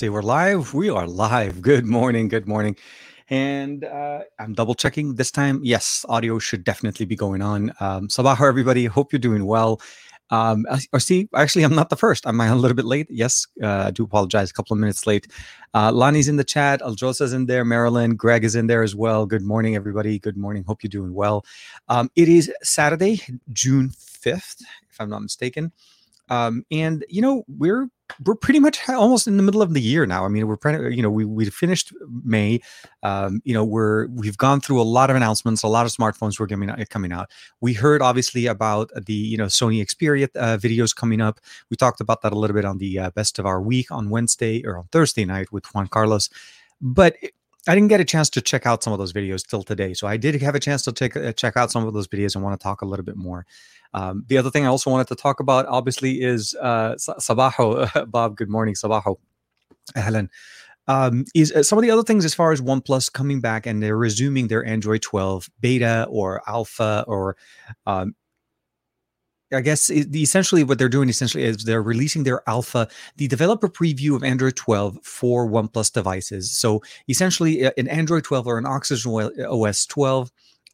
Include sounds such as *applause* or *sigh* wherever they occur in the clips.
say we're live. We are live. *laughs* Good morning. Good morning. And uh, I'm double checking this time. Yes, audio should definitely be going on. Um, everybody. Hope you're doing well. Um, or see, actually, I'm not the first. I'm a little bit late. Yes, uh, I do apologize. A couple of minutes late. Uh, in the chat. Aljosa's in there. Marilyn, Greg is in there as well. Good morning, everybody. Good morning. Hope you're doing well. Um, it is Saturday, June 5th, if I'm not mistaken. Um, and you know, we're we're pretty much almost in the middle of the year now. I mean, we're pretty, you know, we we finished May. Um, you know, we're we've gone through a lot of announcements, a lot of smartphones were coming out, coming out. We heard obviously about the you know Sony Xperia uh, videos coming up. We talked about that a little bit on the uh, best of our week on Wednesday or on Thursday night with Juan Carlos, but. I didn't get a chance to check out some of those videos till today, so I did have a chance to check uh, check out some of those videos and want to talk a little bit more. Um, the other thing I also wanted to talk about, obviously, is uh, Sabaho. *laughs* Bob, good morning, Sabaho. Helen. Um, is uh, some of the other things as far as OnePlus coming back and they're resuming their Android 12 beta or alpha or um, I guess essentially what they're doing essentially is they're releasing their alpha, the developer preview of Android 12 for OnePlus devices. So essentially, an Android 12 or an Oxygen OS 12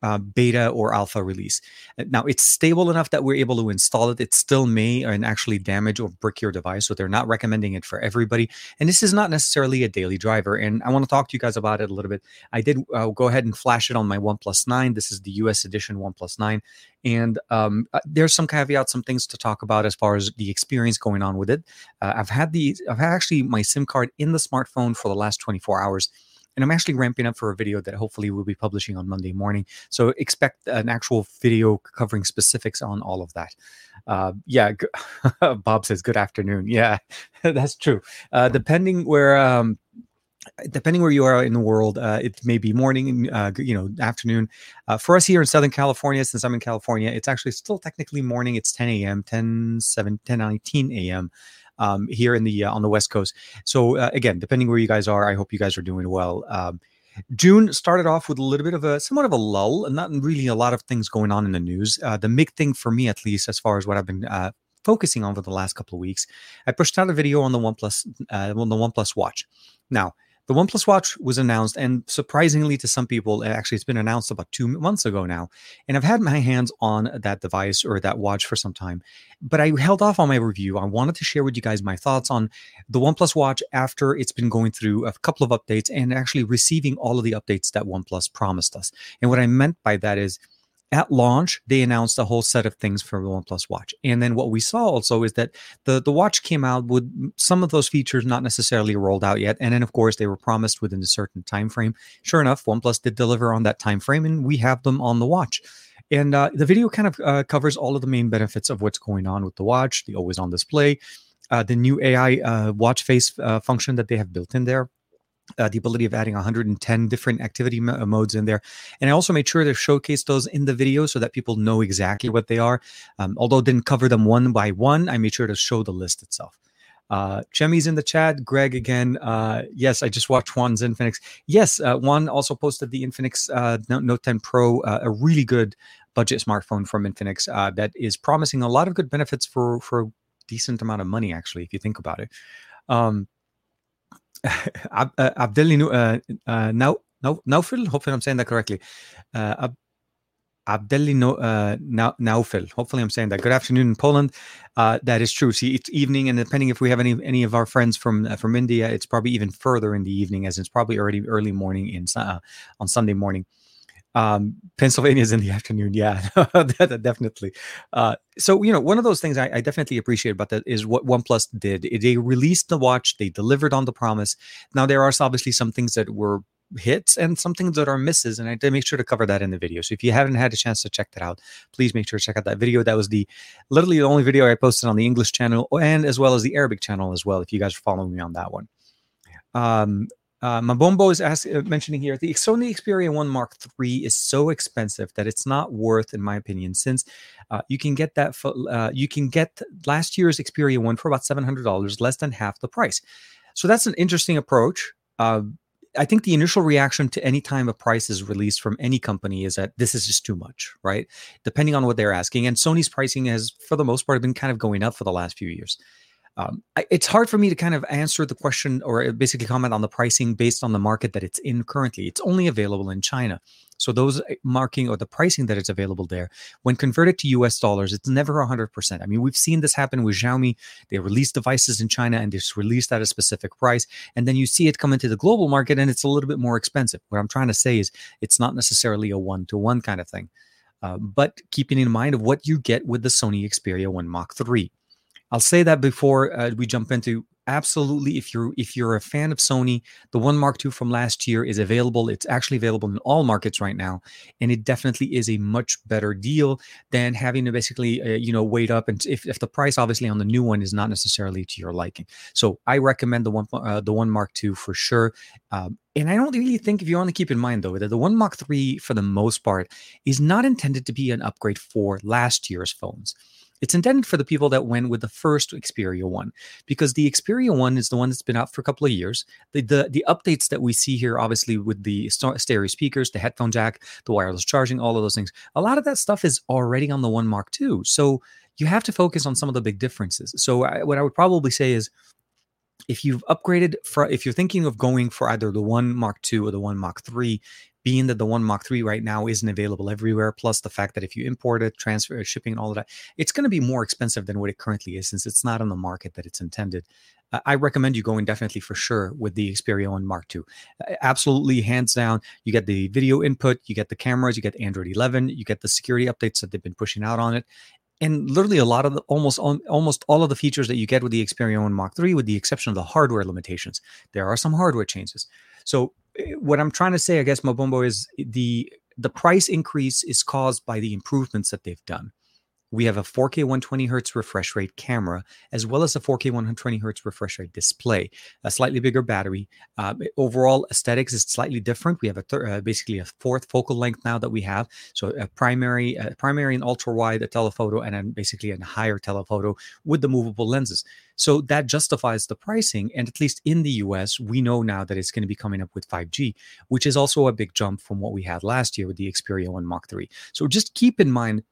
uh, beta or alpha release. Uh, now it's stable enough that we're able to install it. It still may and actually damage or brick your device, so they're not recommending it for everybody. And this is not necessarily a daily driver. And I want to talk to you guys about it a little bit. I did uh, go ahead and flash it on my OnePlus 9. This is the US edition OnePlus 9, and um, uh, there's some caveats, some things to talk about as far as the experience going on with it. Uh, I've had the I've had actually my SIM card in the smartphone for the last 24 hours and I'm actually ramping up for a video that hopefully we'll be publishing on Monday morning. So expect an actual video covering specifics on all of that. Uh, yeah, *laughs* Bob says good afternoon. Yeah, *laughs* that's true. Uh, depending where. Um, depending where you are in the world, uh, it may be morning, uh, you know, afternoon. Uh, for us here in Southern California, since I'm in California, it's actually still technically morning. It's 10 a.m., 10, 7, 10, 19 a.m um, here in the uh, on the West Coast. So uh, again, depending where you guys are, I hope you guys are doing well. Um, June started off with a little bit of a somewhat of a lull, and not really a lot of things going on in the news. Uh, the big thing for me, at least, as far as what I've been uh, focusing on for the last couple of weeks, I pushed out a video on the OnePlus uh, on the OnePlus Watch. Now, the OnePlus Watch was announced, and surprisingly to some people, actually, it's been announced about two months ago now. And I've had my hands on that device or that watch for some time, but I held off on my review. I wanted to share with you guys my thoughts on the OnePlus Watch after it's been going through a couple of updates and actually receiving all of the updates that OnePlus promised us. And what I meant by that is, at launch, they announced a whole set of things for the OnePlus Watch. And then what we saw also is that the, the watch came out with some of those features not necessarily rolled out yet. And then of course they were promised within a certain time frame. Sure enough, OnePlus did deliver on that time frame, and we have them on the watch. And uh, the video kind of uh, covers all of the main benefits of what's going on with the watch, the always on display, uh, the new AI uh, watch face uh, function that they have built in there uh, the ability of adding 110 different activity mo- uh, modes in there. And I also made sure to showcase those in the video so that people know exactly what they are. Um, although didn't cover them one by one, I made sure to show the list itself. Uh, Chemi's in the chat. Greg again. Uh, yes, I just watched Juan's Infinix. Yes, uh, Juan also posted the Infinix uh, Note 10 Pro, uh, a really good budget smartphone from Infinix uh, that is promising a lot of good benefits for for a decent amount of money. Actually, if you think about it. Um, uh, Abdelli uh, uh, now Naufel, hopefully I'm saying that correctly. Uh, Abdelli no, uh, Naufel. Hopefully, I'm saying that. Good afternoon in Poland. Uh, that is true. See, it's evening, and depending if we have any any of our friends from uh, from India, it's probably even further in the evening, as it's probably already early morning in uh, on Sunday morning. Um, Pennsylvania is in the *laughs* afternoon. Yeah, *laughs* definitely. Uh, so you know, one of those things I, I, definitely appreciate about that is what OnePlus did. They released the watch. They delivered on the promise. Now there are obviously some things that were hits and some things that are misses, and I did make sure to cover that in the video. So if you haven't had a chance to check that out, please make sure to check out that video. That was the literally the only video I posted on the English channel and as well as the Arabic channel as well. If you guys are following me on that one. Um, uh, Mabombo is ask, uh, mentioning here the Sony Xperia 1 Mark III is so expensive that it's not worth, in my opinion, since uh, you can get that uh, you can get last year's Xperia 1 for about $700, less than half the price. So that's an interesting approach. Uh, I think the initial reaction to any time a price is released from any company is that this is just too much, right? Depending on what they're asking. And Sony's pricing has, for the most part, been kind of going up for the last few years. Um, it's hard for me to kind of answer the question or basically comment on the pricing based on the market that it's in currently. It's only available in China. So those eh, marking or the pricing that is available there, when converted to US dollars, it's never 100%. I mean, we've seen this happen with Xiaomi. They release devices in China and it's released at a specific price. And then you see it come into the global market and it's a little bit more expensive. What I'm trying to say is it's not necessarily a one to one kind of thing. Uh, but keeping in mind of what you get with the Sony Xperia 1 Mark III. I'll say that before uh, we jump into absolutely if you're if you're a fan of Sony, the one Mark II from last year is available. It's actually available in all markets right now, and it definitely is a much better deal than having to basically uh, you know wait up and if, if the price obviously on the new one is not necessarily to your liking. So I recommend the one uh, the one Mark II for sure. Um, and I don't really think if you want to keep in mind though that the one Mark III for the most part is not intended to be an upgrade for last year's phones. It's intended for the people that went with the first Xperia one, because the Xperia one is the one that's been out for a couple of years. The the, the updates that we see here, obviously with the stereo speakers, the headphone jack, the wireless charging, all of those things, a lot of that stuff is already on the One Mark II. So you have to focus on some of the big differences. So I, what I would probably say is if you've upgraded for if you're thinking of going for either the one mark two or the one mark three being that the one Mark III right now isn't available everywhere, plus the fact that if you import it, transfer, shipping, all of that, it's going to be more expensive than what it currently is since it's not on the market that it's intended. Uh, I recommend you going definitely for sure with the Xperia 1 Mark II. Uh, absolutely, hands down. You get the video input, you get the cameras, you get Android 11, you get the security updates that they've been pushing out on it, and literally a lot of the almost almost all of the features that you get with the Xperia 1 Mark 3, with the exception of the hardware limitations. There are some hardware changes. So what I'm trying to say, I guess, Mabombo, is the the price increase is caused by the improvements that they've done. We have a 4K 120 hertz refresh rate camera, as well as a 4K 120 hertz refresh rate display. A slightly bigger battery. Uh, overall aesthetics is slightly different. We have a uh, basically a fourth focal length now that we have. So a primary, a primary and ultra wide a telephoto, and then basically a higher telephoto with the movable lenses. So that justifies the pricing. And at least in the US, we know now that it's going to be coming up with 5G, which is also a big jump from what we had last year with the Xperia 1 Mark III. So just keep in mind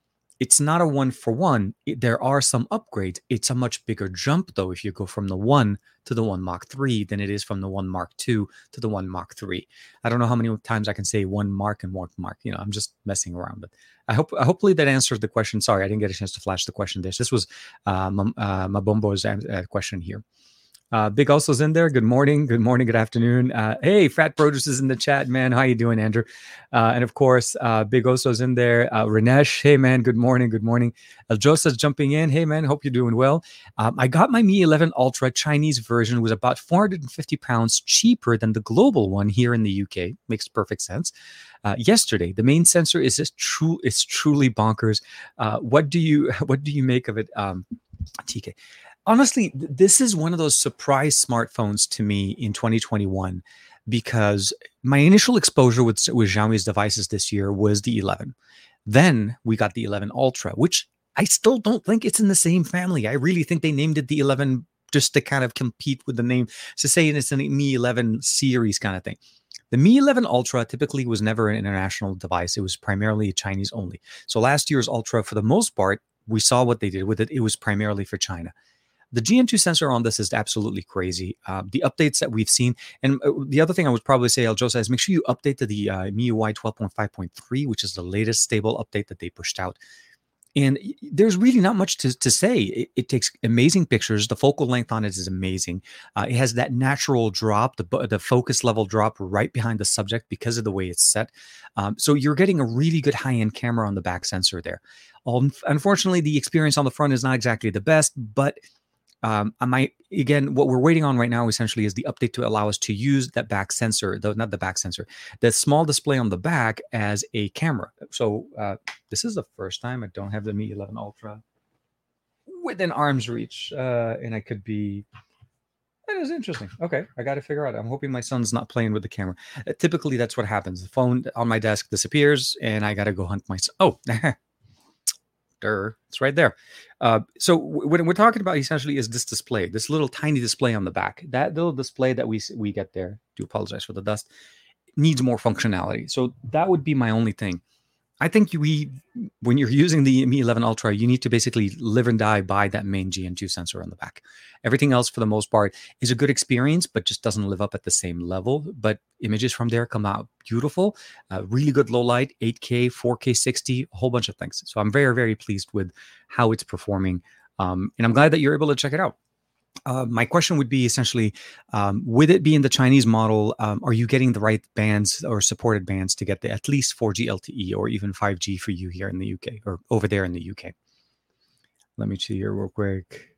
it's not a one for one. It, there are some upgrades. It's a much bigger jump, though, if you go from the one to the one Mark three than it is from the one Mark two to the one Mark three. I don't know how many times I can say one Mark and one Mark. You know, I'm just messing around. But I hope, hopefully, that answers the question. Sorry, I didn't get a chance to flash the question. This, this was uh, uh, Mabombo's uh, question here. Uh, Big Oso's in there. Good morning. Good morning. Good afternoon. Uh, hey, Fat Produce is in the chat, man. How you doing, Andrew? Uh, and of course, uh, Big Oso's in there. Uh, Ranesh, hey, man. Good morning. Good morning. El Josa's jumping in. Hey, man. Hope you're doing well. Um, I got my Mi 11 Ultra Chinese version. Was about 450 pounds cheaper than the global one here in the UK. Makes perfect sense. Uh, yesterday. The main sensor is just true. It's truly bonkers. Uh, what do you *laughs* what do you make of it, um, TK? Honestly, this is one of those surprise smartphones to me in 2021 because my initial exposure with, with Xiaomi's devices this year was the 11. Then we got the 11 Ultra, which I still don't think it's in the same family. I really think they named it the 11 just to kind of compete with the name, to say it's a Mi 11 series kind of thing. The Mi 11 Ultra typically was never an international device. It was primarily Chinese only. So last year's Ultra, for the most part, we saw what they did with it. It was primarily for China. The GN2 sensor on this is absolutely crazy. Uh, the updates that we've seen, and uh, the other thing I would probably say, El Josa, is make sure you update to the uh, MIUI 12.5.3, which is the latest stable update that they pushed out. And there's really not much to, to say. It, it, takes amazing pictures. The focal length on it is amazing. Uh, it has that natural drop, the, the focus level drop right behind the subject because of the way it's set. Um, so you're getting a really good high end camera on the back sensor there. Um, unfortunately, the experience on the front is not exactly the best, but um, I might again, what we're waiting on right now essentially is the update to allow us to use that back sensor, though not the back sensor, the small display on the back as a camera. So uh, this is the first time I don't have the Mi 11 Ultra within arm's reach, uh, and I could be. That is interesting. Okay, I got to figure out. I'm hoping my son's not playing with the camera. Uh, typically, that's what happens. The phone on my desk disappears, and I got to go hunt my. Son. Oh, *laughs* it's right there. Uh, so what we're talking about essentially is this display, this little tiny display on the back. That little display that we we get there. Do apologize for the dust. Needs more functionality. So that would be my only thing. I think we, when you're using the Mi 11 Ultra, you need to basically live and die by that main GN2 sensor on the back. Everything else, for the most part, is a good experience, but just doesn't live up at the same level. But images from there come out beautiful, uh, really good low light, 8K, 4K 60, a whole bunch of things. So I'm very, very pleased with how it's performing. Um, and I'm glad that you're able to check it out. Uh, my question would be essentially um, with it being the Chinese model, um, are you getting the right bands or supported bands to get the at least 4G LTE or even 5G for you here in the UK or over there in the UK? Let me see here real quick.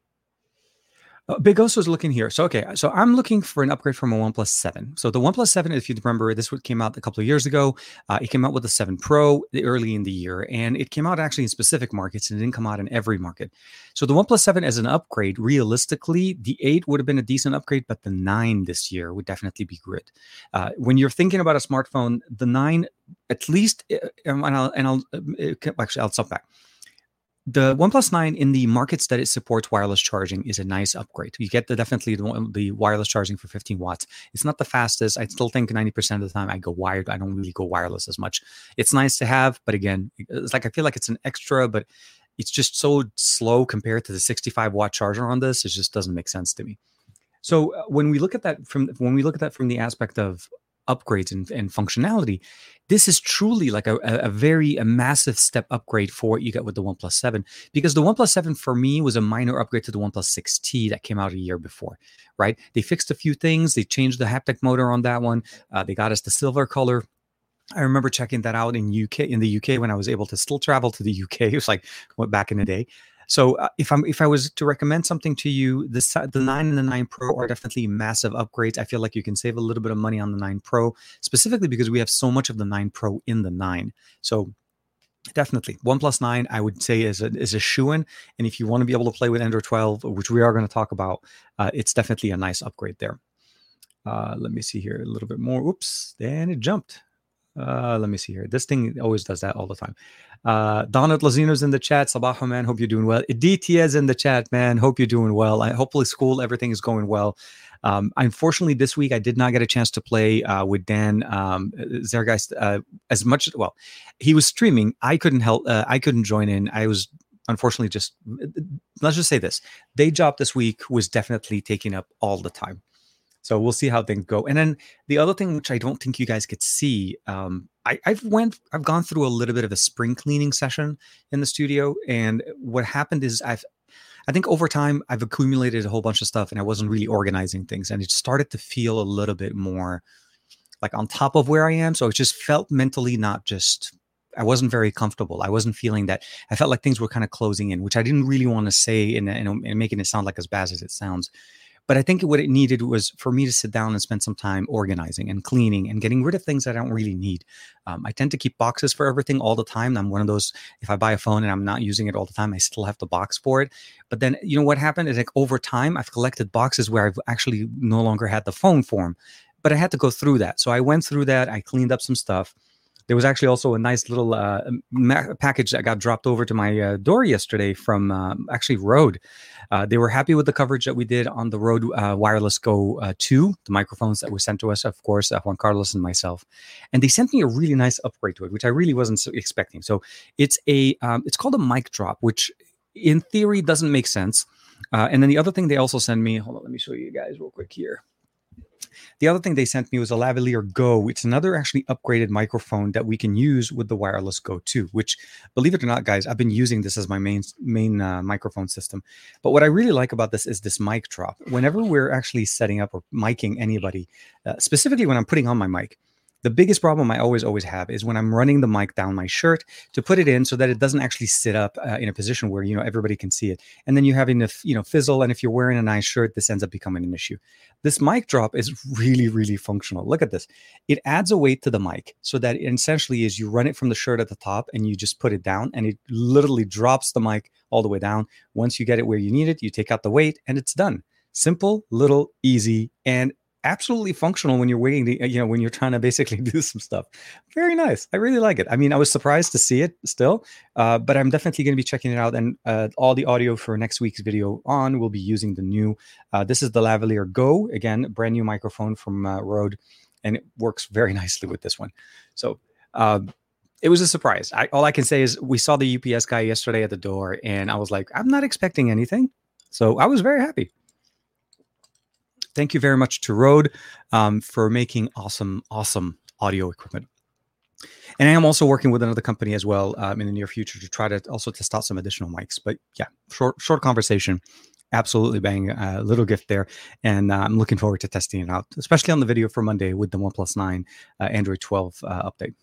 Uh, Big Os was looking here. So, okay, so I'm looking for an upgrade from a OnePlus 7. So, the OnePlus 7, if you remember, this would came out a couple of years ago. Uh, it came out with the 7 Pro early in the year, and it came out actually in specific markets and it didn't come out in every market. So, the OnePlus 7 as an upgrade, realistically, the 8 would have been a decent upgrade, but the 9 this year would definitely be good. Uh, when you're thinking about a smartphone, the 9, at least, uh, and I'll, and I'll uh, actually, I'll stop back the OnePlus 9 in the markets that it supports wireless charging is a nice upgrade. You get the definitely the, the, wireless charging for 15 watts. It's not the fastest. I still think 90% of the time I go wired. I don't really go wireless as much. It's nice to have, but again, it's like I feel like it's an extra, but it's just so slow compared to the 65 watt charger on this. It just doesn't make sense to me. So uh, when we look at that from when we look at that from the aspect of upgrades and, and functionality, this is truly like a, a, very a massive step upgrade for what you get with the OnePlus 7 because the OnePlus 7 for me was a minor upgrade to the OnePlus 6T that came out a year before, right? They fixed a few things, they changed the haptic motor on that one, uh, they got us the silver color. I remember checking that out in UK in the UK when I was able to still travel to the UK. *laughs* It was like what back in the day. So uh, if I'm if I was to recommend something to you, the the nine and the nine Pro are definitely massive upgrades. I feel like you can save a little bit of money on the nine Pro, specifically because we have so much of the nine Pro in the nine. So definitely One 9 I would say is a, is a shoe in and if you want to be able to play with Android 12 which we are going to talk about uh, it's definitely a nice upgrade there uh, let me see here a little bit more oops and it jumped uh, let me see here. This thing always does that all the time. Uh, Donald Lazino's in the chat. Sabaho, man. Hope you're doing well. Is in the chat, man. Hope you're doing well. I, hopefully, school, everything is going well. Um, unfortunately, this week I did not get a chance to play uh, with Dan um, Zergeist uh, as much. Well, he was streaming. I couldn't help. Uh, I couldn't join in. I was unfortunately just. Let's just say this: day job this week was definitely taking up all the time. So we'll see how things go. And then the other thing, which I don't think you guys could see, um, I, I've went, I've gone through a little bit of a spring cleaning session in the studio, and what happened is I've, I think over time I've accumulated a whole bunch of stuff, and I wasn't really organizing things, and it started to feel a little bit more like on top of where I am. So it just felt mentally not just I wasn't very comfortable. I wasn't feeling that. I felt like things were kind of closing in, which I didn't really want to say and, and, making it sound like as bad as it sounds. But I think what it needed was for me to sit down and spend some time organizing and cleaning and getting rid of things that I don't really need. Um, I tend to keep boxes for everything all the time. I'm one of those, if I buy a phone and I'm not using it all the time, I still have the box for it. But then, you know what happened is like over time, I've collected boxes where I've actually no longer had the phone form. But I had to go through that. So I went through that. I cleaned up some stuff there was actually also a nice little uh, ma- package that got dropped over to my uh, door yesterday from uh, actually Rode. Uh, they were happy with the coverage that we did on the Rode uh, Wireless Go uh, 2, the microphones that were sent to us, of course, Juan Carlos and myself. And they sent me a really nice upgrade to it, which I really wasn't expecting. So it's a um, it's called a mic drop, which in theory doesn't make sense. and then the other thing they also send me, hold on, let me show you guys real quick here. The other thing they sent me was a lavalier Go. It's another actually upgraded microphone that we can use with the wireless Go 2, which believe it or not, guys, I've been using this as my main main uh, microphone system. But what I really like about this is this mic drop. Whenever we're actually setting up or miking anybody, uh, specifically when I'm putting on my mic, the biggest problem I always, always have is when I'm running the mic down my shirt to put it in so that it doesn't actually sit up uh, in a position where, you know, everybody can see it. And then you're having to, you know, fizzle. And if you're wearing a nice shirt, this ends up becoming an issue. This mic drop is really, really functional. Look at this. It adds a weight to the mic so that essentially is you run it from the shirt at the top and you just put it down and it literally drops the mic all the way down. Once you get it where you need it, you take out the weight and it's done. Simple, little, easy, and absolutely functional when you're waiting to, you know, when you're trying to basically *laughs* do some stuff. Very nice. I really like it. I mean, I was surprised to see it still, uh, but I'm definitely going to be checking it out. And uh, all the audio for next week's video on will be using the new, uh, this is the Lavalier Go, again, brand new microphone from uh, Rode, and it works very *laughs* nicely with this one. So, uh, it was a surprise. I, all I can say is we saw the UPS guy yesterday at the door, and I was like, I'm not expecting anything, so I was very happy. Thank you very much to Rode um, for making awesome, awesome audio equipment. And I am also working with another company as well um, in the near future to try to also test out some additional mics. But yeah, short short conversation. Absolutely bang a uh, little gift there, and uh, I'm looking forward to testing it out, especially on the video for Monday with the OnePlus 9 uh, Android 12 uh, update.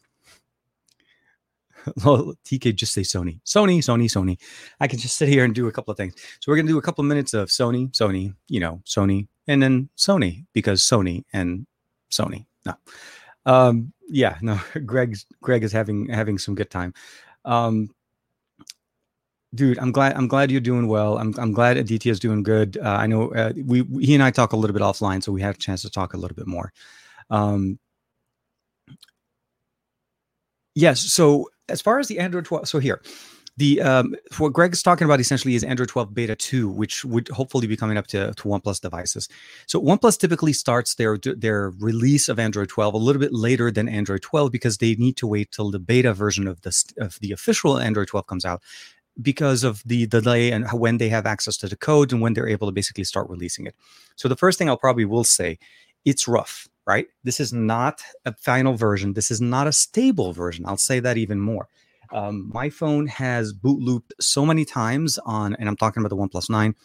*laughs* TK, just say Sony, Sony, Sony, Sony. I can just sit here and do a couple of things. So we're gonna do a couple of minutes of Sony, Sony, you know, Sony, and then Sony because Sony and Sony. No, um, yeah, no. *laughs* Greg, Greg is having having some good time. Um, dude, I'm glad I'm glad you're doing well. I'm I'm glad Aditya is doing good. Uh, I know uh, we he and I talk a little bit offline, so we had a chance to talk a little bit more. Um, yes. So as far as the Android 12, so here, the um, what Greg is talking about essentially is Android 12 Beta 2, which would hopefully be coming up to, to OnePlus devices. So OnePlus typically starts their their release of Android 12 a little bit later than Android 12 because they need to wait till the beta version of the of the official Android 12 comes out because of the delay and when they have access to the code and when they're able to basically start releasing it. So the first thing I'll probably will say, it's rough, right? This is not a final version. This is not a stable version. I'll say that even more. Um, my phone has boot looped so many times on, and I'm talking about the OnePlus 9,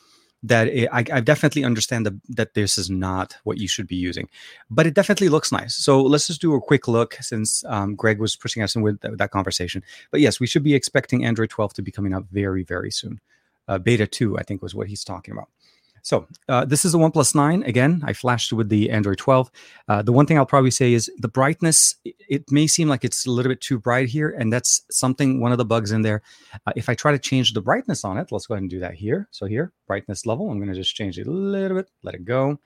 that it, I, I, definitely understand that, that this is not what you should be using, but it definitely looks nice. So let's just do a quick look since um, Greg was pushing us in with th- that conversation. But yes, we should be expecting Android 12 to be coming out very, very soon. Uh, beta 2, I think, was what he's talking about. So uh, this is the OnePlus 9. Again, I flashed with the Android 12. Uh, the one thing I'll probably say is the brightness, it may seem like it's a little bit too bright here, and that's something, one of the bugs in there. Uh, if I try to change the brightness on it, let's go ahead and do that here. So here, brightness level, I'm going to just change it a little bit, let it go,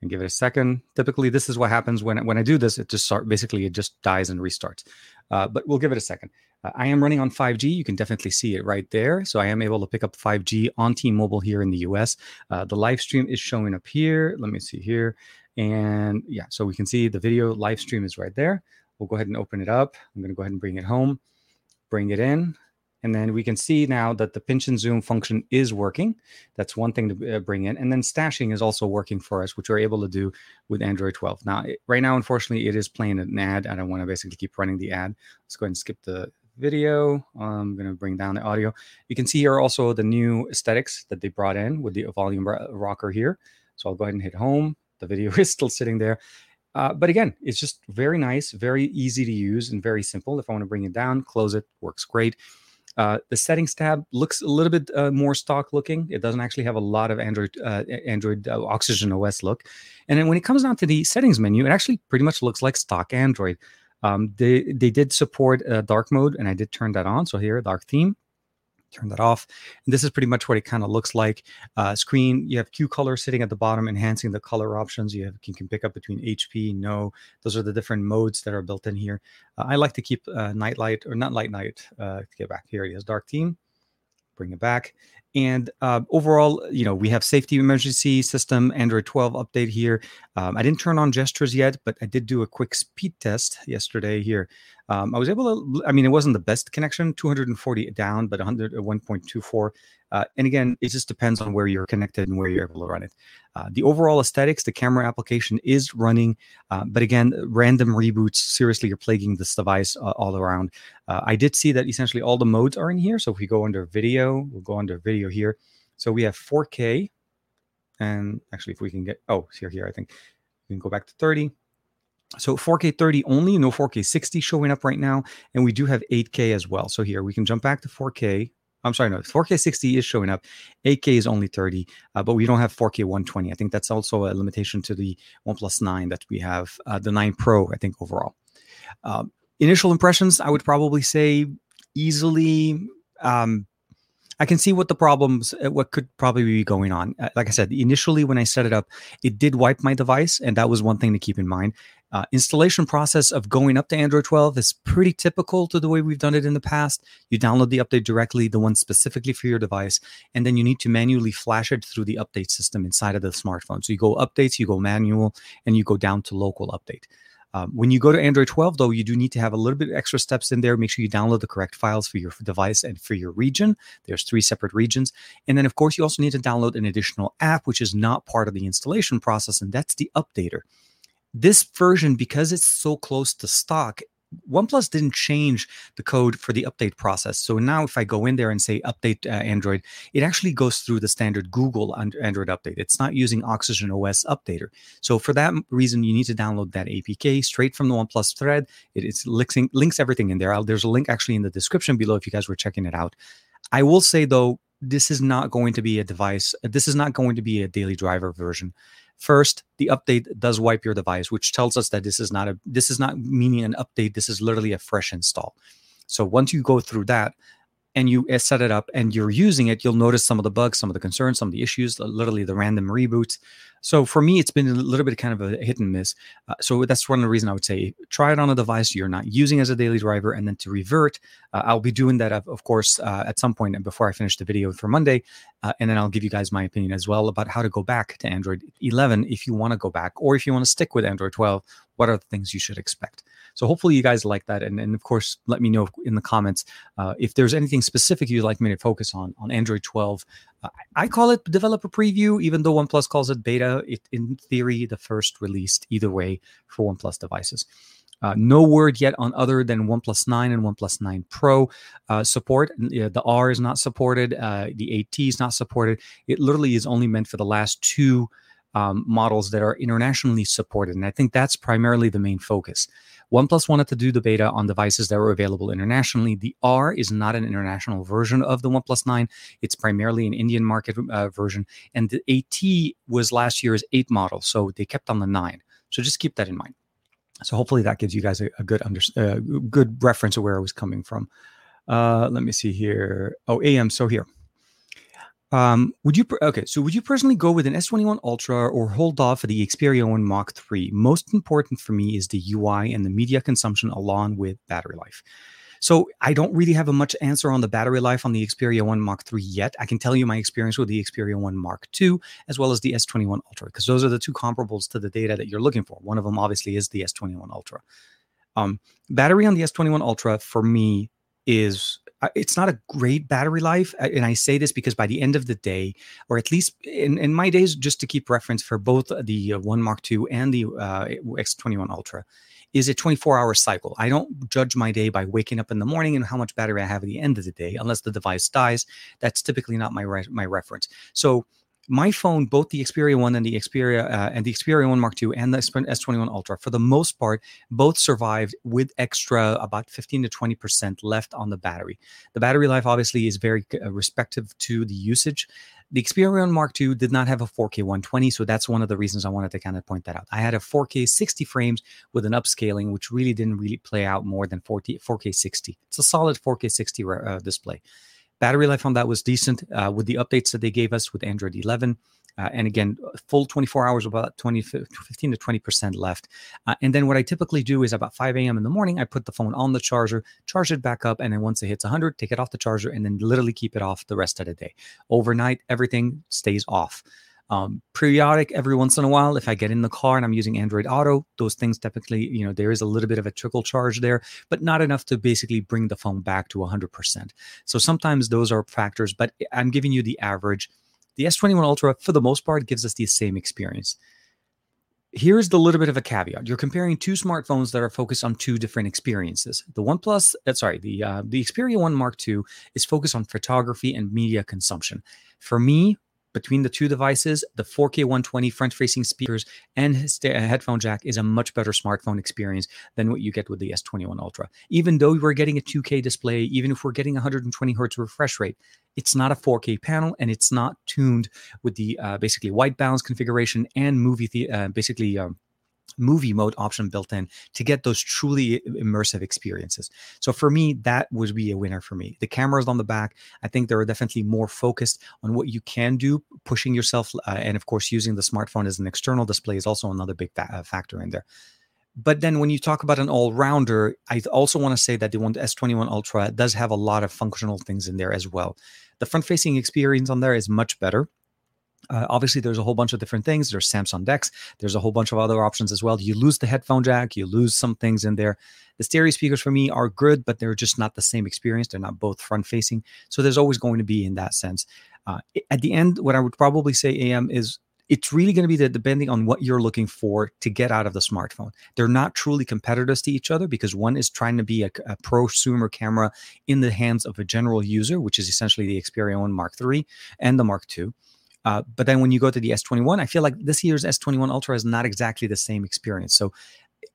and give it a second. Typically, this is what happens when, when I do this. It just start, basically, it just dies and restarts. Uh, but we'll give it a second. Uh, I am running on 5G. You can definitely see it right there. So I am able to pick up 5G on T-Mobile here in the US. Uh, the live stream is showing up here. Let me see here. And yeah, so we can see the video live stream is right there. We'll go ahead and open it up. I'm going to go ahead and bring it home, bring it in. And then we can see now that the pinch and zoom function is working. That's one thing to uh, bring in. And then stashing is also working for us, which we're able to do with Android 12. Now, right now, unfortunately, it is playing an ad. I don't want to basically keep running the ad. Let's go ahead and skip the video. I'm going to bring down the audio. You can see here also the new aesthetics that they brought in with the volume rocker here. So I'll go ahead and hit home. The video *laughs* is still sitting there. Uh, but again, it's just very nice, very easy to use, and very simple. If I want to bring it down, close it, works great. Uh, the settings tab looks a little bit uh, more stock looking. It doesn't actually have a lot of Android uh, Android uh, Oxygen OS look. And then when it comes down to the settings menu, it actually pretty much looks like stock Android. Um, they they did support uh, dark mode, and I did turn that on. So here, dark theme, turn that off. And this is pretty much what it kind of looks like. Uh, screen, you have Q color sitting at the bottom, enhancing the color options. You have you can pick up between HP, no. Those are the different modes that are built in here. Uh, I like to keep uh, night light or not light night. Uh, get back here. It is dark theme. Bring it back. And uh, overall, you know, we have safety emergency system, Android 12 update here. Um, I didn't turn on gestures yet, but I did do a quick speed test yesterday here. Um, I was able to, I mean, it wasn't the best connection, 240 down, but 100, 1.24. Uh, and again, it just depends on where you're connected and where you're able to run it. Uh, the overall aesthetics, the camera application is running, uh, but again, random reboots, seriously, you're plaguing this device uh, all around. Uh, I did see that essentially all the modes are in here. So if we go under video, we'll go under video here. So we have 4K. And actually, if we can get, oh, here, here, I think we can go back to 30 so 4K 30 only, no 4K 60 showing up right now. And we do have 8K as well. So here we can jump back to 4K. I'm sorry, no, 4K 60 is showing up. 8K is only 30, uh, but we don't have 4K 120. I think that's also a limitation to the OnePlus 9 that we have, uh, the 9 Pro, I think, overall. Um, initial impressions, I would probably say easily um, I can see what the problems, uh, what could probably be going on. Uh, like I said, initially when I set it up, it did wipe my device, and that was one thing to keep in mind. Uh, installation process of going up to Android 12 is pretty typical to the way we've done it in the past. You download the update directly, the one specifically for your device, and then you need to manually flash it through the update system inside of the smartphone. So you go updates, you go manual, and you go down to local update. Um, when you go to Android 12, though, you do need to have a little bit of extra steps in there. Make sure you download the correct files for your device and for your region. There's three separate regions. And then, of course, you also need to download an additional app, which is not part of the installation process, and that's the updater. This version, because it's so close to stock, OnePlus didn't change the code for the update process. So now, if I go in there and say update uh, Android, it actually goes through the standard Google Android update. It's not using Oxygen OS updater. So for that reason, you need to download that APK straight from the OnePlus thread. It is linking, links everything in there. I'll, there's a link actually in the description below if you guys were checking it out. I will say though, this is not going to be a device. This is not going to be a daily driver version. First, the update does wipe your device, which tells us that this is not a this is not meaning an update. This is literally a fresh install. So once you go through that, and you uh, set it up and you're using it, you'll notice some of the bugs, some of the concerns, some of the issues, literally the random reboots. So for me, it's been a little bit kind of a hit and miss. Uh, so that's one of the reasons I would say try it on a device you're not using as a daily driver, and then to revert. Uh, I'll be doing that, of course, uh, at some point before I finish the video for Monday, uh, and then I'll give you guys my opinion as well about how to go back to Android 11 if you want to go back, or if you want to stick with Android 12. What are the things you should expect? So hopefully you guys like that, and, and of course let me know in the comments uh, if there's anything specific you'd like me to focus on on Android 12. Uh, I call it developer preview, even though OnePlus calls it beta. It in theory the first released either way for OnePlus devices. Uh, no word yet on other than OnePlus 9 and OnePlus 9 Pro uh, support. The R is not supported. Uh, the 8T is not supported. It literally is only meant for the last two um, models that are internationally supported. And I think that's primarily the main focus. OnePlus wanted to do the beta on devices that were available internationally. The R is not an international version of the OnePlus 9. It's primarily an Indian market uh, version. And the 8T was last year's 8 model. So they kept on the 9. So just keep that in mind. So hopefully that gives you guys a, a good under, uh, good reference of where I was coming from. Uh, let me see here. Oh, AM. So here. Um, would you okay? So would you personally go with an S21 Ultra or hold off for the Xperia One Mark III? Most important for me is the UI and the media consumption, along with battery life. So I don't really have a much answer on the battery life on the Xperia One Mark III yet. I can tell you my experience with the Xperia One Mark II as well as the S21 Ultra because those are the two comparables to the data that you're looking for. One of them obviously is the S21 Ultra. Um, battery on the S21 Ultra for me is it's not a great battery life and i say this because by the end of the day or at least in, in my days just to keep reference for both the uh, one mark ii and the uh, s21 ultra is a 24 hour cycle. I don't judge my day by waking up in the morning and how much battery i have at the end of the day. Unless the device dies that's typically not my re- my reference. So my phone, both the Xperia One and the Xperia uh, and the Xperia One Mark II and the S21 Ultra, for the most part, both survived with extra about 15 to 20 percent left on the battery. The battery life obviously is very uh, respective to the usage. The Xperia Mark II did not have a 4K 120, so that's one of the reasons I wanted to kind of point that out. I had a 4K 60 frames with an upscaling, which really didn't really play out more than 4K, 4K 60. It's a solid 4K 60 uh, display. Battery life on that was decent uh, with the updates that they gave us with Android 11. Uh, and again, full 24 hours, about 20, 15 to 20% left. Uh, and then what I typically do is about 5 a.m. in the morning, I put the phone on the charger, charge it back up. And then once it hits 100, take it off the charger and then literally keep it off the rest of the day. Overnight, everything stays off. Um, periodic, every once in a while, if I get in the car and I'm using Android Auto, those things typically, you know, there is a little bit of a trickle charge there, but not enough to basically bring the phone back to 100%. So sometimes those are factors, but I'm giving you the average. The S21 Ultra, for the most part, gives us the same experience. Here's the little bit of a caveat. You're comparing two smartphones that are focused on two different experiences. The OnePlus, uh, sorry, the uh, the Xperia One Mark II is focused on photography and media consumption. For me, between the two devices, the 4K 120 front facing speakers and headphone jack is a much better smartphone experience than what you get with the S21 Ultra. Even though we're getting a 2K display, even if we're getting 120 hertz refresh rate, it's not a 4K panel and it's not tuned with the uh, basically white balance configuration and movie, the, uh, basically. Um, movie mode option built in to get those truly immersive experiences. So for me, that would be a winner for me. The cameras on the back, I think they're definitely more focused on what you can do, pushing yourself, uh, and of course, using the smartphone as an external display is also another big fa- uh, factor in there. But then when you talk about an all rounder, I also want to say that the one S21 Ultra does have a lot of functional things in there as well. The front facing experience on there is much better Uh, obviously, there's a whole bunch of different things. There's Samsung DeX. There's a whole bunch of other options as well. You lose the headphone jack. You lose some things in there. The stereo speakers for me are good, but they're just not the same experience. They're not both front facing. So there's always going to be in that sense. Uh, at the end, what I would probably say, AM, is it's really going to be the, depending on what you're looking for to get out of the smartphone. They're not truly competitors to each other because one is trying to be a, a prosumer camera in the hands of a general user, which is essentially the Xperia 1 Mark III and the Mark II. Uh, but then when you go to the S21, I feel like this year's S21 Ultra is not exactly the same experience. So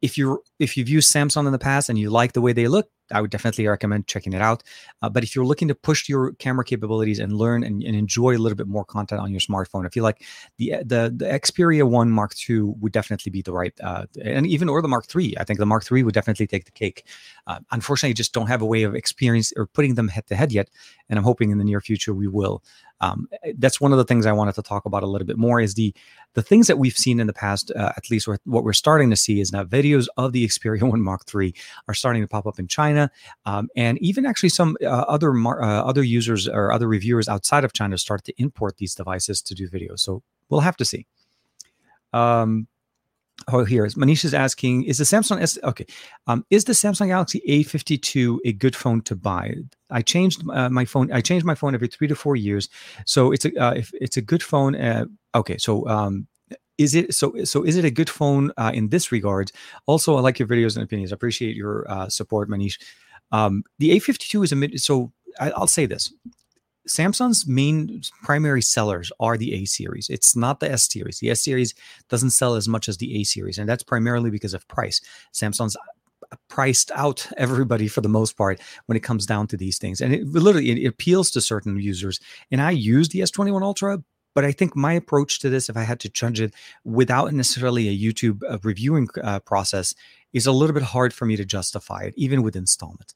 if you're if you've used Samsung in the past and you like the way they look, I would definitely recommend checking it out. Uh, but if you're looking to push your camera capabilities and learn and, and, enjoy a little bit more content on your smartphone, I feel like the the the Xperia One Mark II would definitely be the right, uh, and even or the Mark III. I think the Mark III would definitely take the cake. Uh, unfortunately, just don't have a way of experience or putting them head to head yet, and I'm hoping in the near future we will. Um, that's one of the things I wanted to talk about a little bit more. Is the the things that we've seen in the past, uh, at least what we're starting to see is now videos of the Xperia *laughs* One Mark III are starting to pop up in China. China, um, and even actually some uh, other mar- uh, other users or other reviewers outside of China start to import these devices to do videos. So we'll have to see. Um, Oh, here is Manish is asking: Is the Samsung S okay? Um, is the Samsung Galaxy A52 a good phone to buy? I changed uh, my phone. I changed my phone every three to four years, so it's a uh, if it's a good phone. Uh, okay, so um, is it so so is it a good phone uh, in this regard also i like your videos and opinions i appreciate your uh, support manish um, the a52 is a mid so I, i'll say this samsung's main primary sellers are the a series. It's not the s series. The s series doesn't sell as much as the a series and that's primarily because of price. Samsung's uh, priced out *laughs* everybody for the most part when it comes down to these things and it literally it appeals to certain users and i use the s21 ultra but I think my approach to this, if I had to judge it without necessarily a YouTube uh, reviewing uh, process, is a little bit hard for me to justify it, even with installments.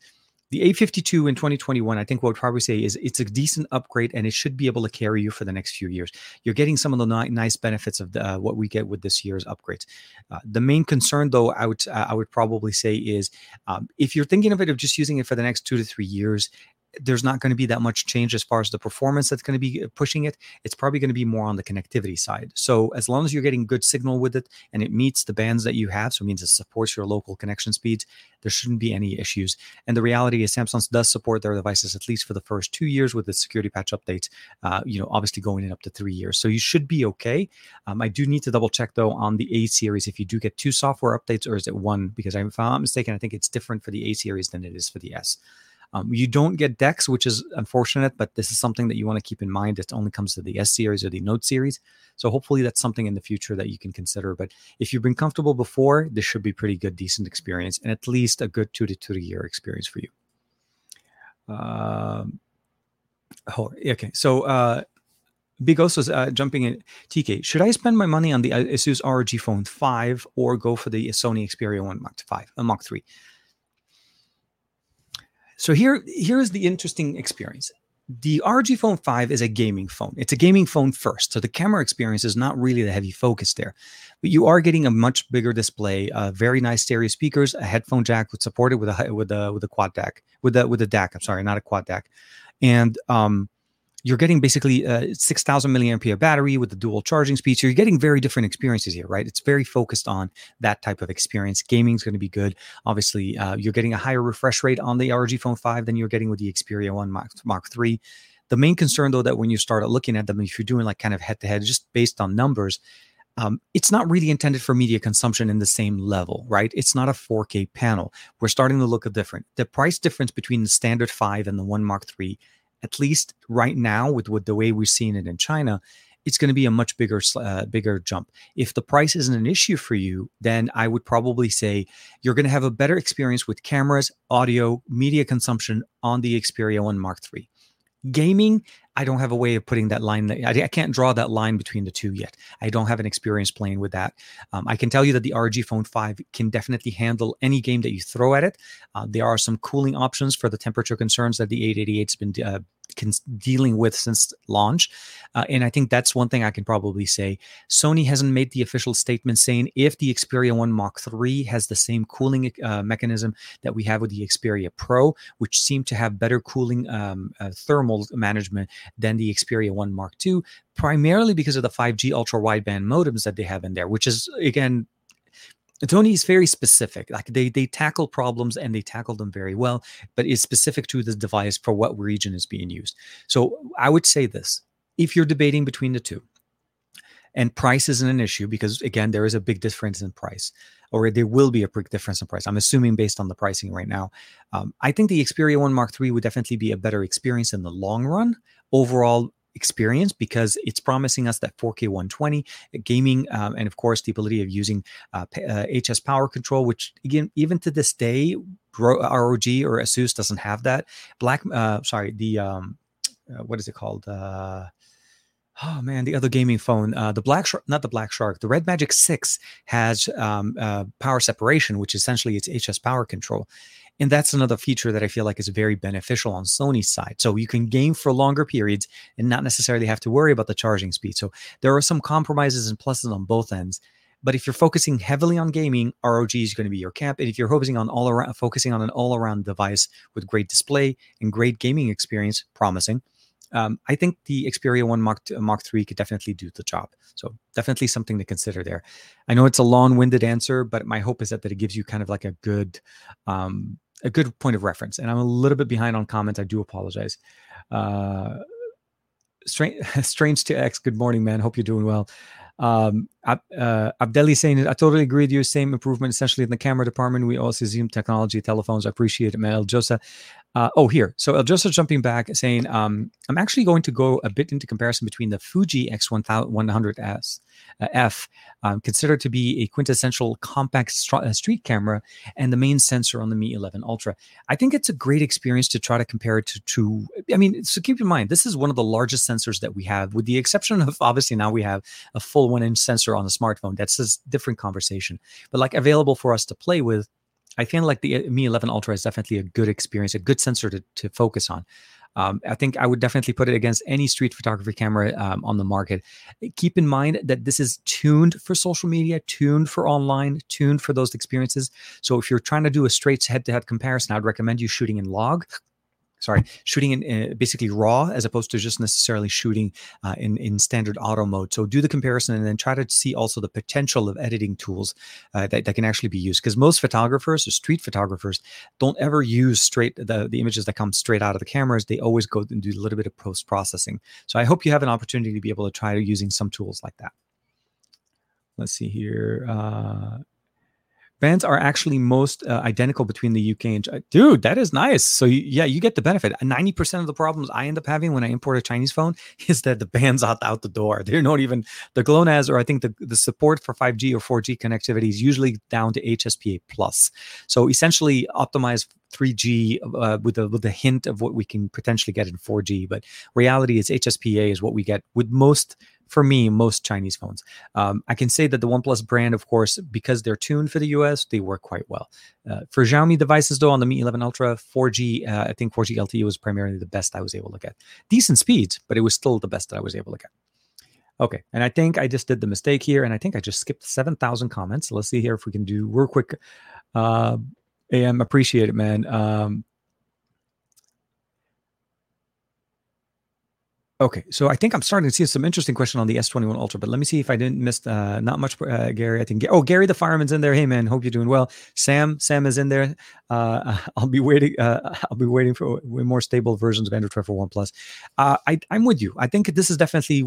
The A52 in 2021, I think what I'd probably say is it's a decent upgrade and it should be able to carry you for the next few years. You're getting some of the ni- nice benefits of the, uh, what we get with this year's upgrades. Uh, the main concern, though, I would uh, I would probably say is um, if you're thinking of it of just using it for the next two to three years, there's not going to be that much change as far as the performance that's going to be uh, pushing it. It's probably going to be more on the connectivity side. So as long as you're getting good signal with it and it meets the bands that you have, so it means it supports your local connection speeds, there shouldn't be any issues. And the reality is Samsung does support their devices at least for the first two years with the security patch updates. Uh, you know, obviously going in up to three years, so you should be okay. Um, I do need to double check though on the A series if you do get two software updates or is it one? Because if I'm not mistaken, I think it's different for the A series than it is for the S. Um, you don't get DeX, which is unfortunate, but this is something that you want to keep in mind. It only comes to the S series or the Note series. So hopefully that's something in the future that you can consider. But if you've been comfortable before, this should be pretty good, decent experience, and at least a good two to two year experience for you. Um, oh, okay. So uh, Big was uh, jumping in. TK, should I spend my money on the Asus ROG Phone 5 or go for the Sony Xperia 1 Mark 5, uh, Mark 3? So here, here is the interesting experience. The ROG Phone 5 is a gaming phone. It's a gaming phone first. So the camera experience is not really the heavy focus there. But you are getting a much bigger display, uh, very nice stereo speakers, a headphone jack with supported with a with a with a quad DAC, with a with a DAC. I'm sorry, not a quad DAC. And um, you're getting basically a 6000 milliampere battery with the dual charging speed. So you're getting very different experiences here, right? It's very focused on that type of experience. Gaming is going to be good. Obviously, uh, you're getting a higher refresh rate on the ROG Phone 5 than you're getting with the Xperia 1 Mark, Mark 3. The main concern, though, that when you start looking at them, if you're doing like kind of head to head, just based on numbers, um, it's not really intended for media consumption in the same level, right? It's not a 4K panel. We're starting to look at different. The price difference between the standard 5 and the 1 Mark 3 at least right now with, the way we've seen it in China, it's going to be a much bigger uh, bigger jump. If the price isn't an issue for you, then I would probably say you're going to have a better experience with cameras, audio, media consumption on the Xperia 1 Mark III. Gaming, I don't have a way of putting that line. I, I can't draw that line between the two yet. I don't have an experience playing with that. Um, I can tell you that the ROG Phone 5 can definitely handle any game that you throw at it. Uh, there are some cooling options for the temperature concerns that the 888's been uh, dealing with since launch. Uh, and I think that's one thing I can probably say. Sony hasn't made the official statement saying if the Xperia 1 Mark III has the same cooling uh, mechanism that we have with the Xperia Pro, which seem to have better cooling um, uh, thermal management than the Xperia 1 Mark II, primarily because of the 5G ultra wideband modems that they have in there, which is, again, Sony is very specific. Like they they tackle problems and they tackle them very well, but it's specific to the device for what region is being used. So I would say this: if you're debating between the two, and price isn't an issue because again there is a big difference in price, or there will be a big difference in price. I'm assuming based on the pricing right now. Um, I think the Xperia One Mark III would definitely be a better experience in the long run. Overall, experience because it's promising us that 4K 120 uh, gaming, um, and of course the ability of using uh, uh, HS power control, which again even to this day, ROG or Asus doesn't have that. Black, uh, sorry, the um, uh, what is it called? Uh, oh man, the other gaming phone, uh, the Black Shark, not the Black Shark, the Red Magic Six has um, uh, power separation, which essentially it's HS power control. And that's another feature that I feel like is very beneficial on Sony's side. So you can game for longer periods and not necessarily have to worry about the charging speed. So there are some compromises and pluses on both ends. But if you're focusing heavily on gaming, ROG is going to be your camp. And if you're focusing on all around, focusing on an all-around device with great display and great gaming experience, promising, um, I think the Xperia One Mark Mark Three could definitely do the job. So definitely something to consider there. I know it's a long-winded answer, but my hope is that, that it gives you kind of like a good um, a good point of reference. And I'm a little bit behind on comments. I do apologize. Uh, strange, *laughs* strange to X. Good morning, man. Hope you're doing well. Um, uh, Abdeli saying, I totally agree with you. Same improvement, essentially in the camera department. We also Zoom technology, telephones. I appreciate it, man. El Josa, uh, oh, here. So uh, just jumping back, saying um, I'm actually going to go a bit into comparison between the Fuji X100S uh, F, um, considered to be a quintessential compact st- uh, street camera, and the main sensor on the Mi 11 Ultra. I think it's a great experience to try to compare it to, to. I mean, so keep in mind this is one of the largest sensors that we have, with the exception of obviously now we have a full one-inch sensor on a smartphone. That's a different conversation, but like available for us to play with I feel like the uh, Mi 11 Ultra is definitely a good experience, a good sensor to, to focus on. Um, I think I would definitely put it against any street photography camera um, on the market. Keep in mind that this is tuned for social media, tuned for online, tuned for those experiences. So if you're trying to do a straight head to head comparison, I'd recommend you shooting in log sorry, shooting in uh, basically raw as opposed to just necessarily shooting uh, in in standard auto mode. So do the comparison and then try to see also the potential of editing tools uh, that, that can actually be used. Because most photographers or street photographers don't ever use straight the the images that come straight out of the cameras. They always go and do a little bit of post processing. So I hope you have an opportunity to be able to try using some tools like that. Let's see here. Uh, bands are actually most uh, identical between the UK and China. dude. That is nice. So you, yeah, you get the benefit. Ninety percent of the problems I end up having when I import a Chinese phone *laughs* is that the bands out out the door. They're not even the GLONASS or I think the the support for five G or four G connectivity is usually down to HSPA plus. So essentially, optimize 3G uh, with a with a hint of what we can potentially get in 4G. But reality is HSPA is what we get with most for me, most Chinese phones. Um, I can say that the OnePlus brand, of course, because they're tuned for the US, they work quite well. Uh, for Xiaomi devices, though, on the Mi 11 Ultra, 4G, uh, I think 4G LTE was primarily the best I was able to get. Decent speeds, but it was still the best that I was able to get. Okay, and I think I just did the mistake here, and I think I just skipped 7,000 comments. Let's see here if we can do real quick. Uh, AM, appreciate it, man. Um, Okay, so I think I'm starting to see some interesting question on the S21 Ultra, but let me see if I didn't miss uh, not much. Uh, Gary, I think. Oh, Gary the fireman's in there. Hey man, hope you're doing well. Sam, Sam is in there. Uh, *laughs* I'll be waiting. Uh, I'll be waiting for more stable versions of Android 12 for OnePlus. Uh, I, I'm with you. I think this is definitely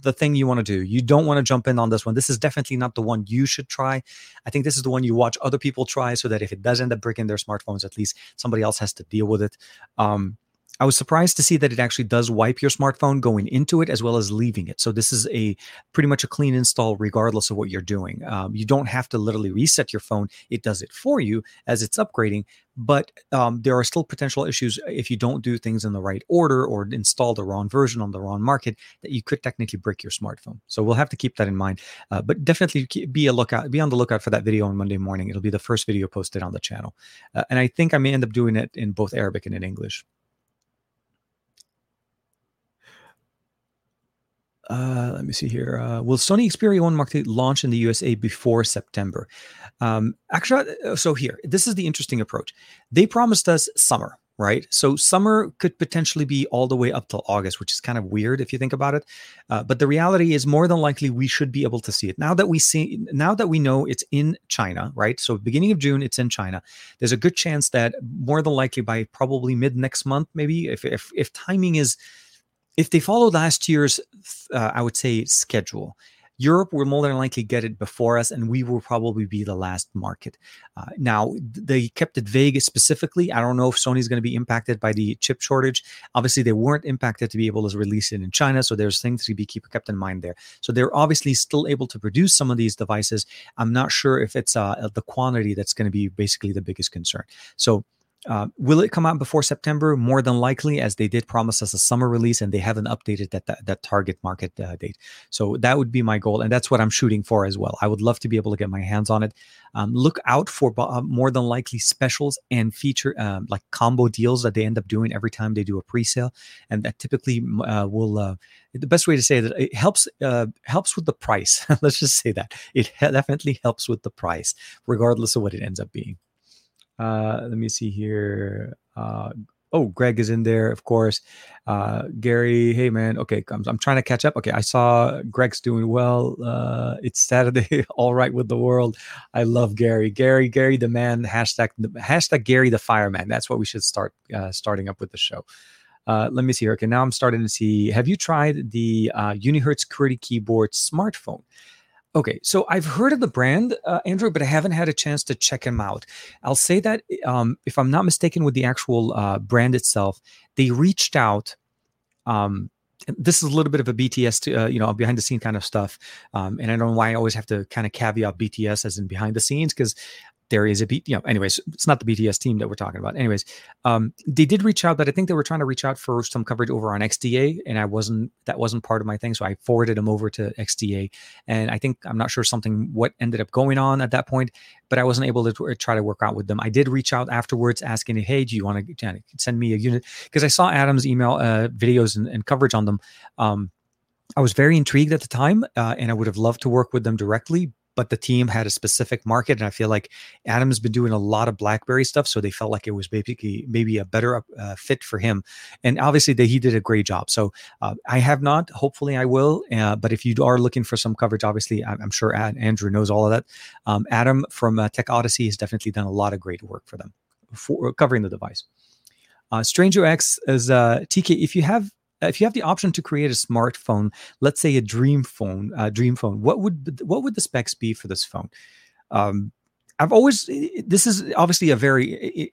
the thing you want to do. You don't want to jump in on this one. This is definitely not the one you should try. I think this is the one you watch other people try, so that if it does end up breaking their smartphones, at least somebody else has to deal with it. Um, I was surprised to see that it actually does wipe your smartphone going into it as well as leaving it. So this is a pretty much a clean install regardless of what you're doing. Um, you don't have to literally reset your phone; it does it for you as it's upgrading. But um, there are still potential issues if you don't do things in the right order or install the wrong version on the wrong market that you could technically break your smartphone. So we'll have to keep that in mind. Uh, but definitely be a lookout, be on the lookout for that video on Monday morning. It'll be the first video posted on the channel, uh, and I think I may end up doing it in both Arabic and in English. Uh, let me see here. Uh, will Sony Xperia 1 Mark II launch in the USA before September? Um, actually, uh, so here, this is the interesting approach. They promised us summer, right? So summer could potentially be all the way up till August, which is kind of weird if you think about it. Uh, but the reality is, more than likely, we should be able to see it now that we see now that we know it's in China, right? So beginning of June, it's in China. There's a good chance that more than likely by probably mid next month, maybe if if if timing is if they follow last year's, uh, I would say schedule, Europe will more than likely get it before us, and we will probably be the last market. Uh, now, they kept it vague specifically. I don't know if Sony's going to be impacted by the chip shortage. Obviously, they weren't impacted to be able to release it in China, so there's things to be keep, kept in mind there. So they're obviously still able to produce some of these devices. I'm not sure if it's uh, the quantity that's going to be basically the biggest concern. So uh, will it come out before September? More than likely, as they did promise us a summer release, and they haven't updated that that, that target market uh, date. So that would be my goal, and that's what I'm shooting for as well. I would love to be able to get my hands on it. Um, look out for uh, more than likely specials and feature um, like combo deals that they end up doing every time they do a pre-sale, and that typically uh, will. The best way to say that it helps helps with the price. *laughs* Let's just say that it definitely helps with the price, regardless of what it ends up being. Uh, let me see here. Uh, oh, Greg is in there, of course. Uh, Gary, hey man, okay, I'm, I'm trying to catch up. Okay, I saw Greg's doing well. Uh, it's Saturday, *laughs* all right with the world. I love Gary, Gary, Gary, the man. Hashtag hashtag Gary the fireman. That's what we should start uh, starting up with the show. Uh, let me see here. Okay, now I'm starting to see. Have you tried the uh, Unihertz QWERTY keyboard smartphone? Okay, so I've heard of the brand uh, Android, but I haven't had a chance to check them out. I'll say that um, if I'm not mistaken with the actual uh, brand itself, they reached out. Um, this is a little bit of a BTS, to, uh, you know, behind the scene kind of stuff, um, and I don't know why I always have to kind of caveat BTS as in behind the scenes because there is a beat, you know, anyways, it's not the BTS team that we're talking about. Anyways, um, they did reach out, but I think they were trying to reach out for some coverage over on XDA, and I wasn't, that wasn't part of my thing. So I forwarded them over to XDA. And I think, I'm not sure something, what ended up going on at that point, but I wasn't able to try to work out with them. I did reach out afterwards asking, hey, do you want to send me a unit? Because I saw Adam's email uh, videos and, and, coverage on them. Um, I was very intrigued at the time, uh, and I would have loved to work with them directly, but the team had a specific market and i feel like adam's been doing a lot of blackberry stuff so they felt like it was maybe maybe a better uh, fit for him. And obviously he did a great job. So uh, i have not. Hopefully i will. Uh, but if you are looking for some coverage obviously i'm, I'm sure andrew knows all of that. Um, adam from uh, tech odyssey has definitely done a lot of great work for them for covering the device. Uh, stranger x is uh, tk if you have if you have the option to create a smartphone, let's say a dream phone, uh, dream phone, what would what would the specs be for this phone? Um, I've always this is obviously a very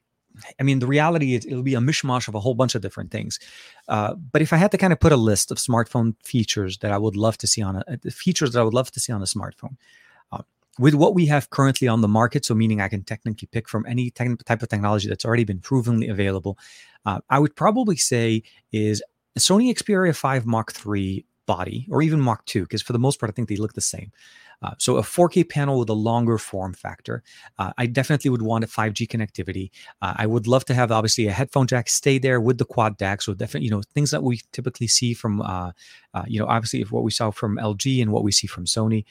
I mean, the reality is it'll be a mishmash of a whole bunch of different things. Uh, but if I had to kind of put a list of smartphone features that I would love to see on a the features that I would love to see on a smartphone, uh, with what we have currently on the market, so meaning I can technically pick from any te- type of technology that's already been provenly available, uh, I would probably say is Sony Xperia 5 Mark 3 body, or even Mark 2, because for the most part, I think they look the same. Uh, so a 4K panel with a longer form factor. Uh, I definitely would want a 5G connectivity. Uh, I would love to have obviously a headphone jack stay there with the quad DAC. So definitely, you know, things that we typically see from, uh, uh, you know, obviously what we saw from LG and what we see from Sony.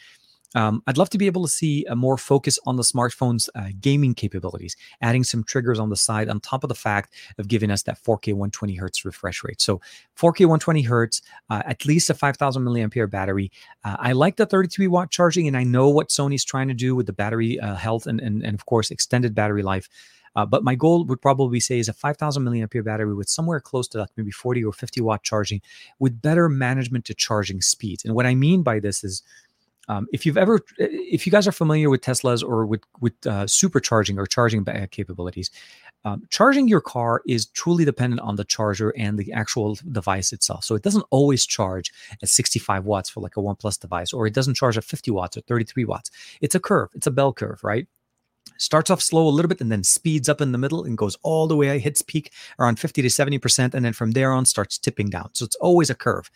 Um, I'd love to be able to see a more focus on the smartphone's uh, gaming capabilities, adding some triggers on the side on top of the fact of giving us that 4K 120 hertz refresh rate. So 4K 120 hertz, uh, at least a 5,000 milliampere battery. Uh, I like the 33 watt charging, and I know what Sony's trying to do with the battery uh, health and, and, and, of course, extended battery life. Uh, but my goal would probably say is a 5,000 milliampere battery with somewhere close to like maybe 40 or 50 watt charging with better management to charging speeds. And what I mean by this is um, if you've ever, if you guys are familiar with Teslas or with with uh, supercharging or charging capabilities, um, charging your car is truly dependent on the charger and the actual device itself. So it doesn't always charge at 65 watts for like a OnePlus device, or it doesn't charge at 50 watts or 33 watts. It's a curve. It's a bell curve, right? starts off slow a little bit and then speeds up in the middle and goes all the way hits peak around 50 to 70% and then from there on starts tipping down so it's always a curve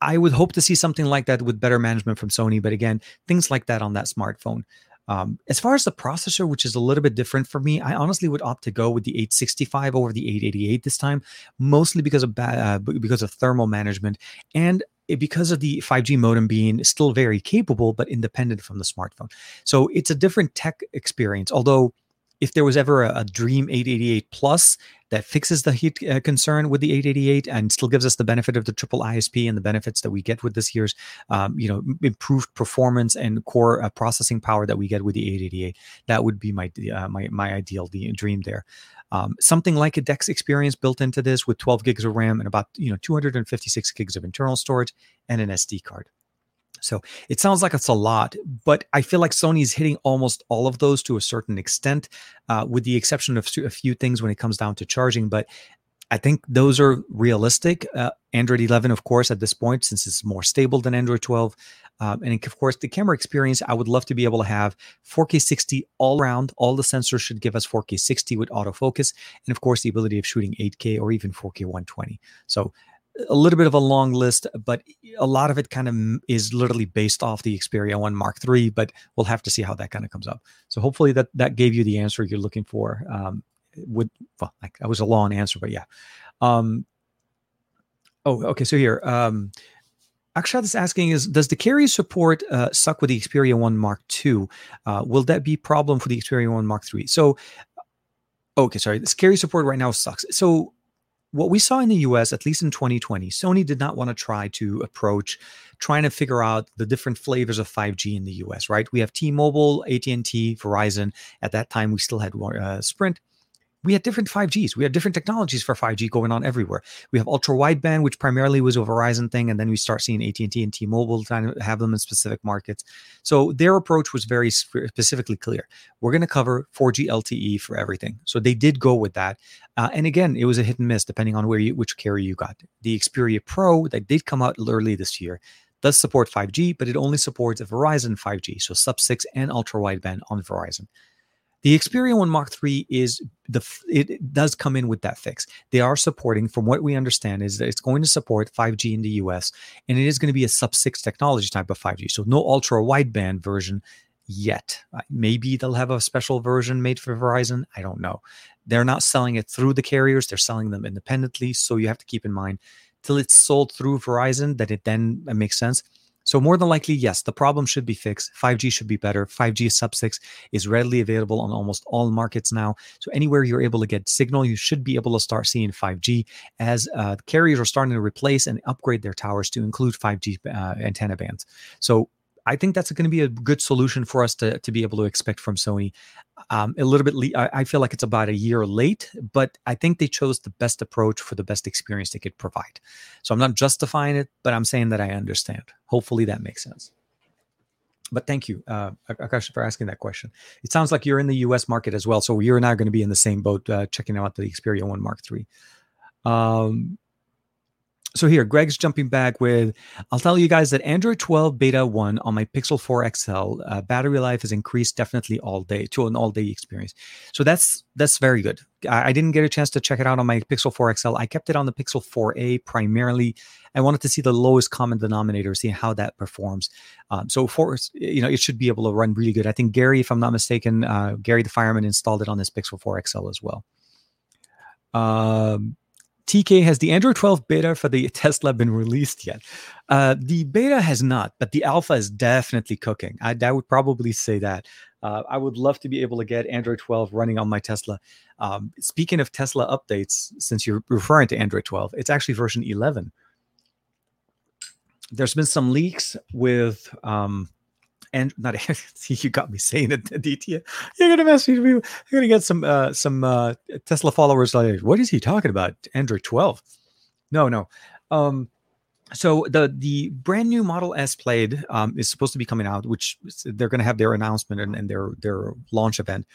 I would hope to see something like that with better management from Sony. But again, things like that on that smartphone. Um, as far as the processor, which is a little bit different for me, I honestly would opt to go with the 865 over the 888 this time, mostly because of uh, because of thermal management and because of the 5G modem being still very capable, but independent from the smartphone. So it's a different tech experience. Although, if there was ever a, a Dream 888 Plus that fixes the heat uh, concern with the 888 and still gives us the benefit of the triple ISP and the benefits that we get with this year's, um, you know, improved performance and core uh, processing power that we get with the 888, that would be my uh, my my ideal dream there. Um, something like a DeX experience built into this with 12 gigs of RAM and about you know 256 gigs of internal storage and an SD card. So it sounds like it's a lot, but I feel like Sony is hitting almost all of those to a certain extent, uh, with the exception of a few things when it comes down to charging. But I think those are realistic. Uh, Android 11, of course, at this point, since it's more stable than Android 12. Um, and of course, the camera experience, I would love to be able to have 4K 60 all around. All the sensors should give us 4K 60 with autofocus. And of course, the ability of shooting 8K or even 4K 120. So a little bit of a long list, but a lot of it kind of is literally based off the Xperia 1 Mark III, but we'll have to see how that kind of comes up. So hopefully that that gave you the answer you're looking for. Um, would well, that was a long answer, but yeah. Um, oh, okay. So here, um, Akshat is asking: Is does the carry support uh, suck with the Xperia One Mark II? Uh, will that be problem for the Xperia One Mark III? So, okay, sorry, this carry support right now sucks. So, what we saw in the US, at least in 2020, Sony did not want to try to approach trying to figure out the different flavors of 5G in the US, right? We have T-Mobile, AT&T, Verizon. At that time, we still had uh, Sprint we had different 5Gs. We had different technologies for 5G going on everywhere. We have ultra wideband, which primarily was a Verizon thing, and then we start seeing AT&T and T-Mobile trying to have them in specific markets. So their approach was very specifically clear. We're going to cover 4G LTE for everything. So they did go with that. Uh, and again, it was a hit and miss depending on where you, which carrier you got. The Xperia Pro that did come out early this year does support 5G, but it only supports a Verizon 5G, so sub 6 and ultra wideband on Verizon. The Xperia 1 Mark 3 is the it does come in with that fix. They are supporting, from what we understand, is that it's going to support 5G in the US, and it is going to be a sub six technology type of 5G. So no ultra wideband version yet. Uh, maybe they'll have a special version made for Verizon. I don't know. They're not selling it through the carriers; they're selling them independently. So you have to keep in mind till it's sold through Verizon that it then makes sense. So more than likely, yes, the problem should be fixed. 5G should be better. 5G sub 6 is readily available on almost all markets now. So anywhere you're able to get signal, you should be able to start seeing 5G as uh, carriers are starting to replace and upgrade their towers to include 5G uh, antenna bands. So I think that's going to be a good solution for us to, to be able to expect from Sony. Um, a little bit, le- I, feel like it's about a year late, but I think they chose the best approach for the best experience they could provide. So I'm not justifying it, but I'm saying that I understand. Hopefully that makes sense. But thank you, uh, Akash, for asking that question. It sounds like you're in the US market as well. So you're now going to be in the same boat, uh, checking out the Xperia 1 Mark III. Um, so here, Greg's jumping back with, I'll tell you guys that Android 12 Beta 1 on my Pixel 4 XL uh, battery life has increased definitely all day to an all day experience. So that's that's very good. I, I, didn't get a chance to check it out on my Pixel 4 XL. I kept it on the Pixel 4a primarily. I wanted to see the lowest common denominator, see how that performs. Um, so for you know, it should be able to run really good. I think Gary, if I'm not mistaken, uh, Gary the fireman installed it on his Pixel 4 XL as well. Um, TK, has the Android 12 beta for the *laughs* Tesla been released yet? Uh, the beta has not, but the alpha is definitely cooking. I, I would probably say that. Uh, I would love to be able to get Android 12 running on my Tesla. Um, speaking of Tesla updates, since you're referring to Android 12, it's actually version 11. There's been some leaks with um, and not *laughs* you got me saying it, DT. You're gonna message me. You're gonna get some uh, some uh, Tesla followers like, what is he talking about? Android 12? No, no. Um, so the the brand new Model S Plaid um, is supposed to be coming out, which they're to have their announcement and, and their their launch event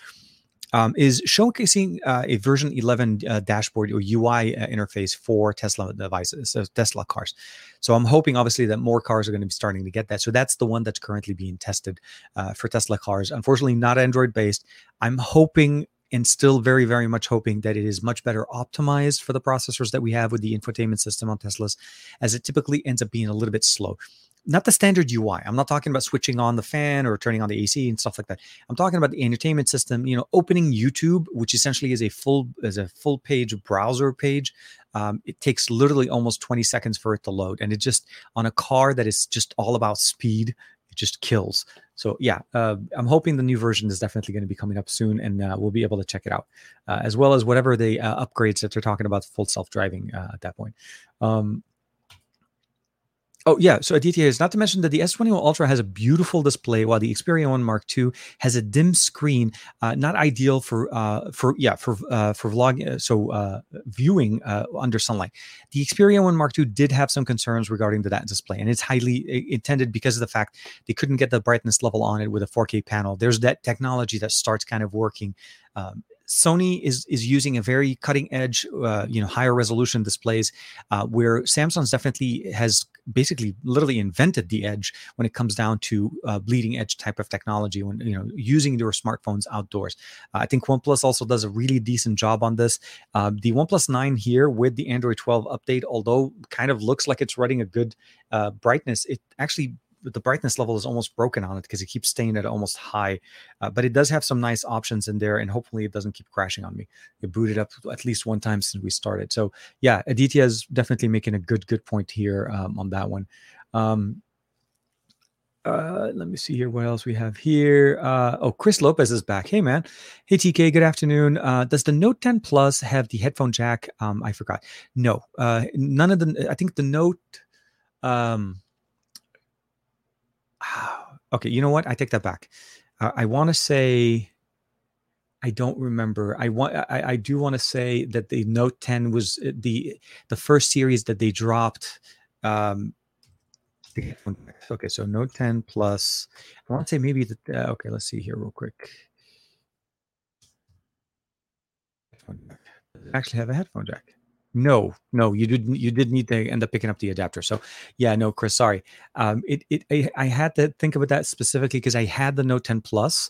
um, is showcasing uh, a version 11 uh, dashboard or UI uh, interface for Tesla devices, so Tesla cars. So I'm hoping, obviously, that more cars are going to be starting to get that. So that's the one that's currently being tested uh, for Tesla cars. Unfortunately, not Android based. I'm hoping and still very, very much hoping that it is much better optimized for the processors that we have with the infotainment system on Teslas, as it typically ends up being a little bit slow. Not the standard UI. I'm not talking about switching on the fan or turning on the AC and stuff like that. I'm talking about the entertainment system. You know, opening YouTube, which essentially is a full is a full page browser page. Um, it takes literally almost 20 seconds for it to load, and it just on a car that is just all about speed, it just kills. So yeah, uh, I'm hoping the new version is definitely going to be coming up soon, and uh, we'll be able to check it out, uh, as well as whatever the uh, upgrades that they're talking about full self driving uh, at that point. Um, Oh yeah, so Aditya is not to mention that the S21 Ultra has a beautiful display, while the Xperia One Mark II has a dim screen, uh, not ideal for uh, for yeah for uh, for vlog uh, so uh, viewing uh, under sunlight. The Xperia One Mark II did have some concerns regarding the that display, and it's highly intended because of the fact they couldn't get the brightness level on it with a 4K panel. There's that technology that starts kind of working um, Sony is is using a very cutting edge, uh, you know, higher resolution displays, uh, where Samsung's definitely has basically literally invented the edge when it comes down to uh, bleeding edge type of technology when you know using your smartphones outdoors. I think OnePlus also does a really decent job on this. Uh, the OnePlus Nine here with the Android 12 update, although kind of looks like it's running a good uh, brightness, it actually the brightness level is almost broken on it because it keeps staying at almost high. Uh, but it does have some nice options in there, and hopefully it doesn't keep crashing on me. It booted up at least one time since we started. So yeah, Aditya is definitely making a good good point here um, on that one. Um, uh, let me see here what else we have here. Uh, oh, Chris Lopez is back. Hey, man. Hey, TK. Good afternoon. Uh, does the Note 10 Plus have the headphone jack? Um, I forgot. No, uh, none of the. I think the Note. Um, okay, you know what? I take that back. Uh, I want to say I don't remember. I want. I, I do want to say that the Note 10 was uh, the the first series that they dropped. Um, *laughs* okay, so Note 10 Plus. I want to say maybe the. Uh, okay, let's see here real quick. Actually, have a headphone jack. No, no, you didn't. You did need to end up picking up the adapter. So, yeah, no, Chris, sorry. Um, it, it, I, I had to think about that specifically because I had the Note 10 Plus,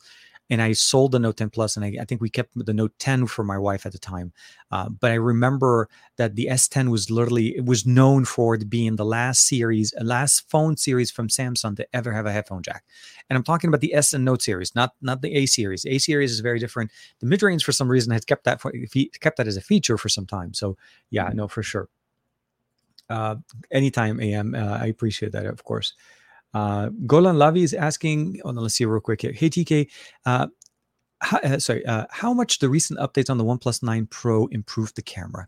and I sold the Note 10 Plus, and I, I, think we kept the Note 10 for my wife at the time. Uh, but I remember that the S10 was literally it was known for it being the last series, last phone series from Samsung to ever have a headphone jack. And I'm talking about the S and Note series, not not the A series. A series is very different. The mid range, for some reason, has kept that for, kept that as a feature for some time. So yeah, no, for sure. Uh, anytime AM, uh, I appreciate that, of course. Uh, Golan Lavi is asking, oh, no, let's see real quick here. Hey, TK, uh, how, uh, sorry, uh, how much the recent updates on the OnePlus 9 Pro improved the camera?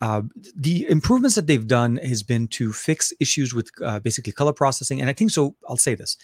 Uh, the improvements that they've done has been to fix issues with uh, basically color processing. And I think so. I'll say this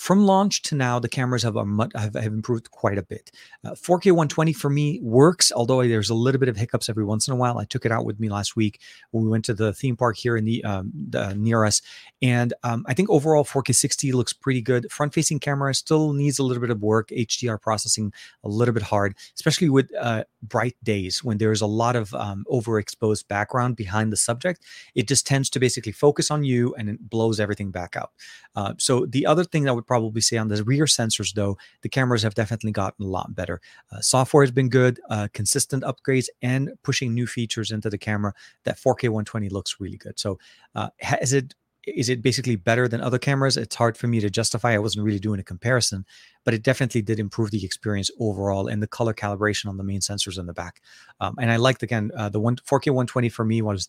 from launch to now, the cameras have, much, have, have, improved quite a bit. Uh, 4K 120 for me works, although there's a little bit of hiccups every once in a while. I took it out with me last week when we went to the theme park here in the, um, the near us, and um, I think overall 4K 60 looks pretty good. Front facing camera still needs a little bit of work. HDR processing a little bit hard, especially with uh, bright days when there's a lot of um, overexposed background behind the subject. It just tends to basically focus on you and it blows everything back out. Uh, so the other thing that would probably say on the rear sensors, though, the cameras have definitely gotten a lot better. Uh, software has been good, uh, consistent upgrades, and pushing new features into the camera. That 4K 120 looks really good. So, uh, has it is it basically better than other cameras? It's hard for me to justify. I wasn't really doing a comparison, but it definitely did improve the experience overall and the color calibration on the main sensors in the back. Um, and I liked again uh, the one 4K 120 for me was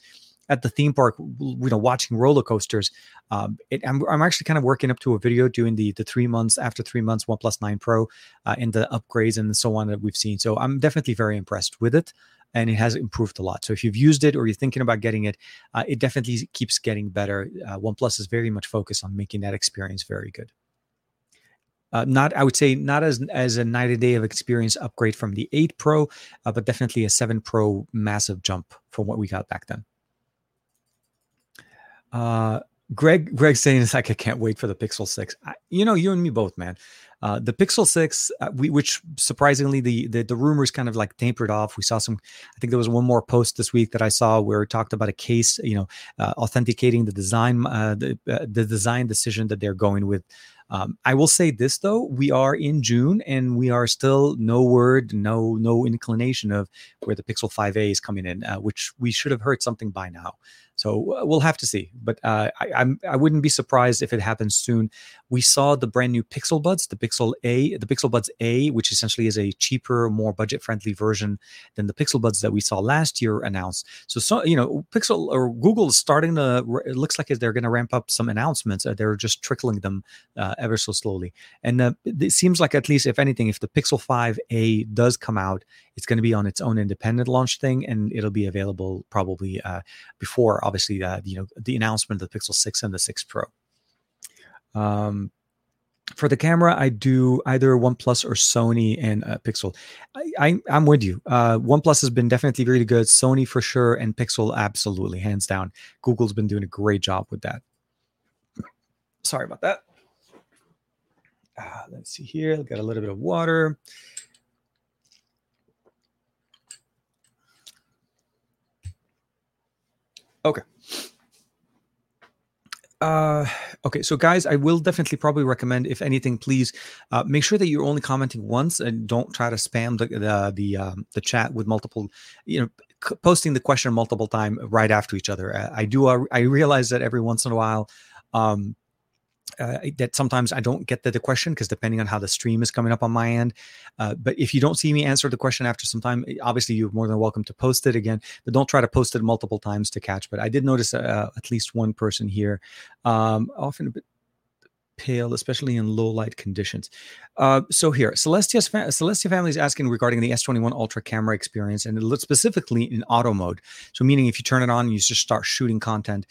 at the theme park, you know, watching roller coasters. Um, it, I'm, I'm actually kind of working up to a video doing the the three months after three months OnePlus Nine Pro uh, and the upgrades and so on that we've seen. So I'm definitely very impressed with it, and it has improved a lot. So if you've used it or you're thinking about getting it, uh, it definitely keeps getting better. Uh, OnePlus is very much focused on making that experience very good. Uh, not I would say not as as a night a day of experience upgrade from the 8 Pro, uh, but definitely a 7 Pro massive jump from what we got back then. Uh, Greg, Greg saying it's like I can't wait for the Pixel Six. I, you know, you and me both, man. Uh, the Pixel Six, uh, we, which surprisingly the, the the rumors kind of like tapered off. We saw some. I think there was one more post this week that I saw where it talked about a case, you know, uh, authenticating the design, uh, the uh, the design decision that they're going with. Um, I will say this though: we are in June, and we are still no word, no no inclination of where the Pixel 5a is coming in, uh, which we should have heard something by now. So we'll have to see. But uh, I, I'm I wouldn't be surprised if it happens soon. We saw the brand new Pixel Buds, the Pixel A, the Pixel Buds A, which essentially is a cheaper, more budget-friendly version than the Pixel Buds that we saw last year announced. So, so you know, Pixel or Google is starting to. It looks like they're going to ramp up some announcements. Uh, they're just trickling them uh, ever so slowly, and uh, it seems like at least if anything, if the Pixel 5a does come out, it's going to be on its own independent launch thing, and it'll be available probably uh, before, obviously, uh, you know, the announcement of the Pixel 6 and the 6 Pro. Um, for the camera, I do either OnePlus or Sony and uh, Pixel. I, I am with you. Uh, OnePlus has been definitely really good. Sony for sure, and Pixel absolutely hands down. Google's been doing a great job with that. Sorry about that. Uh, let's see here. Got a little bit of water. Okay. Uh, okay, so guys, I will definitely probably recommend, if anything, please uh, make sure that you're only commenting once and don't try to spam the the the, um, the chat with multiple, you know, c- posting the question multiple time right after each other. I, I do. Uh, I realize that every once in a while, um, uh, that sometimes I don't get the, the question because depending on how the stream is coming up on my end. Uh, but if you don't see me answer the question after some time, eh, obviously you're more than welcome to post it again. But don't try to post it multiple times to catch. But I did notice uh, at least one person here, um, often a bit pale, especially in low light conditions. Uh, so here, Celestia's fa- Celestia family is asking regarding the S21 Ultra camera experience, and specifically in auto mode. So meaning if you turn it on, and you just start shooting content.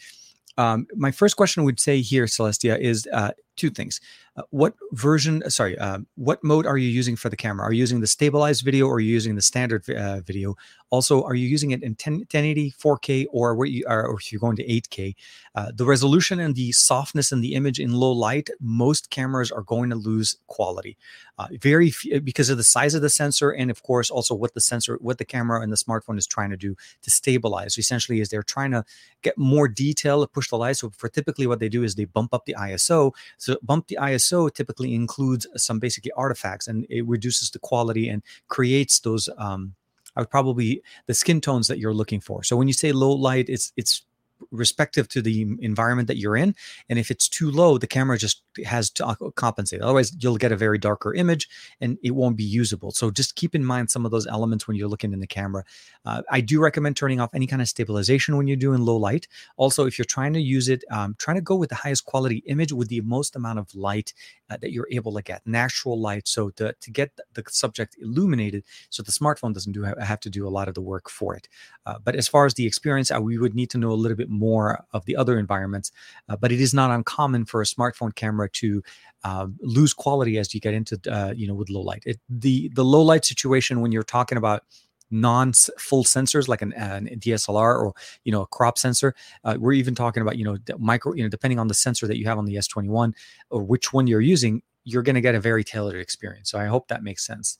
Um, my first question would say here, Celestia, is uh, two things. Uh, what version, sorry, uh, what mode are you using for the camera? Are you using the stabilized video or are you using the standard uh, video? Also, are you using it in 10, 1080, 4K, or, where you are, or if you're going to 8K? Uh, the resolution and the softness in the image in low light, most cameras are going to lose quality. Uh, very f- because of the size of the sensor, and of course, also what the sensor, what the camera and the smartphone is trying to do to stabilize. So essentially, is they're trying to get more detail, push the light. So for typically what they do is they bump up the ISO. So bump the ISO typically includes some basically artifacts, and it reduces the quality and creates those. Um, I would probably the skin tones that you're looking for. So when you say low light, it's it's respective to the environment that you're in. And if it's too low, the camera just has to compensate. Otherwise, you'll get a very darker image and it won't be usable. So just keep in mind some of those elements when you're looking in the camera. Uh, I do recommend turning off any kind of stabilization when you're doing low light. Also, if you're trying to use it, um, trying to go with the highest quality image with the most amount of light uh, that you're able to get, natural light. So to, to get the subject illuminated, so the smartphone doesn't do have to do a lot of the work for it. Uh, but as far as the experience, uh, we would need to know a little bit more of the other environments. Uh, but it is not uncommon for a smartphone camera to uh, lose quality as you get into uh, you know with low light. It, the the low light situation when you're talking about non full sensors like an, an, DSLR or you know a crop sensor. Uh, we're even talking about you know micro you know depending on the sensor that you have on the S21 or which one you're using, you're going to get a very tailored experience. So I hope that makes sense.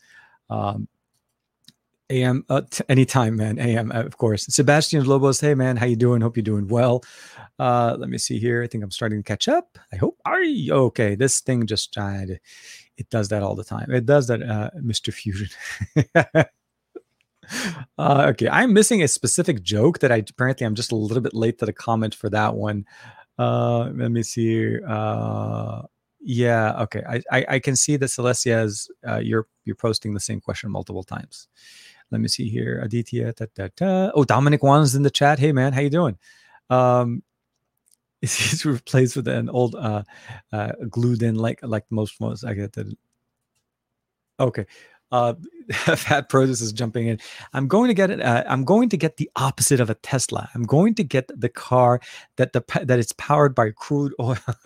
Um, AM uh, t- anytime, man. AM, uh, of course. Sebastian Lobos, hey man, how you doing? Hope you're doing well. Uh, let me see here. I think I'm starting to catch up. I hope. Are you okay? This thing just died. It does that all the time. It does that, uh, Mr. Fusion. *laughs* uh, okay, I'm missing a specific joke that I apparently I'm just a little bit late to the comment for that one. Uh, let me see. Uh, yeah, okay. I, I, I can see that Celestia is uh, you're you're posting the same question multiple times. Let me see here. Aditya. Da, da, da. Oh, Dominic Wan's in the chat. Hey, man, how you doing? Um, *laughs* he's replaced with an old uh, uh, glued in like like most ones. I get that. Okay. Uh, *laughs* Fat Produce is jumping in. I'm going to get it. Uh, I'm going to get the opposite of a Tesla. I'm going to get the car that the that it's powered by crude oil.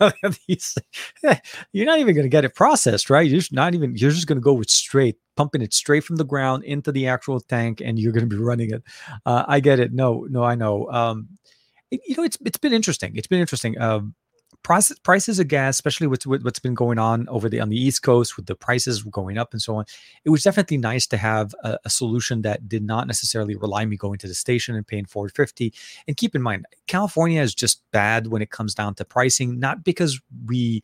*laughs* *laughs* you're not even going to get it processed, right? You're just not even. You're just going to go with straight, pumping it straight from the ground into the actual tank, and you're going to be running it. Uh, I get it. No, no, I know. Um, you know, it's it's been interesting. It's been interesting. Um, prices prices of gas, especially with, with, what's been going on over the on the East Coast with the prices going up and so on, it was definitely nice to have a, a solution that did not necessarily rely me going to the station and paying 450. And keep in mind, California is just bad when it comes down to pricing, not because we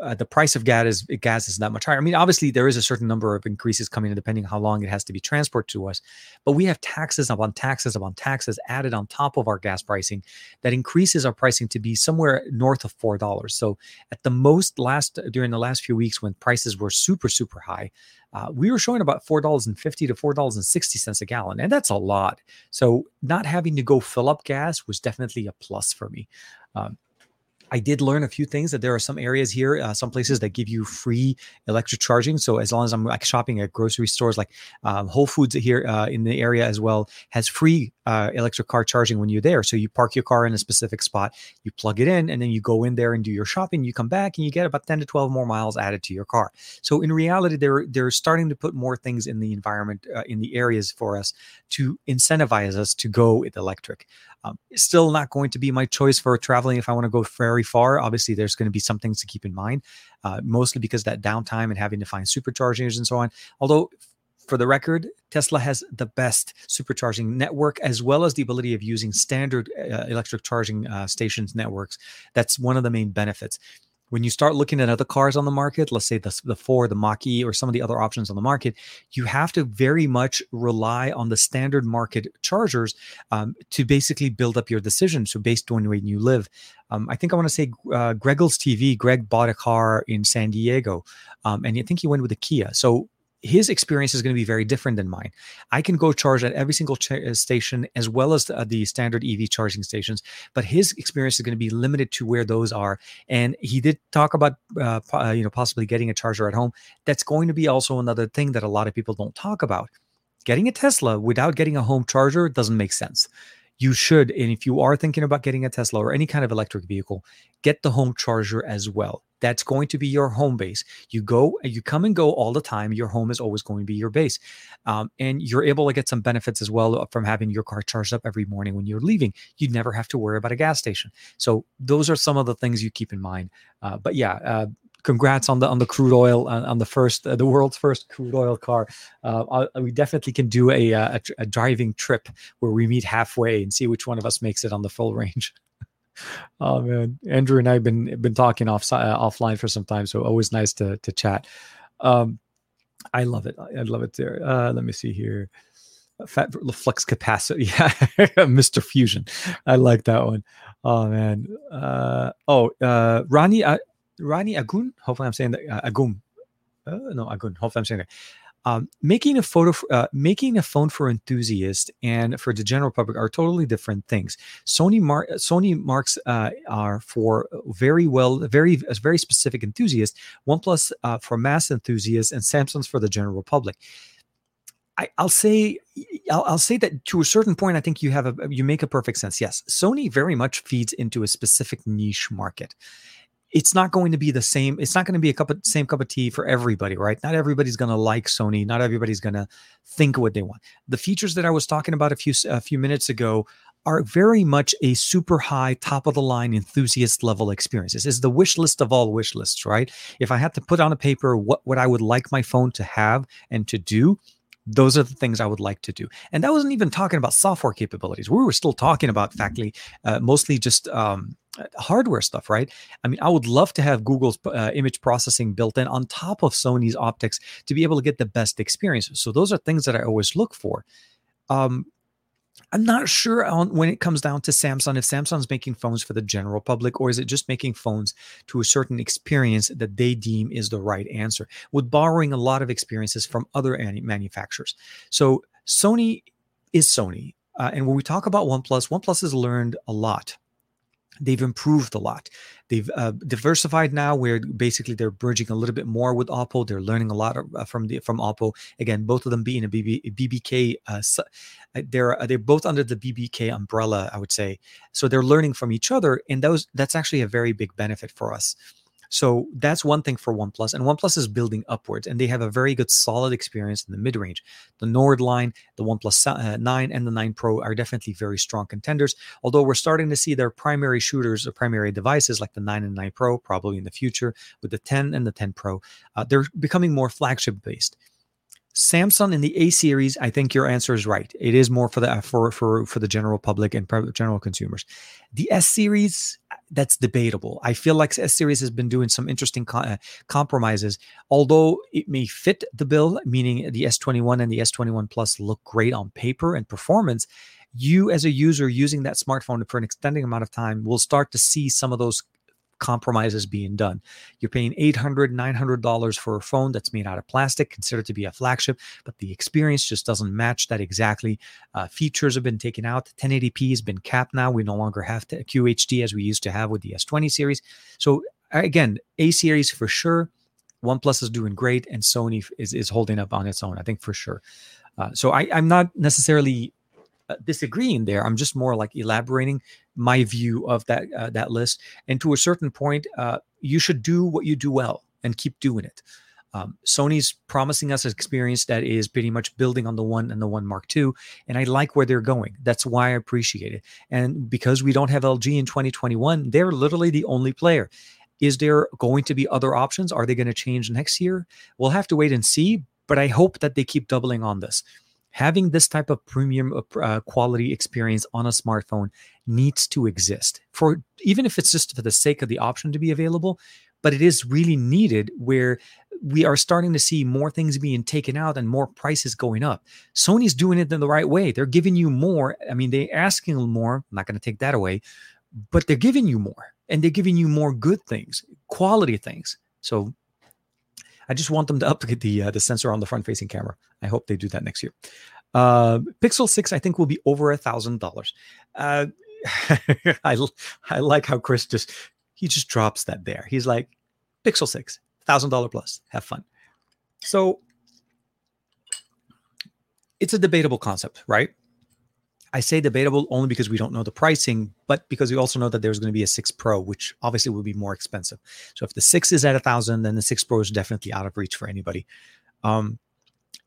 uh, the price of gas is gas is that much higher. I mean, obviously there is a certain number of increases coming in depending how long it has to be transported to us, but we have taxes upon taxes upon taxes added on top of our gas pricing that increases our pricing to be somewhere north of four dollars. So at the most last during the last few weeks when prices were super super high, uh, we were showing about four dollars and fifty to four dollars and sixty cents a gallon, and that's a lot. So not having to go fill up gas was definitely a plus for me. Um, I did learn a few things that there are some areas here, uh, some places that give you free electric charging. So as long as I'm like shopping at grocery stores, like um, Whole Foods here uh, in the area as well, has free uh, electric car charging when you're there. So you park your car in a specific spot, you plug it in, and then you go in there and do your shopping. You come back and you get about 10 to 12 more miles added to your car. So in reality, they're they're starting to put more things in the environment uh, in the areas for us to incentivize us to go with electric. Um, still not going to be my choice for traveling if I want to go very far. Obviously, there's going to be some things to keep in mind, uh, mostly because that downtime and having to find superchargers and so on. Although, for the record, Tesla has the best supercharging network as well as the ability of using standard uh, electric charging uh, stations networks. That's one of the main benefits when you start looking at other cars on the market, let's say the, the Ford, the Mach-E, or some of the other options on the market, you have to very much rely on the standard market chargers um, to basically build up your decision. So based on where you live, um, I think I want to say uh, Greggles TV. Greg bought a car in San Diego, um, and I think he went with a Kia. So his experience is going to be very different than mine. I can go charge at every single ch- uh, station as well as the, uh, the, standard EV charging stations, but his experience is going to be limited to where those are. And he did talk about uh, uh, you know possibly getting a charger at home. That's going to be also another thing that a lot of people don't talk about. Getting a Tesla without getting a home charger doesn't make sense you should and if you are thinking about getting a tesla or any kind of electric vehicle get the home charger as well that's going to be your home base. You go, you come and go all the time. Your home is always going to be your base. Um, and you're able to get some benefits as well from having your car charged up every morning when you're leaving. You never have to worry about a gas station. So those are some of the things you keep in mind. Uh, but yeah, uh, congrats on the on the crude oil on, on the first uh, the world's first crude oil car uh, we definitely can do a, uh, a, a driving trip where we meet halfway and see which one of us makes it on the full range oh man, Andrew and I've been been talking off uh, offline for some time, so always nice to to chat. Um, I love it. I love it there. Uh, let me see here. Fat flux capacitor. *laughs* Yeah, Mr. Fusion. I like that one. Oh man. Uh, oh, uh, Rani uh, Rani Agun. Hopefully, I'm saying that uh, Agum. Uh, no, Agun. Hopefully, I'm saying that. Um, making a photo, uh, making a phone for enthusiasts and for the general public are totally different things. Sony mar- Sony marks uh, are for very well, very very specific enthusiasts. OnePlus uh, for mass enthusiasts, and Samsung's for the general public. I, will say I'll, I'll, say that to a certain point, I think you have a you make a perfect sense. Yes, Sony very much feeds into a specific niche market, it's not going to be the same. It's not going to be a cup of same cup of tea for everybody, right? Not everybody's going to like Sony. Not everybody's going to think what they want. The features that I was talking about a few a few minutes ago are very much a super high, top of the line, enthusiast level experiences. Is the wish list of all wish lists, right? If I had to put on a paper what what I would like my phone to have and to do, those are the things I would like to do. And that wasn't even talking about software capabilities. We were still talking about factly, uh, mostly just um, uh, hardware stuff, right? I mean, I would love to have Google's uh, image processing built in on top of Sony's optics to be able to get the best experience. So those are things that I always look for. Um, I'm not sure on when it comes down to Samsung if Samsung's making phones for the general public or is it just making phones to a certain experience that they deem is the right answer, with borrowing a lot of experiences from other manufacturers. So Sony is Sony. Uh, and when we talk about OnePlus, OnePlus has learned a lot they've improved a lot. They've uh, diversified now, where basically they're bridging a little bit more with Oppo. They're learning a lot uh, from the from Oppo. Again, both of them being a BB, BBK, uh, uh, they're uh, they're both under the BBK umbrella, I would say. So they're learning from each other, and those that's actually a very big benefit for us. So that's one thing for OnePlus. And OnePlus is building upwards, and they have a very good, solid experience in the mid range. The Nord line, the OnePlus uh, 9, and the 9 Pro are definitely very strong contenders. Although we're starting to see their primary shooters or primary devices like the 9 and 9 Pro, probably in the future with the 10 and the 10 Pro, uh, they're becoming more flagship based Samsung in the A series, I think your answer is right. It is more for the for for for the general public and general consumers. The S series, that's debatable. I feel like S series has been doing some interesting co- uh, compromises. Although it may fit the bill, meaning the S21 and the S21 Plus look great on paper and performance, you as a user using that smartphone for an extended amount of time will start to see some of those compromises being done. You're paying $800, $900 for a phone that's made out of plastic, considered to be a flagship, but the experience just doesn't match that exactly. Uh, features have been taken out. 1080p has been capped now. We no longer have to QHD as we used to have with the S20 series. So, again, A series for sure. OnePlus is doing great, and Sony is, is holding up on its own, I think for sure. Uh, so I, I'm not necessarily uh, disagreeing there. I'm just more like elaborating my view of that uh, that list. And to a certain point, uh, you should do what you do well and keep doing it. Um, Sony's promising us an experience that is pretty much building on the one and the one Mark II, and I like where they're going. That's why I appreciate it. And because we don't have LG in 2021, they're literally the only player. Is there going to be other options? Are they going to change next year? We'll have to wait and see. But I hope that they keep doubling on this having this type of premium uh, uh, quality experience on a smartphone needs to exist for even if it's just for the sake of the option to be available but it is really needed where we are starting to see more things being taken out and more prices going up. Sony's doing it in the right way. They're giving you more. I mean they're asking more. I'm not going to take that away but they're giving you more and they're giving you more good things quality things. So I just want them to upgrade *laughs* the uh, the sensor on the front facing camera. I hope they do that next year. Uh, Pixel 6, I think, will be over a thousand dollars. Uh, *laughs* I I like how Chris just he just drops that there. He's like, Pixel 6, thousand dollar plus. Have fun. So it's a debatable concept, right? I say debatable only because we don't know the pricing, but because we also know that there's going to be a 6 Pro, which obviously will be more expensive. So if the 6 is at a thousand, then the 6 Pro is definitely out of reach for anybody. Um,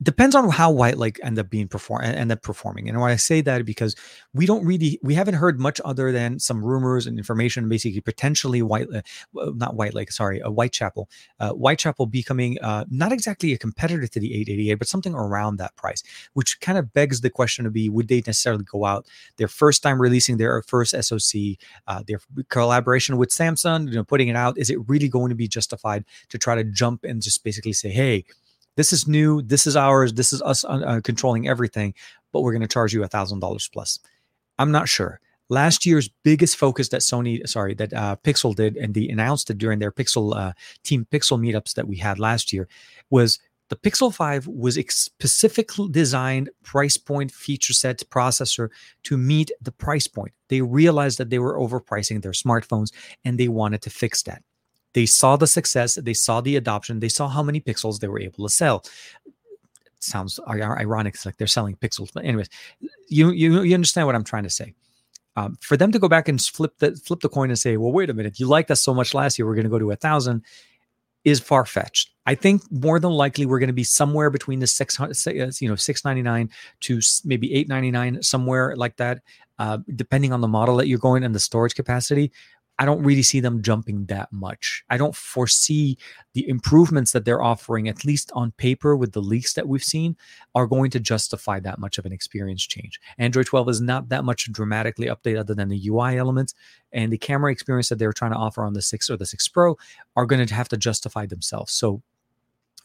depends on how White Lake end up being perform end up performing. And why I say that because we don't really we haven't heard much other than some rumors and information, basically potentially White uh, not White Lake, sorry, uh, Whitechapel, uh, Whitechapel becoming uh, not exactly a competitor to the 888, but something around that price, which kind of begs the question to be: Would they necessarily go out their first time releasing their first SoC, uh, their collaboration with Samsung, you know, putting it out? Is it really going to be justified to try to jump and just basically say, hey? This is new. This is ours. This is us uh, controlling everything, but we're going to charge you a thousand dollars plus. I'm not sure. Last year's biggest focus that Sony, sorry, that uh, Pixel did, and they announced it during their Pixel uh, Team Pixel meetups that we had last year, was the Pixel 5 was a specifically designed price point feature set processor to meet the price point. They realized that they were overpricing their smartphones and they wanted to fix that. They saw the success, they saw the adoption, they saw how many pixels they were able to sell. It sounds ironic, it's like they're selling pixels, but anyways, you you you understand what I'm trying to say. Um, for them to go back and flip the flip the coin and say, "Well, wait a minute, you liked us so much last year, we're going to go to a thousand, is far fetched. I think more than likely we're going to be somewhere between the six hundred, uh, you know, six ninety nine to maybe eight ninety nine, somewhere like that, uh, depending on the model that you're going and the storage capacity. I don't really see them jumping that much. I don't foresee the improvements that they're offering, at least on paper with the leaks that we've seen, are going to justify that much of an experience change. Android 12 is not that much dramatically updated other than the UI elements, and the camera experience that they're trying to offer on the 6 or the 6 Pro are going to have to justify themselves. So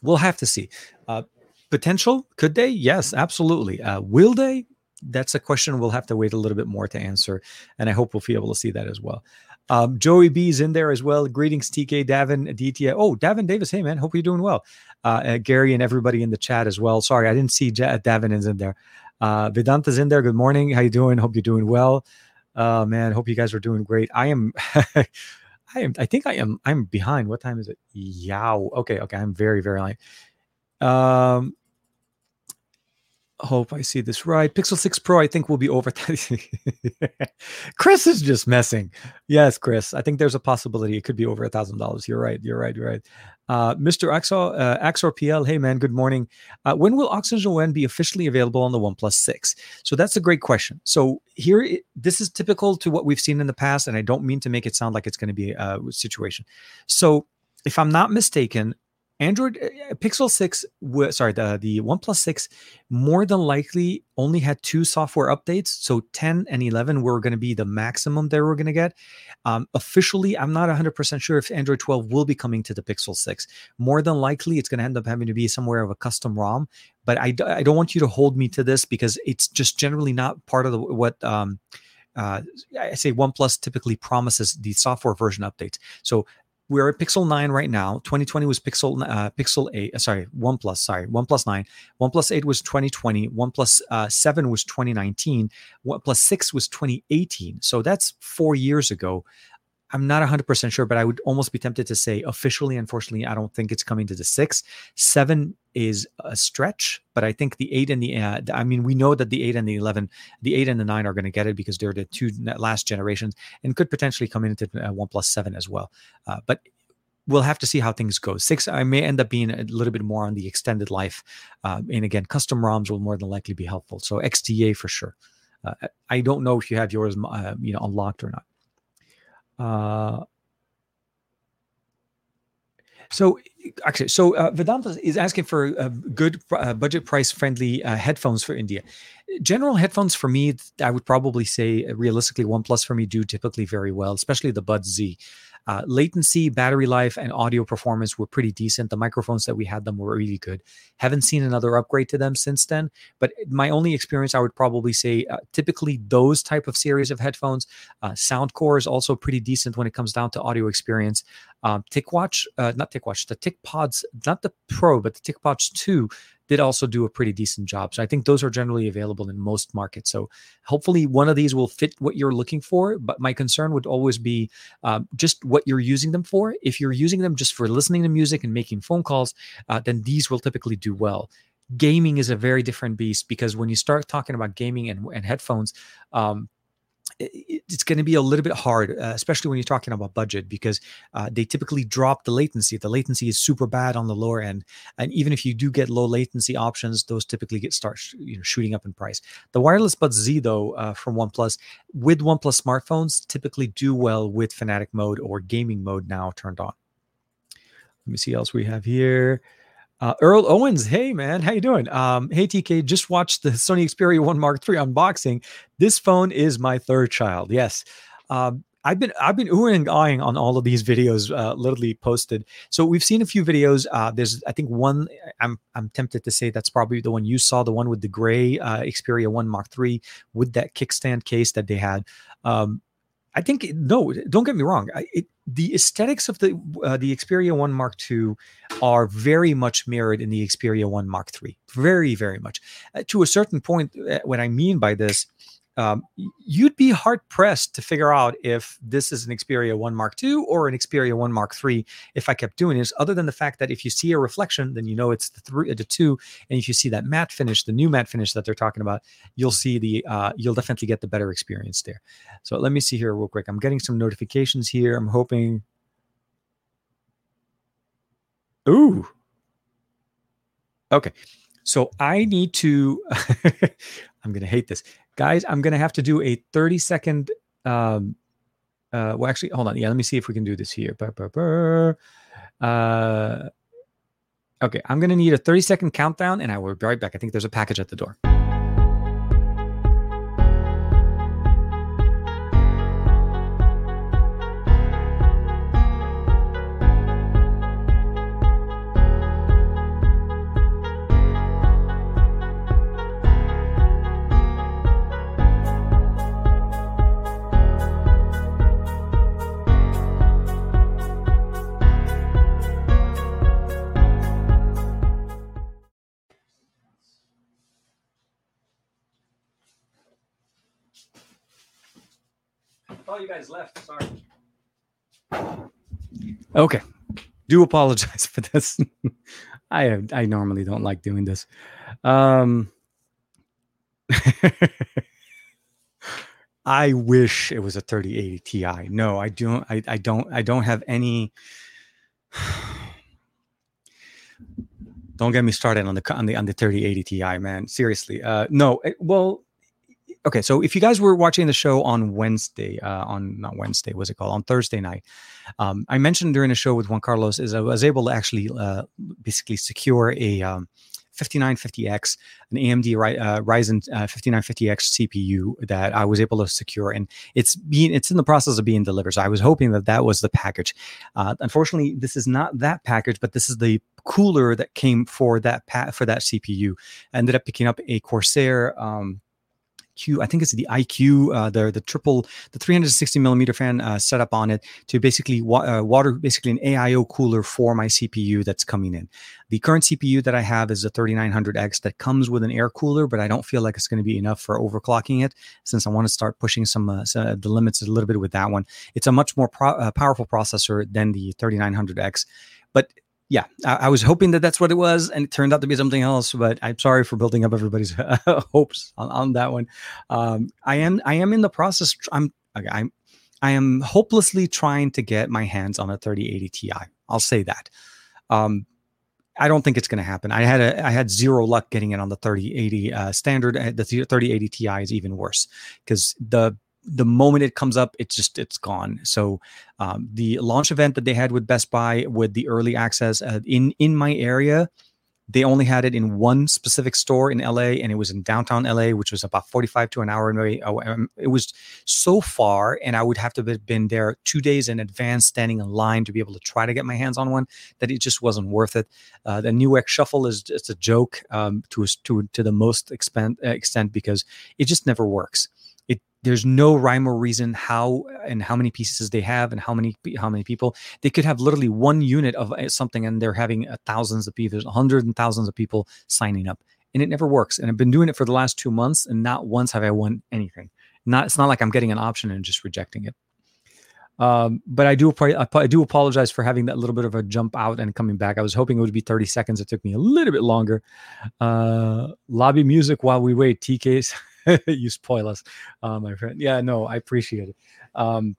we'll have to see. Uh, potential? Could they? Yes, absolutely. Uh, will they? That's a question we'll have to wait a little bit more to answer, and I hope we'll be able to see that as well. Um, Joey B's in there as well. Greetings, TK, Davin, Aditya. Oh, Davin Davis. Hey, man. Hope you're doing well. Uh, uh, Gary and everybody in the chat as well. Sorry, I didn't see Davin is in there. Uh, Vedanta's in there. Good morning. How you doing? Hope you're doing well. Uh, man, hope you guys are doing great. I am. *laughs* I am. I think I am. I'm behind. What time is it? Yow. Okay. Okay. I'm very, very late. Um, hope I see this right. Pixel 6 Pro, I think, will be over. *laughs* Chris is just messing. Yes, Chris. I think there's a possibility it could be over a thousand dollars. You're right. You're right. You're right. Uh, Mr. Axor, uh, Axor PL, hey man, good morning. Uh, when will OxygenOS be officially available on the OnePlus 6? So that's a great question. So here, this is typical to what we've seen in the past, and I don't mean to make it sound like it's going to be a situation. So if I'm not mistaken, Android uh, Pixel 6, sorry, the, the OnePlus 6 more than likely only had two software updates. So 10 and 11 were going to be the maximum they were going to get. Um, officially, I'm not 100% sure if Android 12 will be coming to the Pixel 6. More than likely, it's going to end up having to be somewhere of a custom ROM. But I, I don't want you to hold me to this because it's just generally not part of the, what. Um, uh, I say OnePlus typically promises the software version updates. So we're at Pixel 9 right now. 2020 was Pixel uh, Pixel 8. Uh, sorry, OnePlus. Sorry, OnePlus 9. OnePlus 8 was 2020. OnePlus uh, 7 was 2019. OnePlus 6 was 2018. So that's four years ago. I'm not 100% sure, but I would almost be tempted to say officially, unfortunately, I don't think it's coming to the six. Seven is a stretch, but I think the eight and the, uh, I mean, we know that the eight and the 11, the eight and the nine are going to get it because they're the two last generations and could potentially come into uh, OnePlus 7 as well. Uh, but we'll have to see how things go. Six, I may end up being a little bit more on the extended life. Uh, and again, custom ROMs will more than likely be helpful. So XDA for sure. Uh, I don't know if you have yours, uh, you know, unlocked or not. Uh, so actually, so uh, Vedanta is asking for uh, good uh, budget price friendly uh, headphones for India. General headphones for me, I would probably say realistically, OnePlus for me do typically very well, especially the Buds Z. Uh, latency, battery life, and audio performance were pretty decent. The microphones that we had them were really good. Haven't seen another upgrade to them since then. But my only experience, I would probably say, uh, typically those type of series of headphones. Uh, Soundcore is also pretty decent when it comes down to audio experience. Um, TicWatch, uh, not TicWatch, the TicPods, not the Pro, but the TicPods 2 did also do a pretty decent job. So I think those are generally available in most markets. So hopefully one of these will fit what you're looking for. But my concern would always be um, just what you're using them for. If you're using them just for listening to music and making phone calls, uh, then these will typically do well gaming is a very different beast because when you start talking about gaming and, and headphones um, it's going to be a little bit hard, uh, especially when you're talking about budget, because uh, they typically drop the latency. The latency is super bad on the lower end, and even if you do get low latency options, those typically get start sh- you know shooting up in price. The wireless buds Z though uh, from OnePlus with OnePlus smartphones typically do well with Fnatic mode or gaming mode now turned on. Let me see else we have here. Uh, Earl Owens, hey man, how you doing? Um, hey TK, just watched the Sony Xperia One Mark III unboxing. This phone is my third child. Yes, um, I've been I've been oohing and eyeing on all of these videos, uh, literally posted. So we've seen a few videos. Uh, there's I think one I'm I'm tempted to say that's probably the one you saw, the one with the gray uh, Xperia One Mark III with that kickstand case that they had. Um, I think no, don't get me wrong. It, the aesthetics of the uh, the Xperia One Mark II are very much mirrored in the Xperia One Mark III. Very, very much. Uh, to a certain point, uh, what I mean by this um, you'd be hard pressed to figure out if this is an Xperia 1 Mark II or an Xperia 1 Mark III if I kept doing this, other than the fact that if you see a reflection, then you know it's the three, the two. And if you see that matte finish, the new matte finish that they're talking about, you'll see the, uh, you'll definitely get the better experience there. So let me see here real quick. I'm getting some notifications here. I'm hoping. Ooh. Okay. So I need to, *laughs* I'm going to hate this guys, I'm going to have to do a 30 second. Um, uh, well, actually, hold on. Yeah, let me see if we can do this here. Uh, okay, I'm going to need a 30 second countdown and I will be right back. I think there's a package at the door. Left. Sorry. Okay. Do apologize *laughs* for this. I I normally don't like doing this. Um *laughs* I wish it was a 3080 Ti. No, I don't I, I don't I don't have any *sighs* Don't get me started on the on the on the 3080 Ti, man. Seriously. Uh no, it, well okay, so if you guys were watching the show on Wednesday, uh, on not Wednesday, was it called on Thursday night? Um, I mentioned during the show with Juan Carlos is I was able to actually uh, basically secure a um, 5950X, an AMD uh, Ryzen uh, 5950X CPU that I was able to secure, and it's being it's in the process of being delivered. So I was hoping that that was the package. Uh, unfortunately, this is not that package, but this is the cooler that came for that pa- for that CPU. I ended up picking up a Corsair. Um, I think it's the iCUE, uh, the the triple, the 360 millimeter fan uh, setup on it to basically wa- uh, water, basically an AIO cooler for my CPU that's coming in. The current CPU that I have is a 3900X that comes with an air cooler, but I don't feel like it's going to be enough for overclocking it since I want to start pushing some, uh, some the limits a little bit with that one. It's a much more pro- uh, powerful processor than the 3900X, but yeah, I, I, was hoping that that's what it was, and it turned out to be something else. But I'm sorry for building up everybody's *laughs* hopes on, on, that one. Um, I am I am in the process. I'm I'm I am hopelessly trying to get my hands on a 3080 Ti. I'll say that. Um, I don't think it's going to happen. I had a I had zero luck getting it on the 3080 uh, standard. Uh, the 3080 Ti is even worse because the the moment it comes up, it's just it's gone. So um, the launch event that they had with Best Buy with the early access uh, in in my area, they only had it in one specific store in LA, and it was in downtown LA, which was about 45 to an hour away. Oh, um, it was so far, and I would have to have been there two days in advance, standing in line to be able to try to get my hands on one. That it just wasn't worth it. Uh, the Newegg Shuffle is just a joke um, to to to the most extent extent because it just never works there's no rhyme or reason how and how many pieces they have and how many how many people they could have literally one unit of uh, something and they're having uh, thousands of people there's hundreds and thousands of people signing up and it never works and i've been doing it for the last two months and not once have i won anything not it's not like i'm getting an option and just rejecting it um, but I do I do apologize for having that little bit of a jump out and coming back. I was hoping it would be 30 seconds. It took me a little bit longer. Uh, lobby music while we wait. TK's *laughs* *laughs* you spoil us, uh, my friend. Yeah, no, I appreciate it. Um,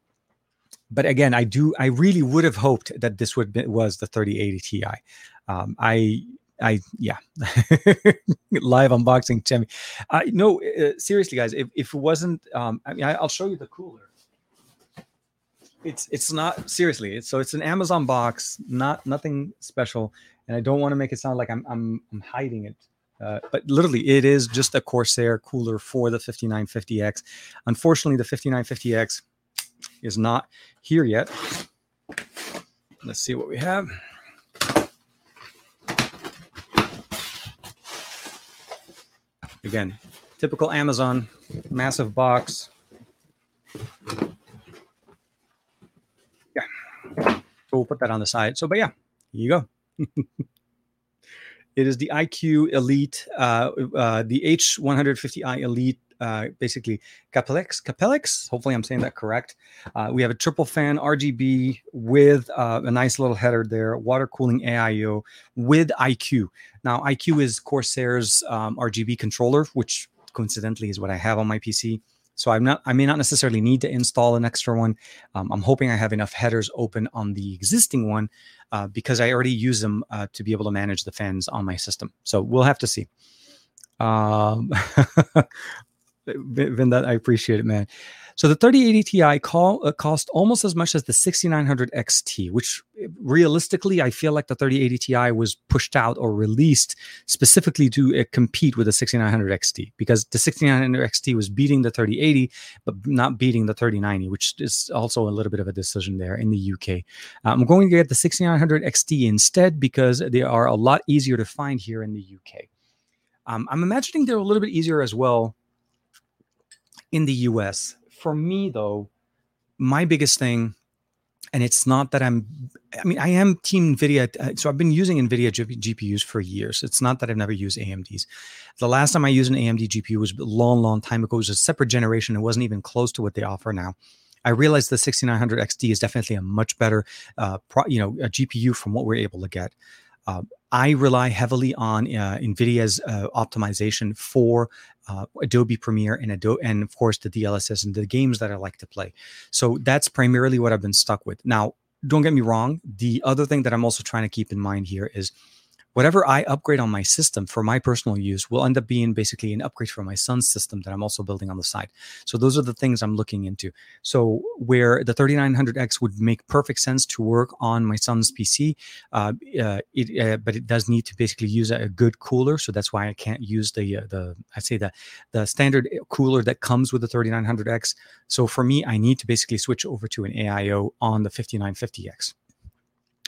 but again, I do. I really would have hoped that this would be, was the 3080 Ti. Um, I I yeah, *laughs* live unboxing Chemi. I no, uh, seriously, guys. If, if it wasn't, um, I mean, I, will show you the cooler. It's it's not seriously. It's so it's an Amazon box, not nothing special, and I don't want to make it sound like I'm I'm I'm hiding it. Uh, but literally, it is just a Corsair cooler for the 5950X. Unfortunately, the 5950X is not here yet. Let's see what we have. Again, typical Amazon, massive box. Yeah. So we'll put that on the side. So, but yeah, here you go. *laughs* It is the iCUE Elite, uh, uh, the H150i Elite, uh, basically Capellix. Capellix. Hopefully, I'm saying that correct. Uh, we have a triple fan RGB with uh, a nice little header there, water cooling AIO with iCUE. Now, iCUE is Corsair's um, RGB controller, which coincidentally is what I have on my PC. So I'm not, I may not necessarily need to install an extra one. Um, I'm hoping I have enough headers open on the existing one uh, because I already use them uh, to be able to manage the fans on my system. So we'll have to see. Um, *laughs* that I appreciate it, man. So the 3080 Ti call, uh, cost almost as much as the 6900 XT, which eh, realistically, I feel like the 3080 Ti was pushed out or released specifically to uh, compete with the 6900 XT because the 6900 XT was beating the 3080, but not beating the 3090, which is also a little bit of a decision there in the UK. Uh, I'm going to get the 6900 XT instead because they are a lot easier to find here in the UK. Um, I'm imagining they're a little bit easier as well in the US for me though, my biggest thing, and it's not that I'm, I mean, I am team NVIDIA. Uh, so I've been using NVIDIA GPUs for years. It's not that I've never used AMDs. The last time I used an AMD GPU was a long, long time ago. It was a separate generation. It wasn't even close to what they offer now. I realized the 6900 XT is definitely a much better, uh, pro, you know, a GPU from what we're able to get. Uh, I rely heavily on uh, NVIDIA's uh, optimization for uh, Adobe Premiere and Adobe, and of course the DLSS and the games that I like to play. So that's primarily what I've been stuck with. Now, don't get me wrong. The other thing that I'm also trying to keep in mind here is whatever I upgrade on my system for my personal use will end up being basically an upgrade for my son's system that I'm also building on the side. So those are the things I'm looking into. So where the 3900X would make perfect sense to work on my son's PC, uh, uh, it, uh, but it does need to basically use a, good cooler. So that's why I can't use the uh, the I say the the standard cooler that comes with the 3900X. So for me, I need to basically switch over to an AIO on the 5950X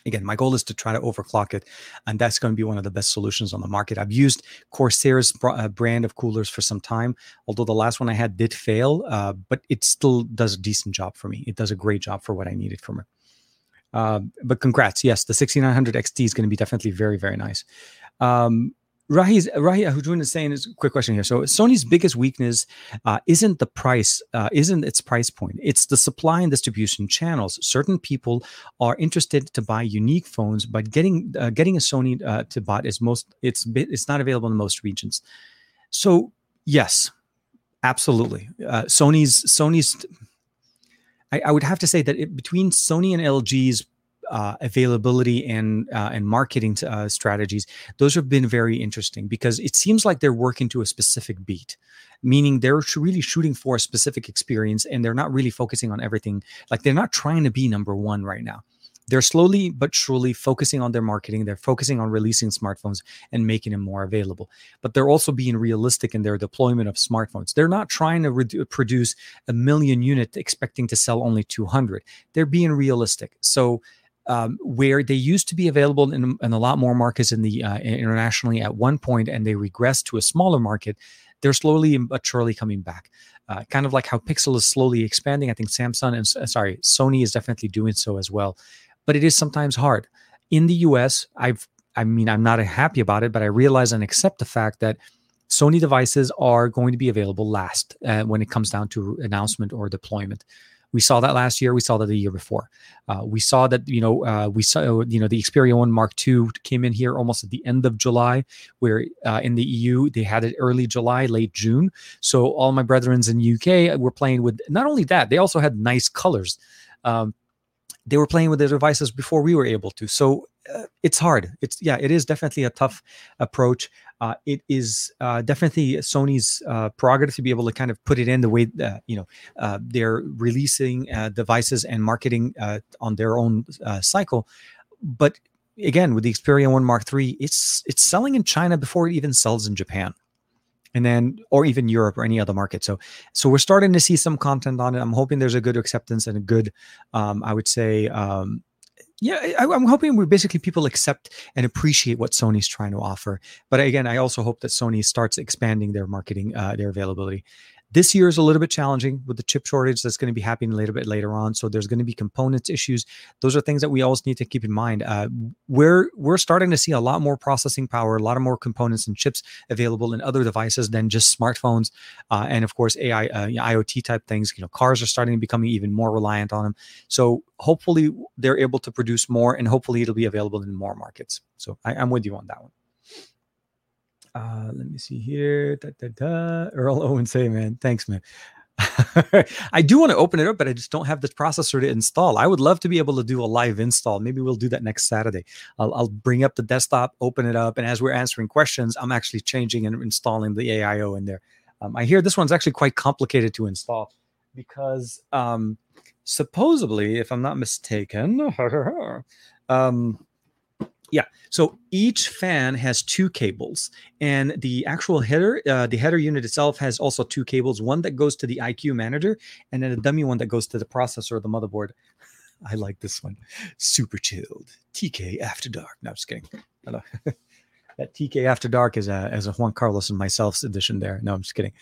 again my goal is to try to overclock it and that's going to be one of the best solutions on the market. I've used corsair's uh, brand of coolers for some time although the last one i had did fail uh, but it still does a decent job for me. It does a great job for what i needed from it. Uh, but congrats. Yes the 6900 xt is going to be definitely very very nice. Um, Rahi's, Rahi Ahujun is saying is a quick question here. So Sony's biggest weakness uh, isn't the price, uh, isn't its price point. It's the supply and distribution channels. Certain people are interested to buy unique phones, but getting uh, getting a Sony uh, to buy is most it's it's not available in most regions. So yes, absolutely. Uh, Sony's Sony's. I, I, would have to say that it, between Sony and LG's uh, availability and uh, and marketing uh, strategies those have been very interesting because it seems like they're working to a specific beat meaning they're really shooting for a specific experience and they're not really focusing on everything. Like they're not trying to be number one right now. They're slowly but surely focusing on their marketing they're focusing on releasing smartphones and making them more available but they're also being realistic in their deployment of smartphones. They're not trying to re- produce a million unit expecting to sell only 200 they're being realistic. So um, where they used to be available in, in, a lot more markets in the uh, internationally at one point, and they regressed to a smaller market. They're slowly but surely coming back. Uh, kind of like how Pixel is slowly expanding. I think Samsung and uh, sorry, Sony is definitely doing so as well. But it is sometimes hard. In the US, I've I mean, I'm not happy about it, but I realize and accept the fact that Sony devices are going to be available last uh, when it comes down to announcement or deployment. We saw that last year. We saw that the year before. Uh, we saw that you know uh, we saw you know the Xperia One Mark II came in here almost at the end of July, where uh, in the EU they had it early July, late June. So all my brethrens in UK were playing with not only that they also had nice colors. Um, they were playing with their devices before we were able to. So uh, it's hard. It's yeah, it is definitely a tough approach. Uh, it is uh, definitely Sony's uh, prerogative to be able to kind of put it in the way that you know uh, they're releasing uh, devices and marketing on their own cycle. But again, with the Xperia One Mark III, it's it's selling in China before it even sells in Japan and then or even Europe or any other market. So so we're starting to see some content on it. I'm hoping there's a good acceptance and a good, um, I would say, um, yeah, I, am hoping we basically people accept and appreciate what Sony's trying to offer. But again, I also hope that Sony starts expanding their marketing, uh, their availability. This year is a little bit challenging with the chip shortage that's going to be happening a little bit later on. So there's going to be components issues. Those are things that we always need to keep in mind. Uh, we're we're starting to see a lot more processing power, a lot of more components and chips available in other devices than just smartphones, uh, and of course AI, uh, IoT type things. You know, cars are starting to become even more reliant on them. So hopefully they're able to produce more, and hopefully it'll be available in more markets. So I, I'm with you on that one. Uh, let me see here. Da, da, da. Earl Owen say, man, thanks, man. *laughs* I do want to open it up, but I just don't have the processor to install. I would love to be able to do a live install. Maybe we'll do that next Saturday. I'll, I'll bring up the desktop, open it up, and as we're answering questions, I'm actually changing and installing the AIO in there. Um, I hear this one's actually quite complicated to install because um, supposedly, if I'm not mistaken, *laughs* um, yeah. So each fan has two cables, and the actual header, uh, the header unit itself has also two cables. One that goes to the iCUE manager, and then a dummy one that goes to the processor or the motherboard. *laughs* I like this one. Super chilled. TK After Dark. No, I'm just kidding. *laughs* that TK After Dark is a as a Juan Carlos and myself's edition there. No, I'm just kidding.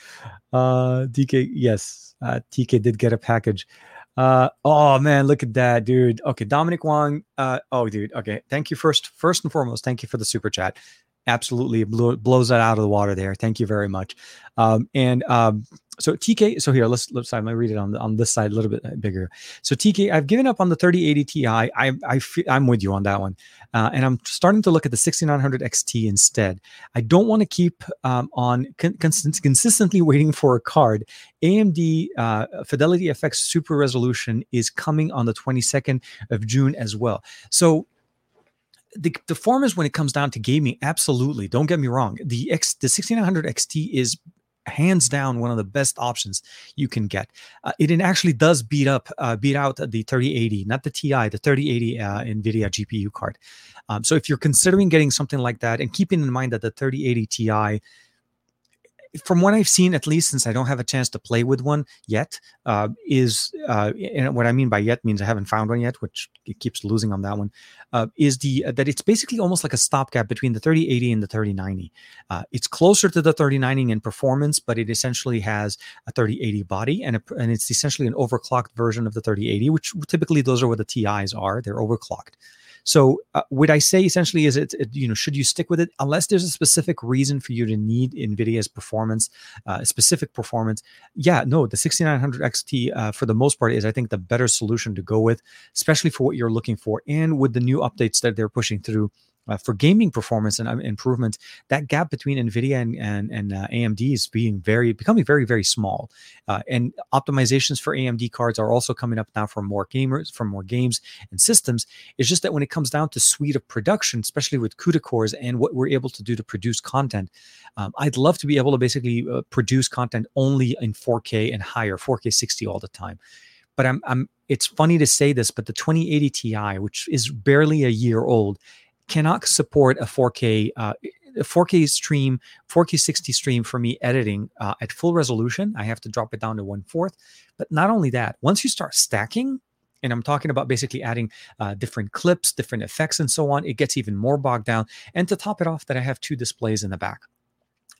Uh, TK, yes, uh, TK did get a package. Uh, oh man, look at that, dude. Okay, Dominic Wong. Uh, oh, dude. Okay, thank you first. First and foremost, thank you for the super chat. Absolutely blew, blows that out of the water there. Thank you very much. Um, and um, so TK, so here let's let's let me read it on the, on this side a little bit bigger. So TK, I've given up on the 3080 Ti. I I I'm with you on that one, uh, and I'm starting to look at the 6900 XT instead. I don't want to keep um, on con- consist- consistently waiting for a card. AMD uh, Fidelity FX Super Resolution is coming on the 22nd of June as well. So the the form is when it comes down to gaming, absolutely. Don't get me wrong. The X, the 6900 XT is hands down one of the best options you can get. Uh, it actually does beat up, uh, beat out the 3080, not the TI, the 3080 uh, NVIDIA GPU card. Um, so if you're considering getting something like that, and keeping in mind that the 3080 Ti from what I've seen, at least since I don't have a chance to play with one yet, uh, is uh, and what I mean by yet means I haven't found one yet, which it keeps losing on that one. Uh, is the uh, that it's basically almost like a stopgap between the 3080 and the 3090. Uh, it's closer to the 3090 in performance, but it essentially has a 3080 body, and a, and it's essentially an overclocked version of the 3080, which typically those are what the TIs are. They're overclocked. So, uh, would I say essentially is it, it, you know should you stick with it unless there's a specific reason for you to need Nvidia's performance, uh, specific performance? Yeah, no, the 6900 XT uh, for the most part is I think the better solution to go with, especially for what you're looking for, and with the new updates that they're pushing through uh, for gaming performance and uh, improvement, that gap between NVIDIA and and, and uh, AMD is being very becoming very very small. Uh, and optimizations for AMD cards are also coming up now for more gamers, for more games and systems. It's just that when it comes down to suite of production, especially with CUDA cores and what we're able to do to produce content, um, I'd love to be able to basically uh, produce content only in 4K and higher, 4K 60 all the time. But I'm, I'm it's funny to say this, but the 2080 Ti, which is barely a year old, cannot support a 4K uh, a 4K stream, 4K 60 stream for me editing uh, at full resolution. I have to drop it down to one fourth. But not only that, once you start stacking, and I'm talking about basically adding uh, different clips, different effects, and so on, it gets even more bogged down. And to top it off, that I have two displays in the back.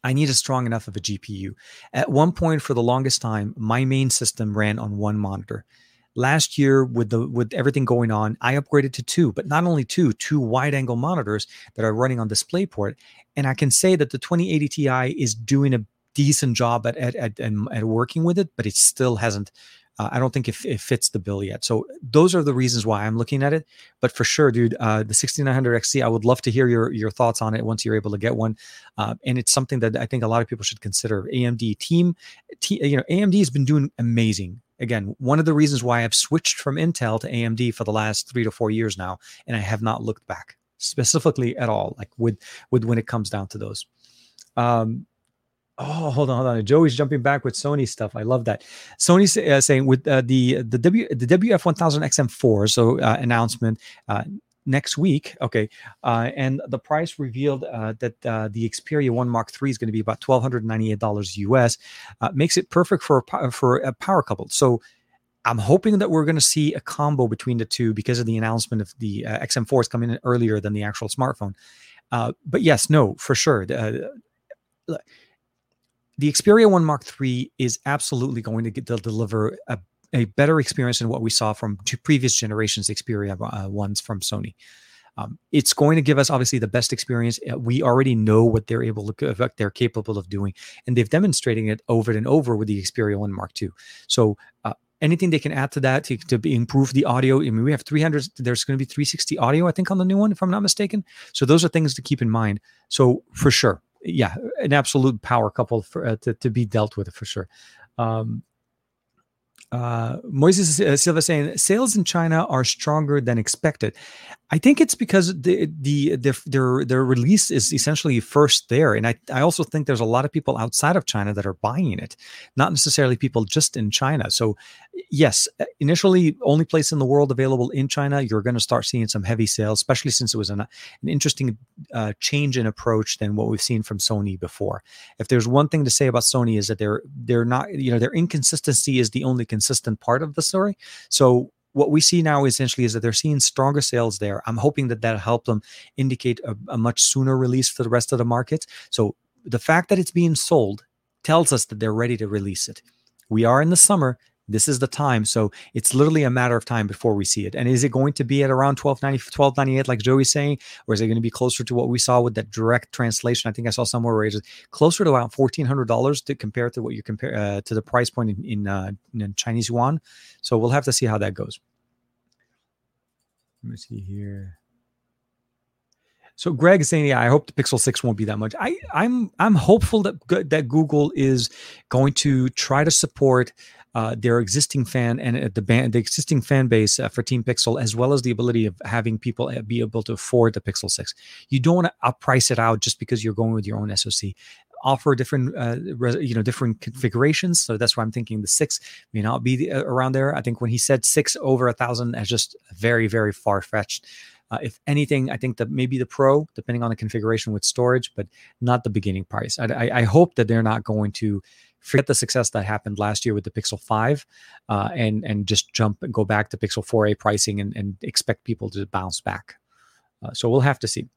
I need a strong enough of a GPU. At one point, for the longest time, my main system ran on one monitor last year with the with everything going on i upgraded to two but not only two two wide angle monitors that are running on displayport and i can say that the 2080 ti is doing a decent job at at, at, at working with it but it still hasn't uh, I don't think it, it, fits the bill yet. So those are the reasons why I'm looking at it. But for sure, dude, uh, the 6900 XT, I would love to hear your your thoughts on it once you're able to get one. Uh, and it's something that I think a lot of people should consider. AMD team, t- you know, AMD has been doing amazing again, one of the reasons why I've switched from Intel to AMD for the last three to four years now, and I have not looked back specifically at all, like with with when it comes down to those. Um, oh, hold on, hold on. Joey's jumping back with Sony stuff. I love that. Sony's uh, saying with uh, the the W the WF1000 XM4 so uh, announcement. Next week. Okay, uh, and the price revealed uh, that uh, the Xperia One Mark III is going to be about twelve hundred ninety eight dollars US. Uh, makes it perfect for a, for a power couple. So. I'm hoping that we're going to see a combo between the two because of the announcement of the uh, XM4 is coming in earlier than the actual smartphone. Uh, but yes, no, for sure. the Xperia One Mark III is absolutely going to, get, to deliver a a better experience than what we saw from previous generations Xperia uh, ones from Sony. Um, it's going to give us obviously the best experience. Uh, we already know what they're able to, what they're capable of doing, and they've demonstrated it over and over with the Xperia One Mark II. So uh, anything they can add to that to, to improve the audio. I mean, we have 300. There's going to be 360 audio, I think, on the new one, if I'm not mistaken. So those are things to keep in mind. So for sure, yeah, an absolute power couple for, uh, to to be dealt with for sure. Um, uh, Moises uh, Silva saying sales in China are stronger than expected. I think it's because the, the, the their their release is essentially first there, and I I also think there's a lot of people outside of China that are buying it, not necessarily people just in China. So yes, uh, initially only place in the world available in China, you're going to start seeing some heavy sales, especially since it was an an interesting uh, change in approach than what we've seen from Sony before. If there's one thing to say about Sony is that they're they're not you know their inconsistency is the only consistent part of the story. So what we see now essentially is that they're seeing stronger sales there. I'm hoping that that'll help them indicate a, a much sooner release for the rest of the market. So the fact that it's being sold tells us that they're ready to release it. We are in the summer. This is the time. So it's literally a matter of time before we see it. And is it going to be at around 1290, 1298, like Joey's saying? Or is it going to be closer to what we saw with that direct translation? I think I saw somewhere where it's closer to about $1,400 to compare to what you compare uh, to the price point in, in, uh, in Chinese yuan. So we'll have to see how that goes. Let me see here. So Greg is saying, yeah, I hope the Pixel 6 won't be that much. I, I'm I'm hopeful that that Google is going to try to support uh, their existing fan and uh, the band, the existing fan base uh, for Team Pixel, as well as the ability of having people be able to afford the Pixel Six. You don't want to price it out just because you're going with your own SoC offer different uh, you know different configurations so that's why i'm thinking the six may not be the, uh, around there i think when he said six over a thousand that's just very very far fetched uh, if anything, I think that maybe the Pro, depending on the configuration with storage, but not the beginning price. I, I, I hope that they're not going to forget the success that happened last year with the Pixel 5 uh, and and just jump and go back to Pixel 4a pricing and, and expect people to bounce back. Uh, so we'll have to see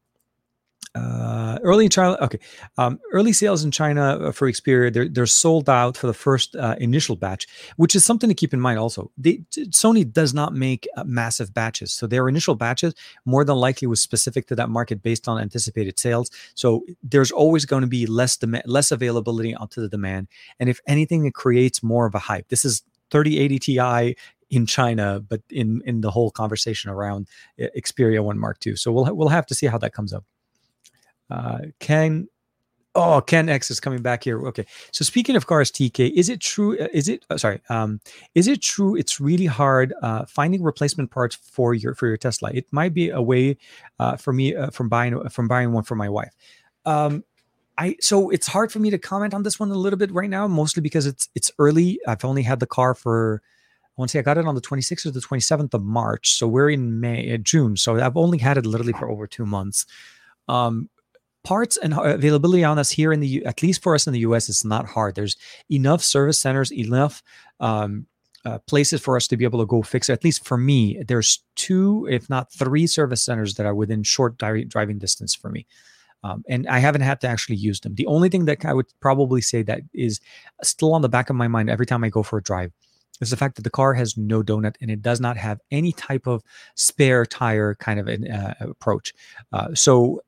uh, early in China. Okay, um, early sales in China uh, for Xperia they're, they're sold out for the first uh, initial batch, which is something to keep in mind. Also, they, Sony does not make uh, massive batches, so their initial batches more than likely was specific to that market based on anticipated sales. So there's always going to be less demand, less availability onto the demand, and if anything, it creates more of a hype. This is 3080 Ti in China, but in in the whole conversation around uh, Xperia One Mark II. So we'll we'll have to see how that comes up. Uh, Ken, oh, Ken X is coming back here. Okay, so speaking of cars, TK, is it true? Uh, is it uh, sorry? Um, is it true? It's really hard uh, finding replacement parts for your for your Tesla. It might be a way uh, for me uh, from buying from buying one for my wife. Um, I so it's hard for me to comment on this one a little bit right now, mostly because it's it's early. I've only had the car for I want to say I got it on the 26th or the 27th of March. So we're in May, June. So I've only had it literally for over two months. Um, parts and availability on us here in the at least for us in the us it's not hard. There's enough service centers enough um, uh, places for us to be able to go fix it. At least for me there's two if not three service centers that are within short di- driving distance for me. Um, and i haven't had to actually use them. The only thing that i would probably say that is still on the back of my mind every time i go for a drive is the fact that the car has no donut and it does not have any type of spare tire kind of an uh, approach. Uh, so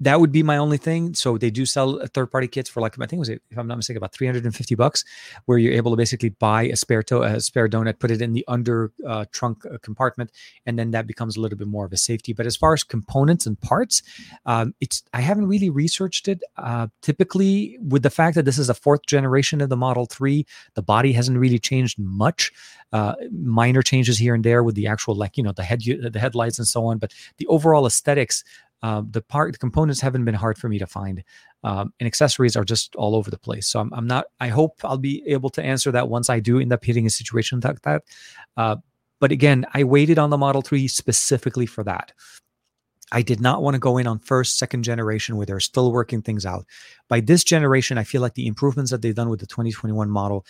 that would be my only thing. So they do sell third party kits for like I think it was if I'm not mistaken about 350 bucks, where you're able to basically buy a spare to- a spare donut, put it in the under uh, trunk uh, compartment, and then that becomes a little bit more of a safety. But as far as components and parts, um, it's I haven't really researched it. Uh, typically, with the fact that this is a fourth generation of the Model Three, the body hasn't really changed much. Uh, minor changes here and there with the actual like you know the head the headlights and so on, but the overall aesthetics uh, the part the components haven't been hard for me to find um, and accessories are just all over the place so I'm, I'm, not i hope i'll be able to answer that once i do end up hitting a situation like that uh, but again i waited on the model 3 specifically for that I did not want to go in on first, second generation where they're still working things out. By this generation, I feel like the improvements that they've done with the 2021 model,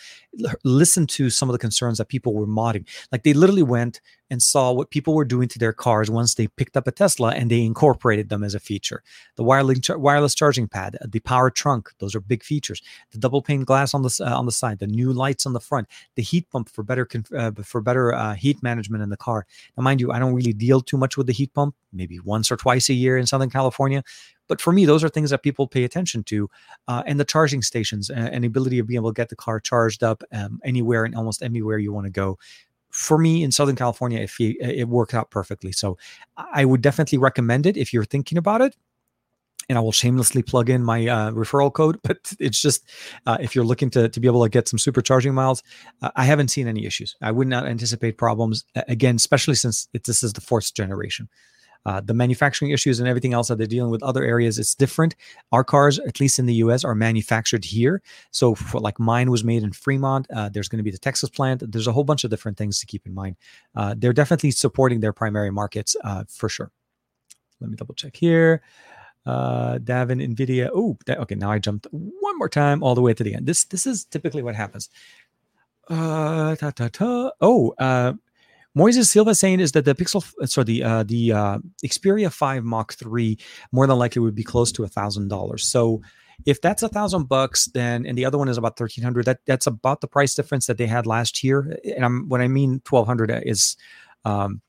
listen to some of the concerns that people were modding. Like they literally went and saw what people were doing to their cars once they picked up a Tesla and they incorporated them as a feature. The wireless wireless charging pad, the power trunk, those are big features. The double pane glass on the uh, on the side, the new lights on the front, the heat pump for better uh, for better uh, heat management in the car. Now, mind you, I don't really deal too much with the heat pump, maybe once or twice a year in Southern California. But for me, those are things that people pay attention to, uh, and the charging stations and, and, the ability of being able to get the car charged up um, anywhere and almost anywhere you want to go for me in Southern California, if you, it worked out perfectly. So I would definitely recommend it if you're thinking about it. And I will shamelessly plug in my uh, referral code, *laughs* but it's just uh, if you're looking to, to be able to get some supercharging miles, uh, I haven't seen any issues. I would not anticipate problems again, especially since it, this is the fourth generation. Uh, the manufacturing issues and everything else that they're dealing with other areas it's different. Our cars at least in the us are manufactured here. So for, like mine was made in fremont uh, there's going to be the texas plant. There's a whole bunch of different things to keep in mind. Uh, they're definitely supporting their primary markets uh, for sure. Let me double check here. Uh davin nvidia. Oh okay now i jumped one more time all the way to the end. This this is typically what happens. Uh ta, ta, ta. oh uh Moises Silva saying is that the Pixel, uh, sorry, the uh, the uh, Xperia 5 Mark 3 more than likely would be close to a thousand dollars. So if that's a thousand bucks, then and the other one is about thirteen hundred. That that's about the price difference that they had last year. And I'm when I mean twelve hundred is. Um,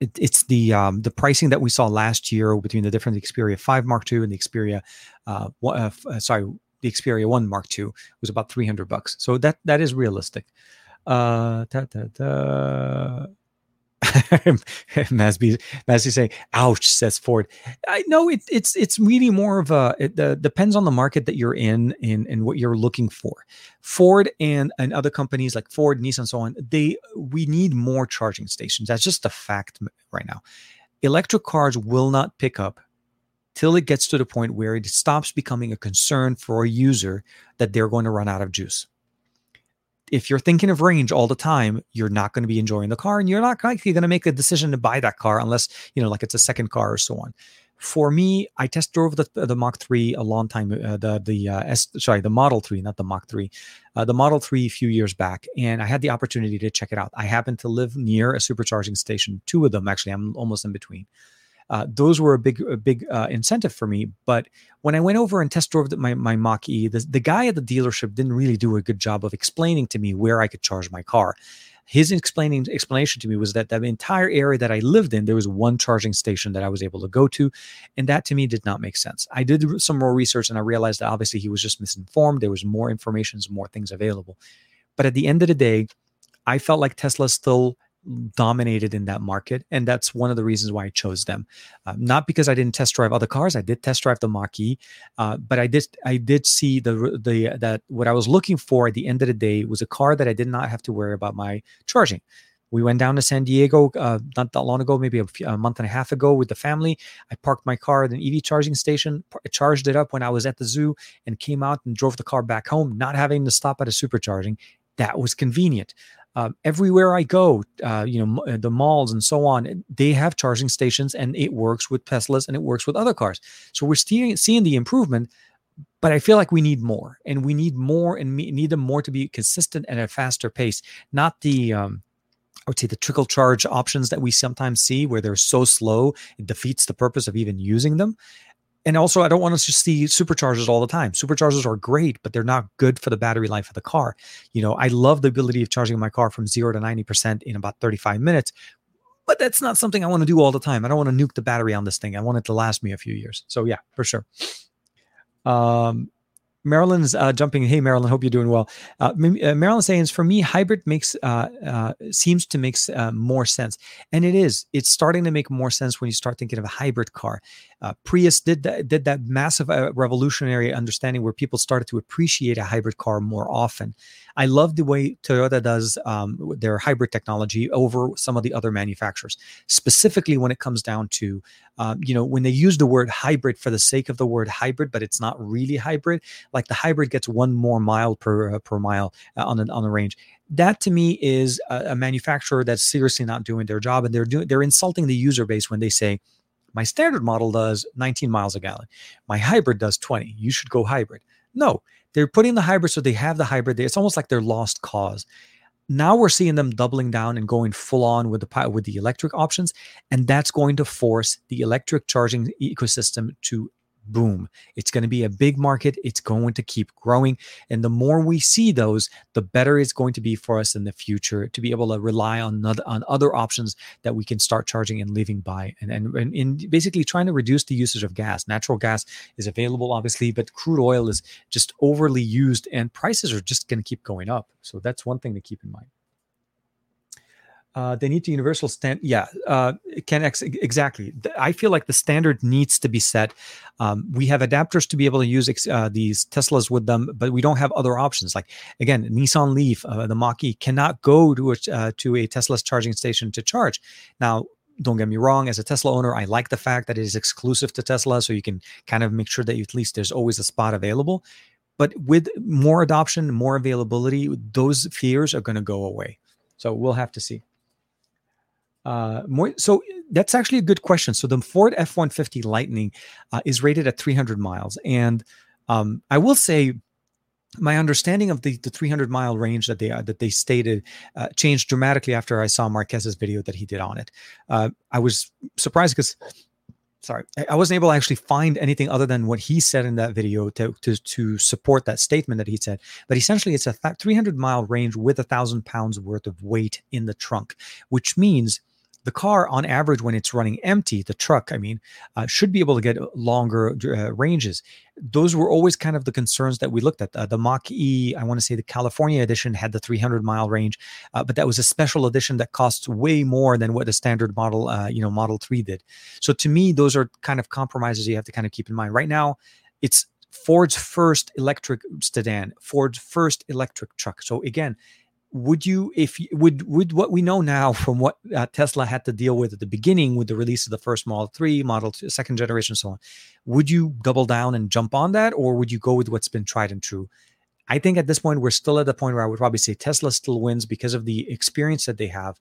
it, it's the um, the pricing that we saw last year between the different Xperia 5 Mark II and the Xperia, uh, uh, uh, sorry, the Xperia 1 Mark II was about 300 bucks. So that that is realistic. Uh, ta, ta. *laughs* Masby, Masby saying, "Ouch," says Ford. I know it, it's it's really more of a it uh, depends on the market that you're in and and what you're looking for. Ford and and other companies like Ford, Nissan, so on. They we need more charging stations. That's just a fact right now. Electric cars will not pick up till it gets to the point where it stops becoming a concern for a user that they're going to run out of juice if you're thinking of range all the time, you're not going to be enjoying the car and you're not likely going to make a decision to buy that car unless, you know, like it's a second car or so on. For me, I test drove the the Mach 3 a long time uh, the the uh, S sorry, the Model 3, not the Mach 3. Uh, the Model 3 a few years back and I had the opportunity to check it out. I happen to live near a supercharging station, two of them actually. I'm almost in between uh, those were a big a big uh, incentive for me. But when I went over and test drove my my Mach E, the, the guy at the dealership didn't really do a good job of explaining to me where I could charge my car. His explaining explanation to me was that the entire area that I lived in, there was one charging station that I was able to go to, and that to me did not make sense. I did some more research and I realized that obviously he was just misinformed. There was more information, more things available, but at the end of the day, I felt like Tesla still dominated in that market, and that's one of the reasons why I chose them. Uh, not because I didn't test drive other cars; I did test drive the Mach-E, uh, but I did I did see the the that what I was looking for at the end of the day was a car that I did not have to worry about my charging. We went down to San Diego uh, not that long ago, maybe a, a, month and a half ago with the family. I parked my car at an EV charging station, charged it up when I was at the zoo, and came out and drove the car back home, not having to stop at a supercharging. That was convenient. Uh, everywhere I go, uh, you know, uh, the malls and so on, they have charging stations, and it works with Teslas and it works with other cars. So we're seeing seeing the improvement, but I feel like we need more, and we need more, and need them more to be consistent and at a faster pace, not the um, I would say the trickle charge options that we sometimes see where they're so slow, it defeats the purpose of even using them and also I don't want us to see superchargers all the time. Superchargers are great, but they're not good for the battery life of the car. You know, I love the ability of charging my car from 0 to 90% in about 35 minutes, but that's not something I want to do all the time. I don't want to nuke the battery on this thing. I want it to last me a few years. So yeah, for sure. Um Marilyn's uh, jumping. Hey, Marilyn, hope you're doing well. Uh, uh, Marilyn saying, for me, hybrid makes uh, uh seems to make uh, more sense, and it is. It's starting to make more sense when you start thinking of a hybrid car. Prius did that, did that massive revolutionary understanding where people started to appreciate a hybrid car more often. I love the way Toyota does um, their hybrid technology over some of the other manufacturers, specifically when it comes down to, um, you know, when they use the word hybrid for the sake of the word hybrid, but it's not really hybrid. Like the hybrid gets one more mile per uh, per mile uh, on the on the range. That to me is a manufacturer that's seriously not doing their job, and they're doing they're insulting the user base when they say. My standard model does 19 miles a gallon. My hybrid does 20. You should go hybrid. No, they're putting the hybrid so they have the hybrid. It's almost like they're lost cause. Now we're seeing them doubling down and going full on with the with the electric options, and that's going to force the electric charging ecosystem to boom. It's going to be a big market. It's going to keep growing. And the more we see those, the better it's going to be for us in the future to be able to rely on other, on other options that we can start charging and living by. And, and, and in basically trying to reduce the usage of gas. Natural gas is available, obviously, but crude oil is just overly used and prices are just going to keep going up. So that's one thing to keep in mind. Uh, they need to universal stand. Yeah, uh, can ex- exactly. I feel like the standard needs to be set. Um, we have adapters to be able to use ex- uh, these Teslas with them, but we don't have other options. Like again, Nissan Leaf, uh, the Mach-E cannot go to a uh, to a Tesla's charging station to charge. Now, don't get me wrong. As a Tesla owner, I like the fact that it is exclusive to Tesla, so you can kind of make sure that at least there's always a spot available. But with more adoption, more availability, those fears are going to go away. So we'll have to see. Uh, more, so that's actually a good question. So the Ford F one fifty Lightning uh, is rated at three hundred miles, and um, I will say my understanding of the, the 300 mile range that they uh, that they stated uh, changed dramatically after I saw Marques's video that he did on it. Uh, I was surprised because, sorry, I wasn't able to actually find anything other than what he said in that video to to, to support that statement that he said. But essentially, it's a 300 mile range with a thousand pounds worth of weight in the trunk, which means the car on average when it's running empty the truck i mean uh, should be able to get longer uh, ranges. Those were always kind of the concerns that we looked at. Uh, the mach e i want to say the california edition had the 300 mile range uh, but that was a special edition that costs way more than what the standard model uh, you know model 3 did. So to me those are kind of compromises you have to kind of keep in mind. Right now it's Ford's first electric sedan, Ford's first electric truck. So again, would you if would would what we know now from what uh, tesla had to deal with at the beginning with the release of the first model 3 model two, second generation so on would you double down and jump on that or would you go with what's been tried and true? I think at this point we're still at the point where i would probably say tesla still wins because of the experience that they have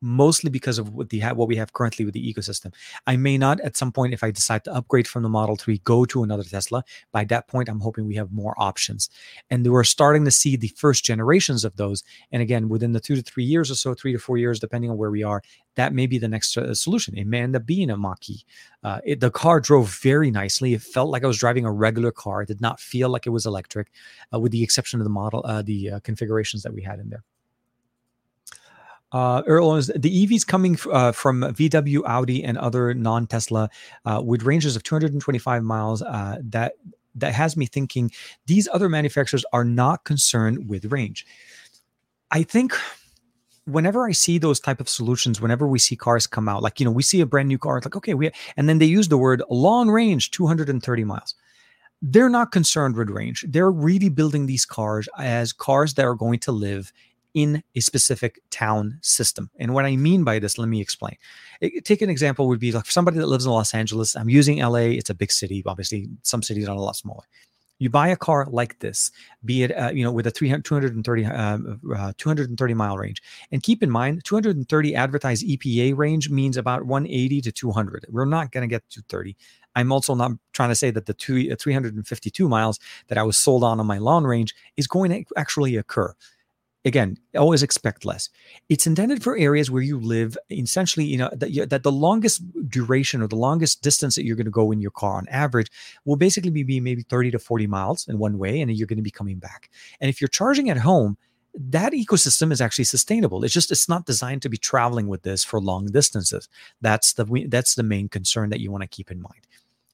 mostly because of what the what we have currently with the ecosystem. I may not at some point if I decide to upgrade from the Model 3 go to another Tesla. By that point I'm hoping we have more options. And we're starting to see the first generations of those and again within the 2 to 3 years or so 3 to 4 years depending on where we are that may be the next uh, solution. It may end up being a Mach-E. Uh, it, the car drove very nicely. It felt like I was driving a regular car. It did not feel like it was electric, uh, with the exception of the model, uh, the uh, configurations that we had in there. Uh, Earl, the EVs coming uh, from VW, Audi, and other non-Tesla uh, with ranges of 225 miles. Uh, that that has me thinking these other manufacturers are not concerned with range. I think whenever I see those type of solutions, whenever we see cars come out, like you know, we see a brand new car, it's like okay, we and then they use the word long range, 230 miles they're not concerned with range. They're really building these cars as cars that are going to live in a specific town system. And what I mean by this, let me explain. It, take an example would be like somebody that lives in Los Angeles. I'm using LA. It's a big city. Obviously, some cities are a lot smaller. You buy a car like this, be it uh, you know with a 300, 230 uh, uh, 230 mile range, and keep in mind 230 advertised EPA range means about 180 to 200. We're not going to get to 30. I'm also not trying to say that the two, uh, 352 miles that I was sold on on my long range is going to actually occur again always expect less. It's intended for areas where you live essentially you know that, you, that the longest duration or the longest distance that you're going to go in your car on average will basically be maybe 30 to 40 miles in one way and you're going to be coming back. And if you're charging at home that ecosystem is actually sustainable. It's just it's not designed to be traveling with this for long distances. That's the that's the main concern that you want to keep in mind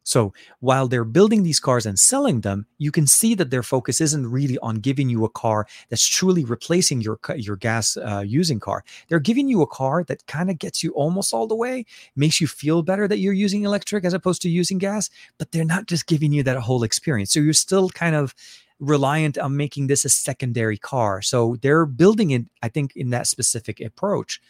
so while they're building these cars and selling them, you can see that their focus isn't really on giving you a car that's truly replacing your your gas uh, using car. They're giving you a car that kind of gets you almost all the way, makes you feel better that you're using electric as opposed to using gas, but they're not just giving you that whole experience. So you're still kind of reliant on making this a secondary car. So they're building it, I think, in that specific approach.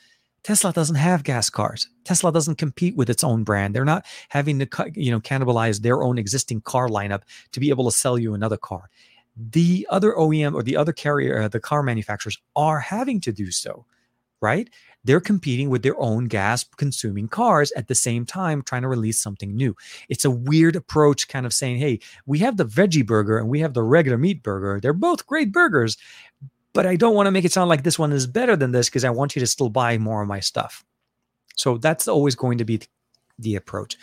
Tesla doesn't have gas cars. Tesla doesn't compete with its own brand. They're not having to you know cannibalize their own existing car lineup to be able to sell you another car. The other OEM or the other carrier, uh, the car manufacturers are having to do so, right? They're competing with their own gas consuming cars at the same time, trying to release something new. It's a weird approach, kind of saying, hey, we have the veggie burger and we have the regular meat burger. They're both great burgers, but I don't want to make it sound like this one is better than this because I want you to still buy more of my stuff. So that's always going to be the approach.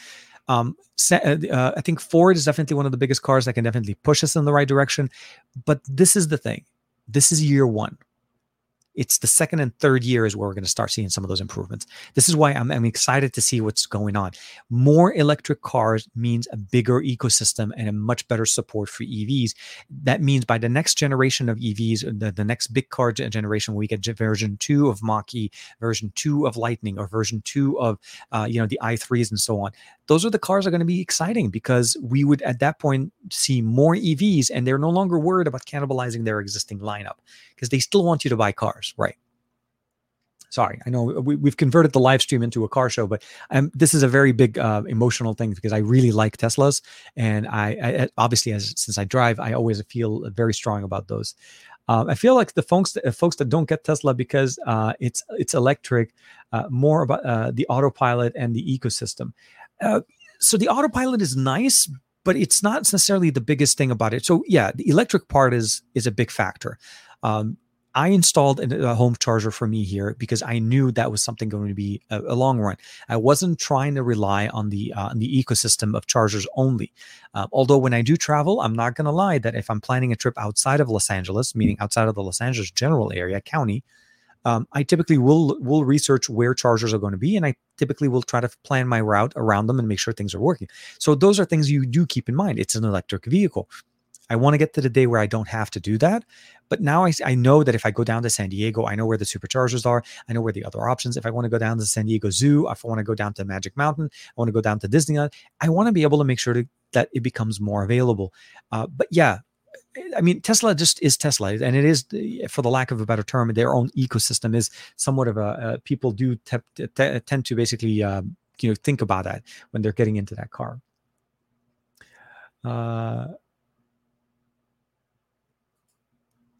Um, uh, uh, I think Ford is definitely one of the biggest cars that can definitely push us in the right direction. But this is the thing. This is year one it's the second and third year is where we're going to start seeing some of those improvements. This is why I'm, I'm, excited to see what's going on. More electric cars means a bigger ecosystem and a much better support for EVs. That means by the next generation of EVs, the, the next big car generation, we get version two of Mach-E, version two of Lightning, or version two of uh, you know the i3s and so on. Those are the cars that are going to be exciting because we would at that point see more EVs, and they're no longer worried about cannibalizing their existing lineup because they still want you to buy cars, right? Sorry, I know we, have converted the live stream into a car show, but um, this is a very big uh, emotional thing because I really like Teslas, and I, I, obviously as since I drive, I always feel very strong about those. Um, I feel like the folks that, folks that don't get Tesla because uh, it's it's electric, uh, more about uh, the autopilot and the ecosystem. Uh, so the autopilot is nice, but it's not necessarily the biggest thing about it. So yeah, the electric part is is a big factor. Um, I installed a home charger for me here because I knew that was something going to be a, a long run. I wasn't trying to rely on the uh, on the ecosystem of chargers only. Uh, although when I do travel, I'm not going to lie that if I'm planning a trip outside of Los Angeles, meaning outside of the Los Angeles general area county, um, I typically will will research where chargers are going to be, and I typically will try to plan my route around them and make sure things are working. So those are things you do keep in mind. It's an electric vehicle. I want to get to the day where I don't have to do that. But now I, I know that if I go down to San Diego, I know where the superchargers are. I know where the other options. If I want to go down to San Diego Zoo, if I want to go down to Magic Mountain, I want to go down to Disneyland, I want to be able to make sure to, that it becomes more available. Uh, but yeah, I mean, Tesla just is Tesla, and it is, for the lack of a better term, their own ecosystem is somewhat of a uh, people do te- te- tend to basically um, you know think about that when they're getting into that car. Uh,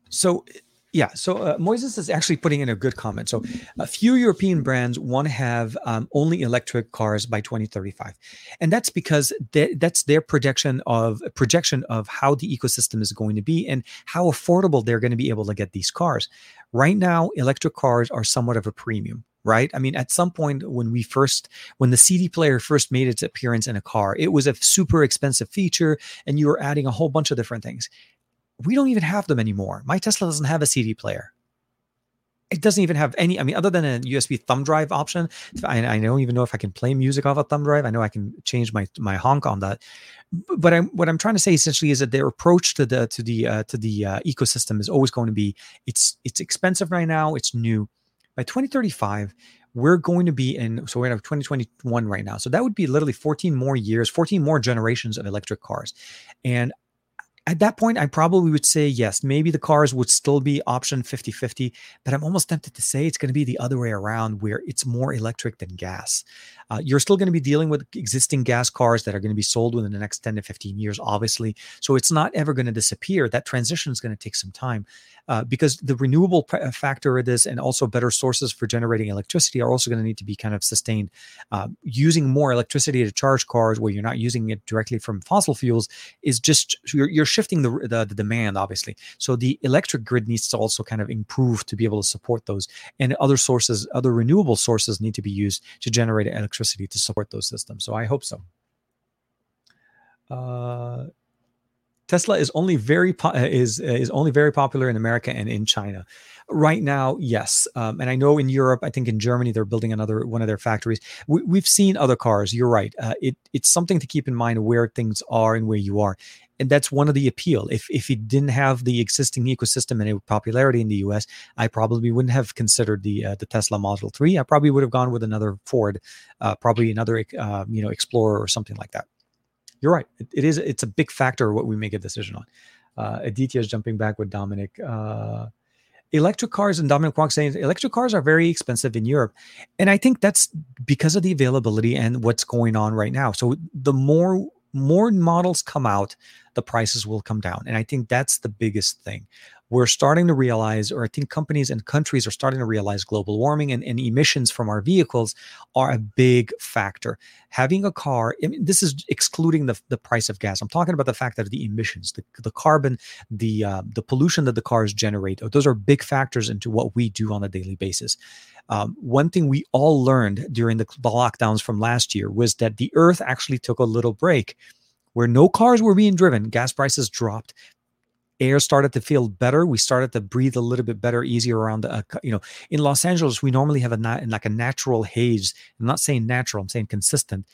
so yeah, so uh, Moises is actually putting in a good comment. So, a few European brands want to have um, only electric cars by 2035, and that's because they, that's their projection of projection of how the ecosystem is going to be and how affordable they're going to be able to get these cars. Right now, electric cars are somewhat of a premium right? I mean, at some point when we first, when the CD player first made its appearance in a car, it was a super expensive feature and you were adding a whole bunch of different things we don't even have them anymore. My Tesla doesn't have a CD player. It doesn't even have any. I mean, other than a USB thumb drive option, I, I don't even know if I can play music off a thumb drive. I know I can change my my honk on that. But I'm, what I'm trying to say essentially is that their approach to the to the uh, to the uh, ecosystem is always going to be it's it's expensive right now. It's new. By 2035, we're going to be in so we're in 2021 right now so that would be literally 14 more years 14 more generations of electric cars and at that point, I probably would say yes, maybe the cars would still be option 50 50, but I'm almost tempted to say it's going to be the other way around where it's more electric than gas. Uh, you're still going to be dealing with existing gas cars that are going to be sold within the next 10 to 15 years, obviously. So it's not ever going to disappear. That transition is going to take some time uh, because the renewable uh, factor of this and also better sources for generating electricity are also going to need to be kind of sustained. Uh, using more electricity to charge cars where you're not using it directly from fossil fuels is just, you're, you're shifting the, the, the demand, obviously. So the electric grid needs to also kind of improve to be able to support those. And other sources, other renewable sources need to be used to generate electricity to support those systems. So I hope so. Uh, Tesla is only very po- uh, is uh, is only very popular in America and in China. Right now, yes, um, and I know in Europe, I think in Germany they're building another one of their factories. We, have seen other cars. You're right. Uh, it it's something to keep in mind where things are and where you are, and that's one of the appeal. If if it didn't have the existing ecosystem and popularity in the U.S., I probably wouldn't have considered the uh, the Tesla Model Three. I probably would have gone with another Ford, uh, probably another uh, you know Explorer or something like that you're right. It, it is. It's a big factor what we make a decision on. Uh, Aditya is jumping back with Dominic. Uh, electric cars and Dominic Kwok saying electric cars are very expensive in Europe, and I think that's because of the availability and what's going on right now. So the more more models come out, the prices will come down, and I think that's the biggest thing we're starting to realize, or I think companies and countries are starting to realize global warming and, and emissions from our vehicles are a big factor. Having a car, I mean, this is excluding the, the price of gas. I'm talking about the fact that the emissions, the, the carbon, the uh, the pollution that the cars generate, those are big factors into what we do on a daily basis. Um, one thing we all learned during the, the lockdowns from last year was that the earth actually took a little break where no cars were being driven, gas prices dropped, air started to feel better. We started to breathe a little bit better, easier around the, uh, you know, in Los Angeles, we normally have a na- like a natural haze. I'm not saying natural, I'm saying consistent.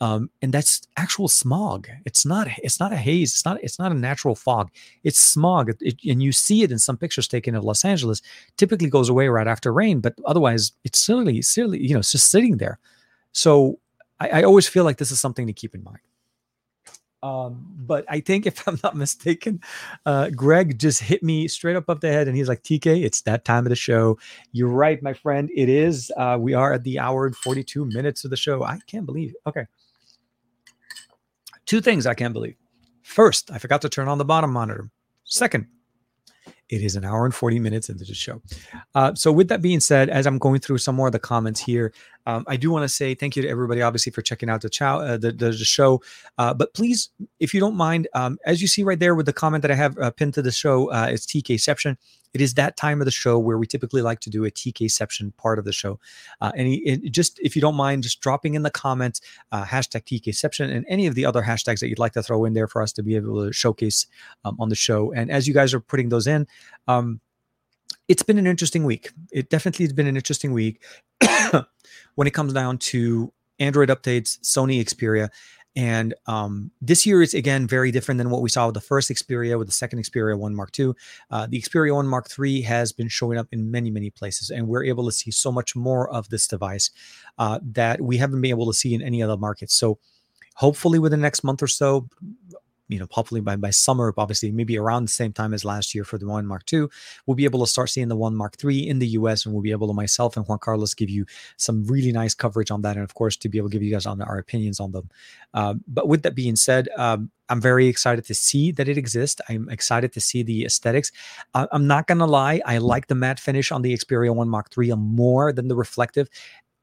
Um, and that's actual smog. It's not. It's not a haze. It's not. It's not a natural fog. It's smog, it, it, and you see it in some pictures taken of Los Angeles. Typically goes away right after rain, but otherwise it's silly, silly. You know, it's just sitting there. So I, I always feel like this is something to keep in mind. Um, but I think if *laughs* I'm not mistaken, uh, Greg just hit me straight up up the head and he's like, TK, it's that time of the show. You're right, my friend. It is. Uh, we are at the hour and 42 minutes of the show. I can't believe it. Okay. Two things I can't believe. First, I forgot to turn on the bottom monitor. Second, it is an hour and 40 minutes into the show. Uh, so, with that being said, as I'm going through some more of the comments here, um, I do want to say thank you to everybody, obviously, for checking out the, chow, uh, the, the, the, show. Uh, but please, if you don't mind, um, as you see right there with the comment that I have uh, pinned to the show, uh, it's TKception. It is that time of the show where we typically like to do a TKception part of the show. Uh, and just, if you don't mind, just dropping in the comments, uh, hashtag TKception and any of the other hashtags that you'd like to throw in there for us to be able to showcase um, on the show. And as you guys are putting those in, um, it's been an interesting week. It definitely has been an interesting week *coughs* when it comes down to Android updates, Sony Xperia. And um, this year is again very different than what we saw with the first Xperia, with the second Xperia 1 Mark II. Uh, the Xperia 1 Mark III has been showing up in many, many places, and we're able to see so much more of this device uh, that we haven't been able to see in any other markets. So, hopefully, within the next month or so, you know, hopefully by, by summer, obviously maybe around the same time as last year for the one Mark II, we'll be able to start seeing the one Mark III in the US and we'll be able to myself and Juan Carlos give you some really nice coverage on that. And of course, to be able to give you guys on our opinions on them. Um, but with that being said, um, I'm very excited to see that it exists. I'm excited to see the aesthetics. Uh, I'm not gonna lie, I like the matte finish on the Xperia 1 Mark III more than the reflective,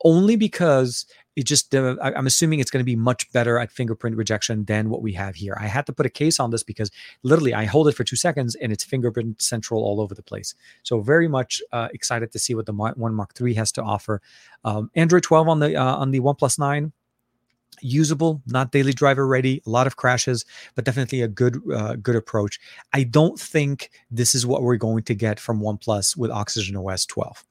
only because it just uh, I, am assuming it's going to be much better at fingerprint rejection than what we have here. I had to put a case on this because literally I hold it for two seconds and it's fingerprint central all over the place. So very much uh, excited to see what the One Mark Three has to offer. Um, Android 12 on the uh, on the OnePlus Nine usable, not daily driver ready, a lot of crashes, but definitely a good uh, good approach. I don't think this is what we're going to get from OnePlus with OxygenOS 12.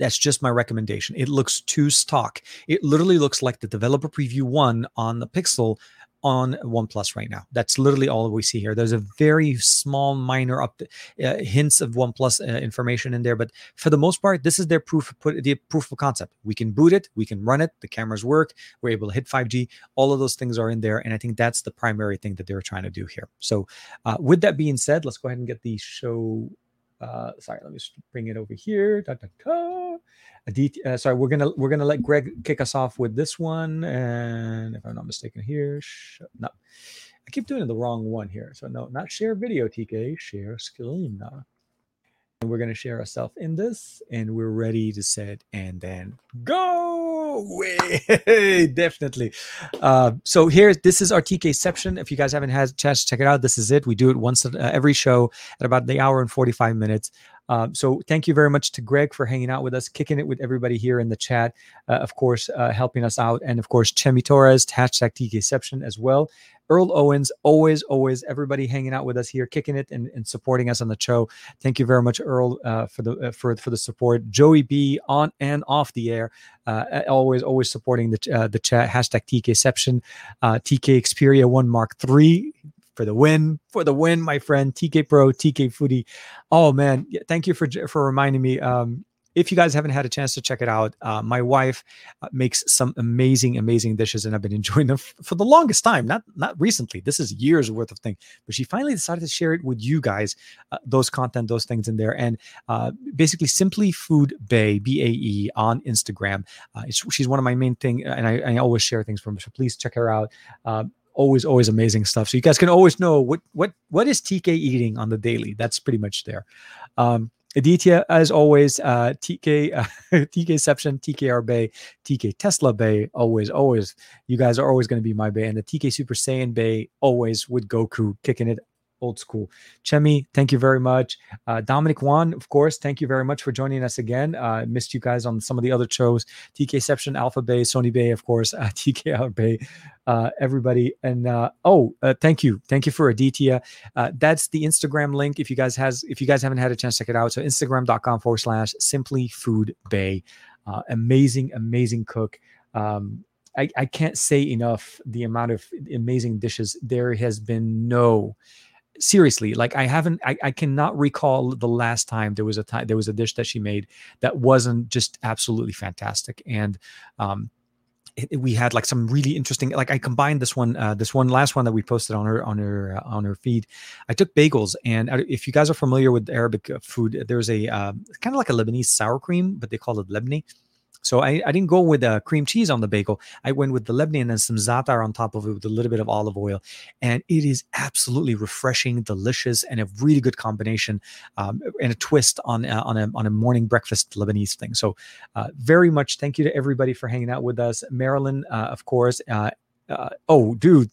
That's just my recommendation. It looks too stock. It literally looks like the developer preview one on the Pixel on OnePlus right now. That's literally all we see here. There's a very small, minor up uh, hints of OnePlus uh, information in there, but for the most part, this is their proof put the proof of concept. We can boot it, we can run it, the cameras work, we're able to hit 5G. All of those things are in there, and I think that's the primary thing that they're trying to do here. So, uh, with that being said, let's go ahead and get the show uh, sorry, let me just bring it over here. Da, da, da. Uh, sorry, we're gonna we're gonna let Greg kick us off with this one, and if I'm not mistaken, here, sh- no, I keep doing the wrong one here. So no, not share video, TK, share screen. And we're gonna share ourselves in this, and we're ready to set and then go. Way *laughs* definitely. Uh, so here, this is our TKception. If you guys haven't had a chance to check it out, this is it. We do it once uh, every show at about the hour and 45 minutes. Um, so thank you very much to Greg for hanging out with us, kicking it with everybody here in the chat, uh, of course, uh, helping us out. And of course, Chemi Torres, hashtag TKception as well. Earl Owens, always, always, everybody hanging out with us here, kicking it and, and supporting us on the show. Thank you very much, Earl, uh, for the uh, for for the support. Joey B on and off the air, uh, always, always supporting the uh, the chat. Hashtag TKception, uh, TK Xperia One Mark Three for the win, for the win, my friend. TK Pro, TK Foodie. Oh man, thank you for for reminding me. Um, if you guys haven't had a chance to check it out, uh, my wife uh, makes some amazing, amazing dishes, and I've been *laughs* enjoying them f- for the longest time. Not not recently. This is years worth of thing, but she finally decided to share it with you guys. Uh, those content, those things in there, and uh, basically, simply Food bay B A E on Instagram. Uh, she's one of my main thing, and I, I, always share things from. So please check her out. Um, always always amazing stuff so you guys can always know what what what is tk eating on the daily that's pretty much there um Aditya, as always, uh, TK, uh, *laughs* TKception, TKR Bay, TK Tesla Bay, always, always. You guys are always going to be my bay. And the TK Super Saiyan Bay, always with Goku kicking it old school. Chemi, thank you very much. Uh, Dominic Juan, of course, thank you very much for joining us again. Uh, missed you guys on some of the other shows. TKception, Alpha Bay, Sony Bay, of course, uh, *laughs* TKR Bay, uh, everybody. And uh, oh, uh, thank you, thank you for Aditya. Uh, that's the Instagram link. If you guys has, if you guys haven't had a chance to check it out, so Instagram.com forward slash Simply Food. Uh, amazing, amazing cook. Um, I, I can't say enough the amount of amazing dishes. There has been no seriously like i haven't I, I cannot recall the last time there was a time there was a dish that she made that wasn't just absolutely fantastic. And um we had like some really interesting like i combined this one uh, this one last one that we posted on her on her uh, on her feed. I took bagels and if you guys are familiar with arabic uh, food there's a uh, kind of like a lebanese sour cream but they call it lebni so I, I didn't go with uh, cream cheese on the bagel. I went with the lebni and some za'atar on top of it with a little bit of olive oil. And it is absolutely refreshing, delicious, and a really good combination um, and a twist on, uh, on, a, on a morning breakfast Lebanese thing. So uh, very much thank you to everybody for hanging out with us. Marilyn, uh, of course. Uh, uh, oh, dude.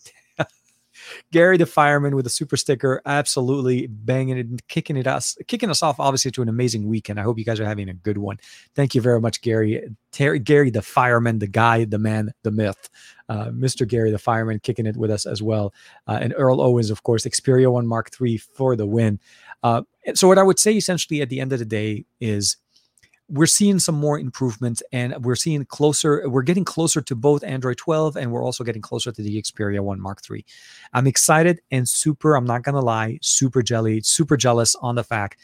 Gary the fireman with a super sticker, absolutely banging it, kicking it us, kicking us off, obviously to an amazing weekend. I hope you guys are having a good one. Thank you very much, Gary. Terry, Gary the fireman, the guy, the man, the myth. Uh, Mr. Gary the fireman kicking it with us as well, uh, and Earl Owens, of course, Xperia One Mark 3 for the win. Uh, so what I would say essentially at the end of the day is we're seeing some more improvements and we're seeing closer we're getting closer to both android 12 and we're also getting closer to the xperia 1 mark 3 i'm excited and super i'm not gonna lie super jelly super jealous on the fact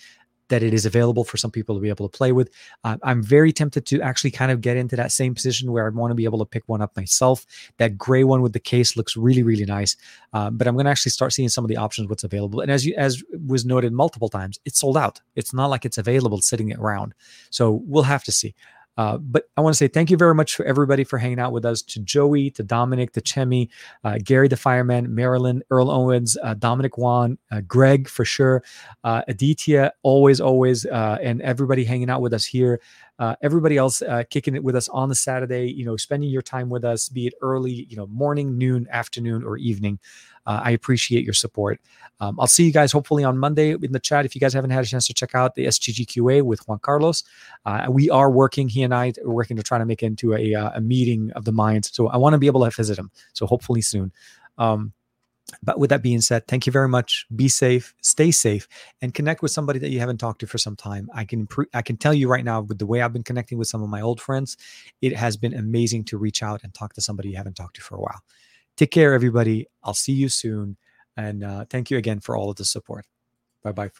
that it is available for some people to be able to play with. Uh, I'm very tempted to actually kind of get into that same position where I want to be able to pick one up myself. That gray one with the case looks really, really nice. Uh, but I'm going to actually start seeing some of the options what's available. And as you as was noted multiple times, it's sold out. It's not like it's available sitting around. So we'll have to see. Uh, but I want to say thank you very much for everybody for hanging out with us. To Joey, to Dominic, to Chemi, uh, Gary the Fireman, Marilyn, Earl Owens, uh, Dominic Wan, uh, Greg for sure, uh, Aditya, always, always, uh, and everybody hanging out with us here. Everybody else kicking it with us on the Saturday, you know, spending your time with us, be it early, you know, morning, noon, afternoon, or evening. Uh, I appreciate your support. Um, I'll see you guys hopefully on Monday in the chat. If you guys haven't had a chance to check out the SGGQA with Juan Carlos, uh, we are working. He and I are working to try to make into a, uh, a meeting of the minds. So I want to be able to visit him. So hopefully soon. Um, but with that being said, thank you very much. Be safe, stay safe, and connect with somebody that you haven't talked to for some time. I can pre- I can tell you right now, with the way I've been connecting with some of my old friends, it has been amazing to reach out and talk to somebody you haven't talked to for a while. Take care, everybody. I'll see you soon. And uh, thank you again for all of the support. Bye bye.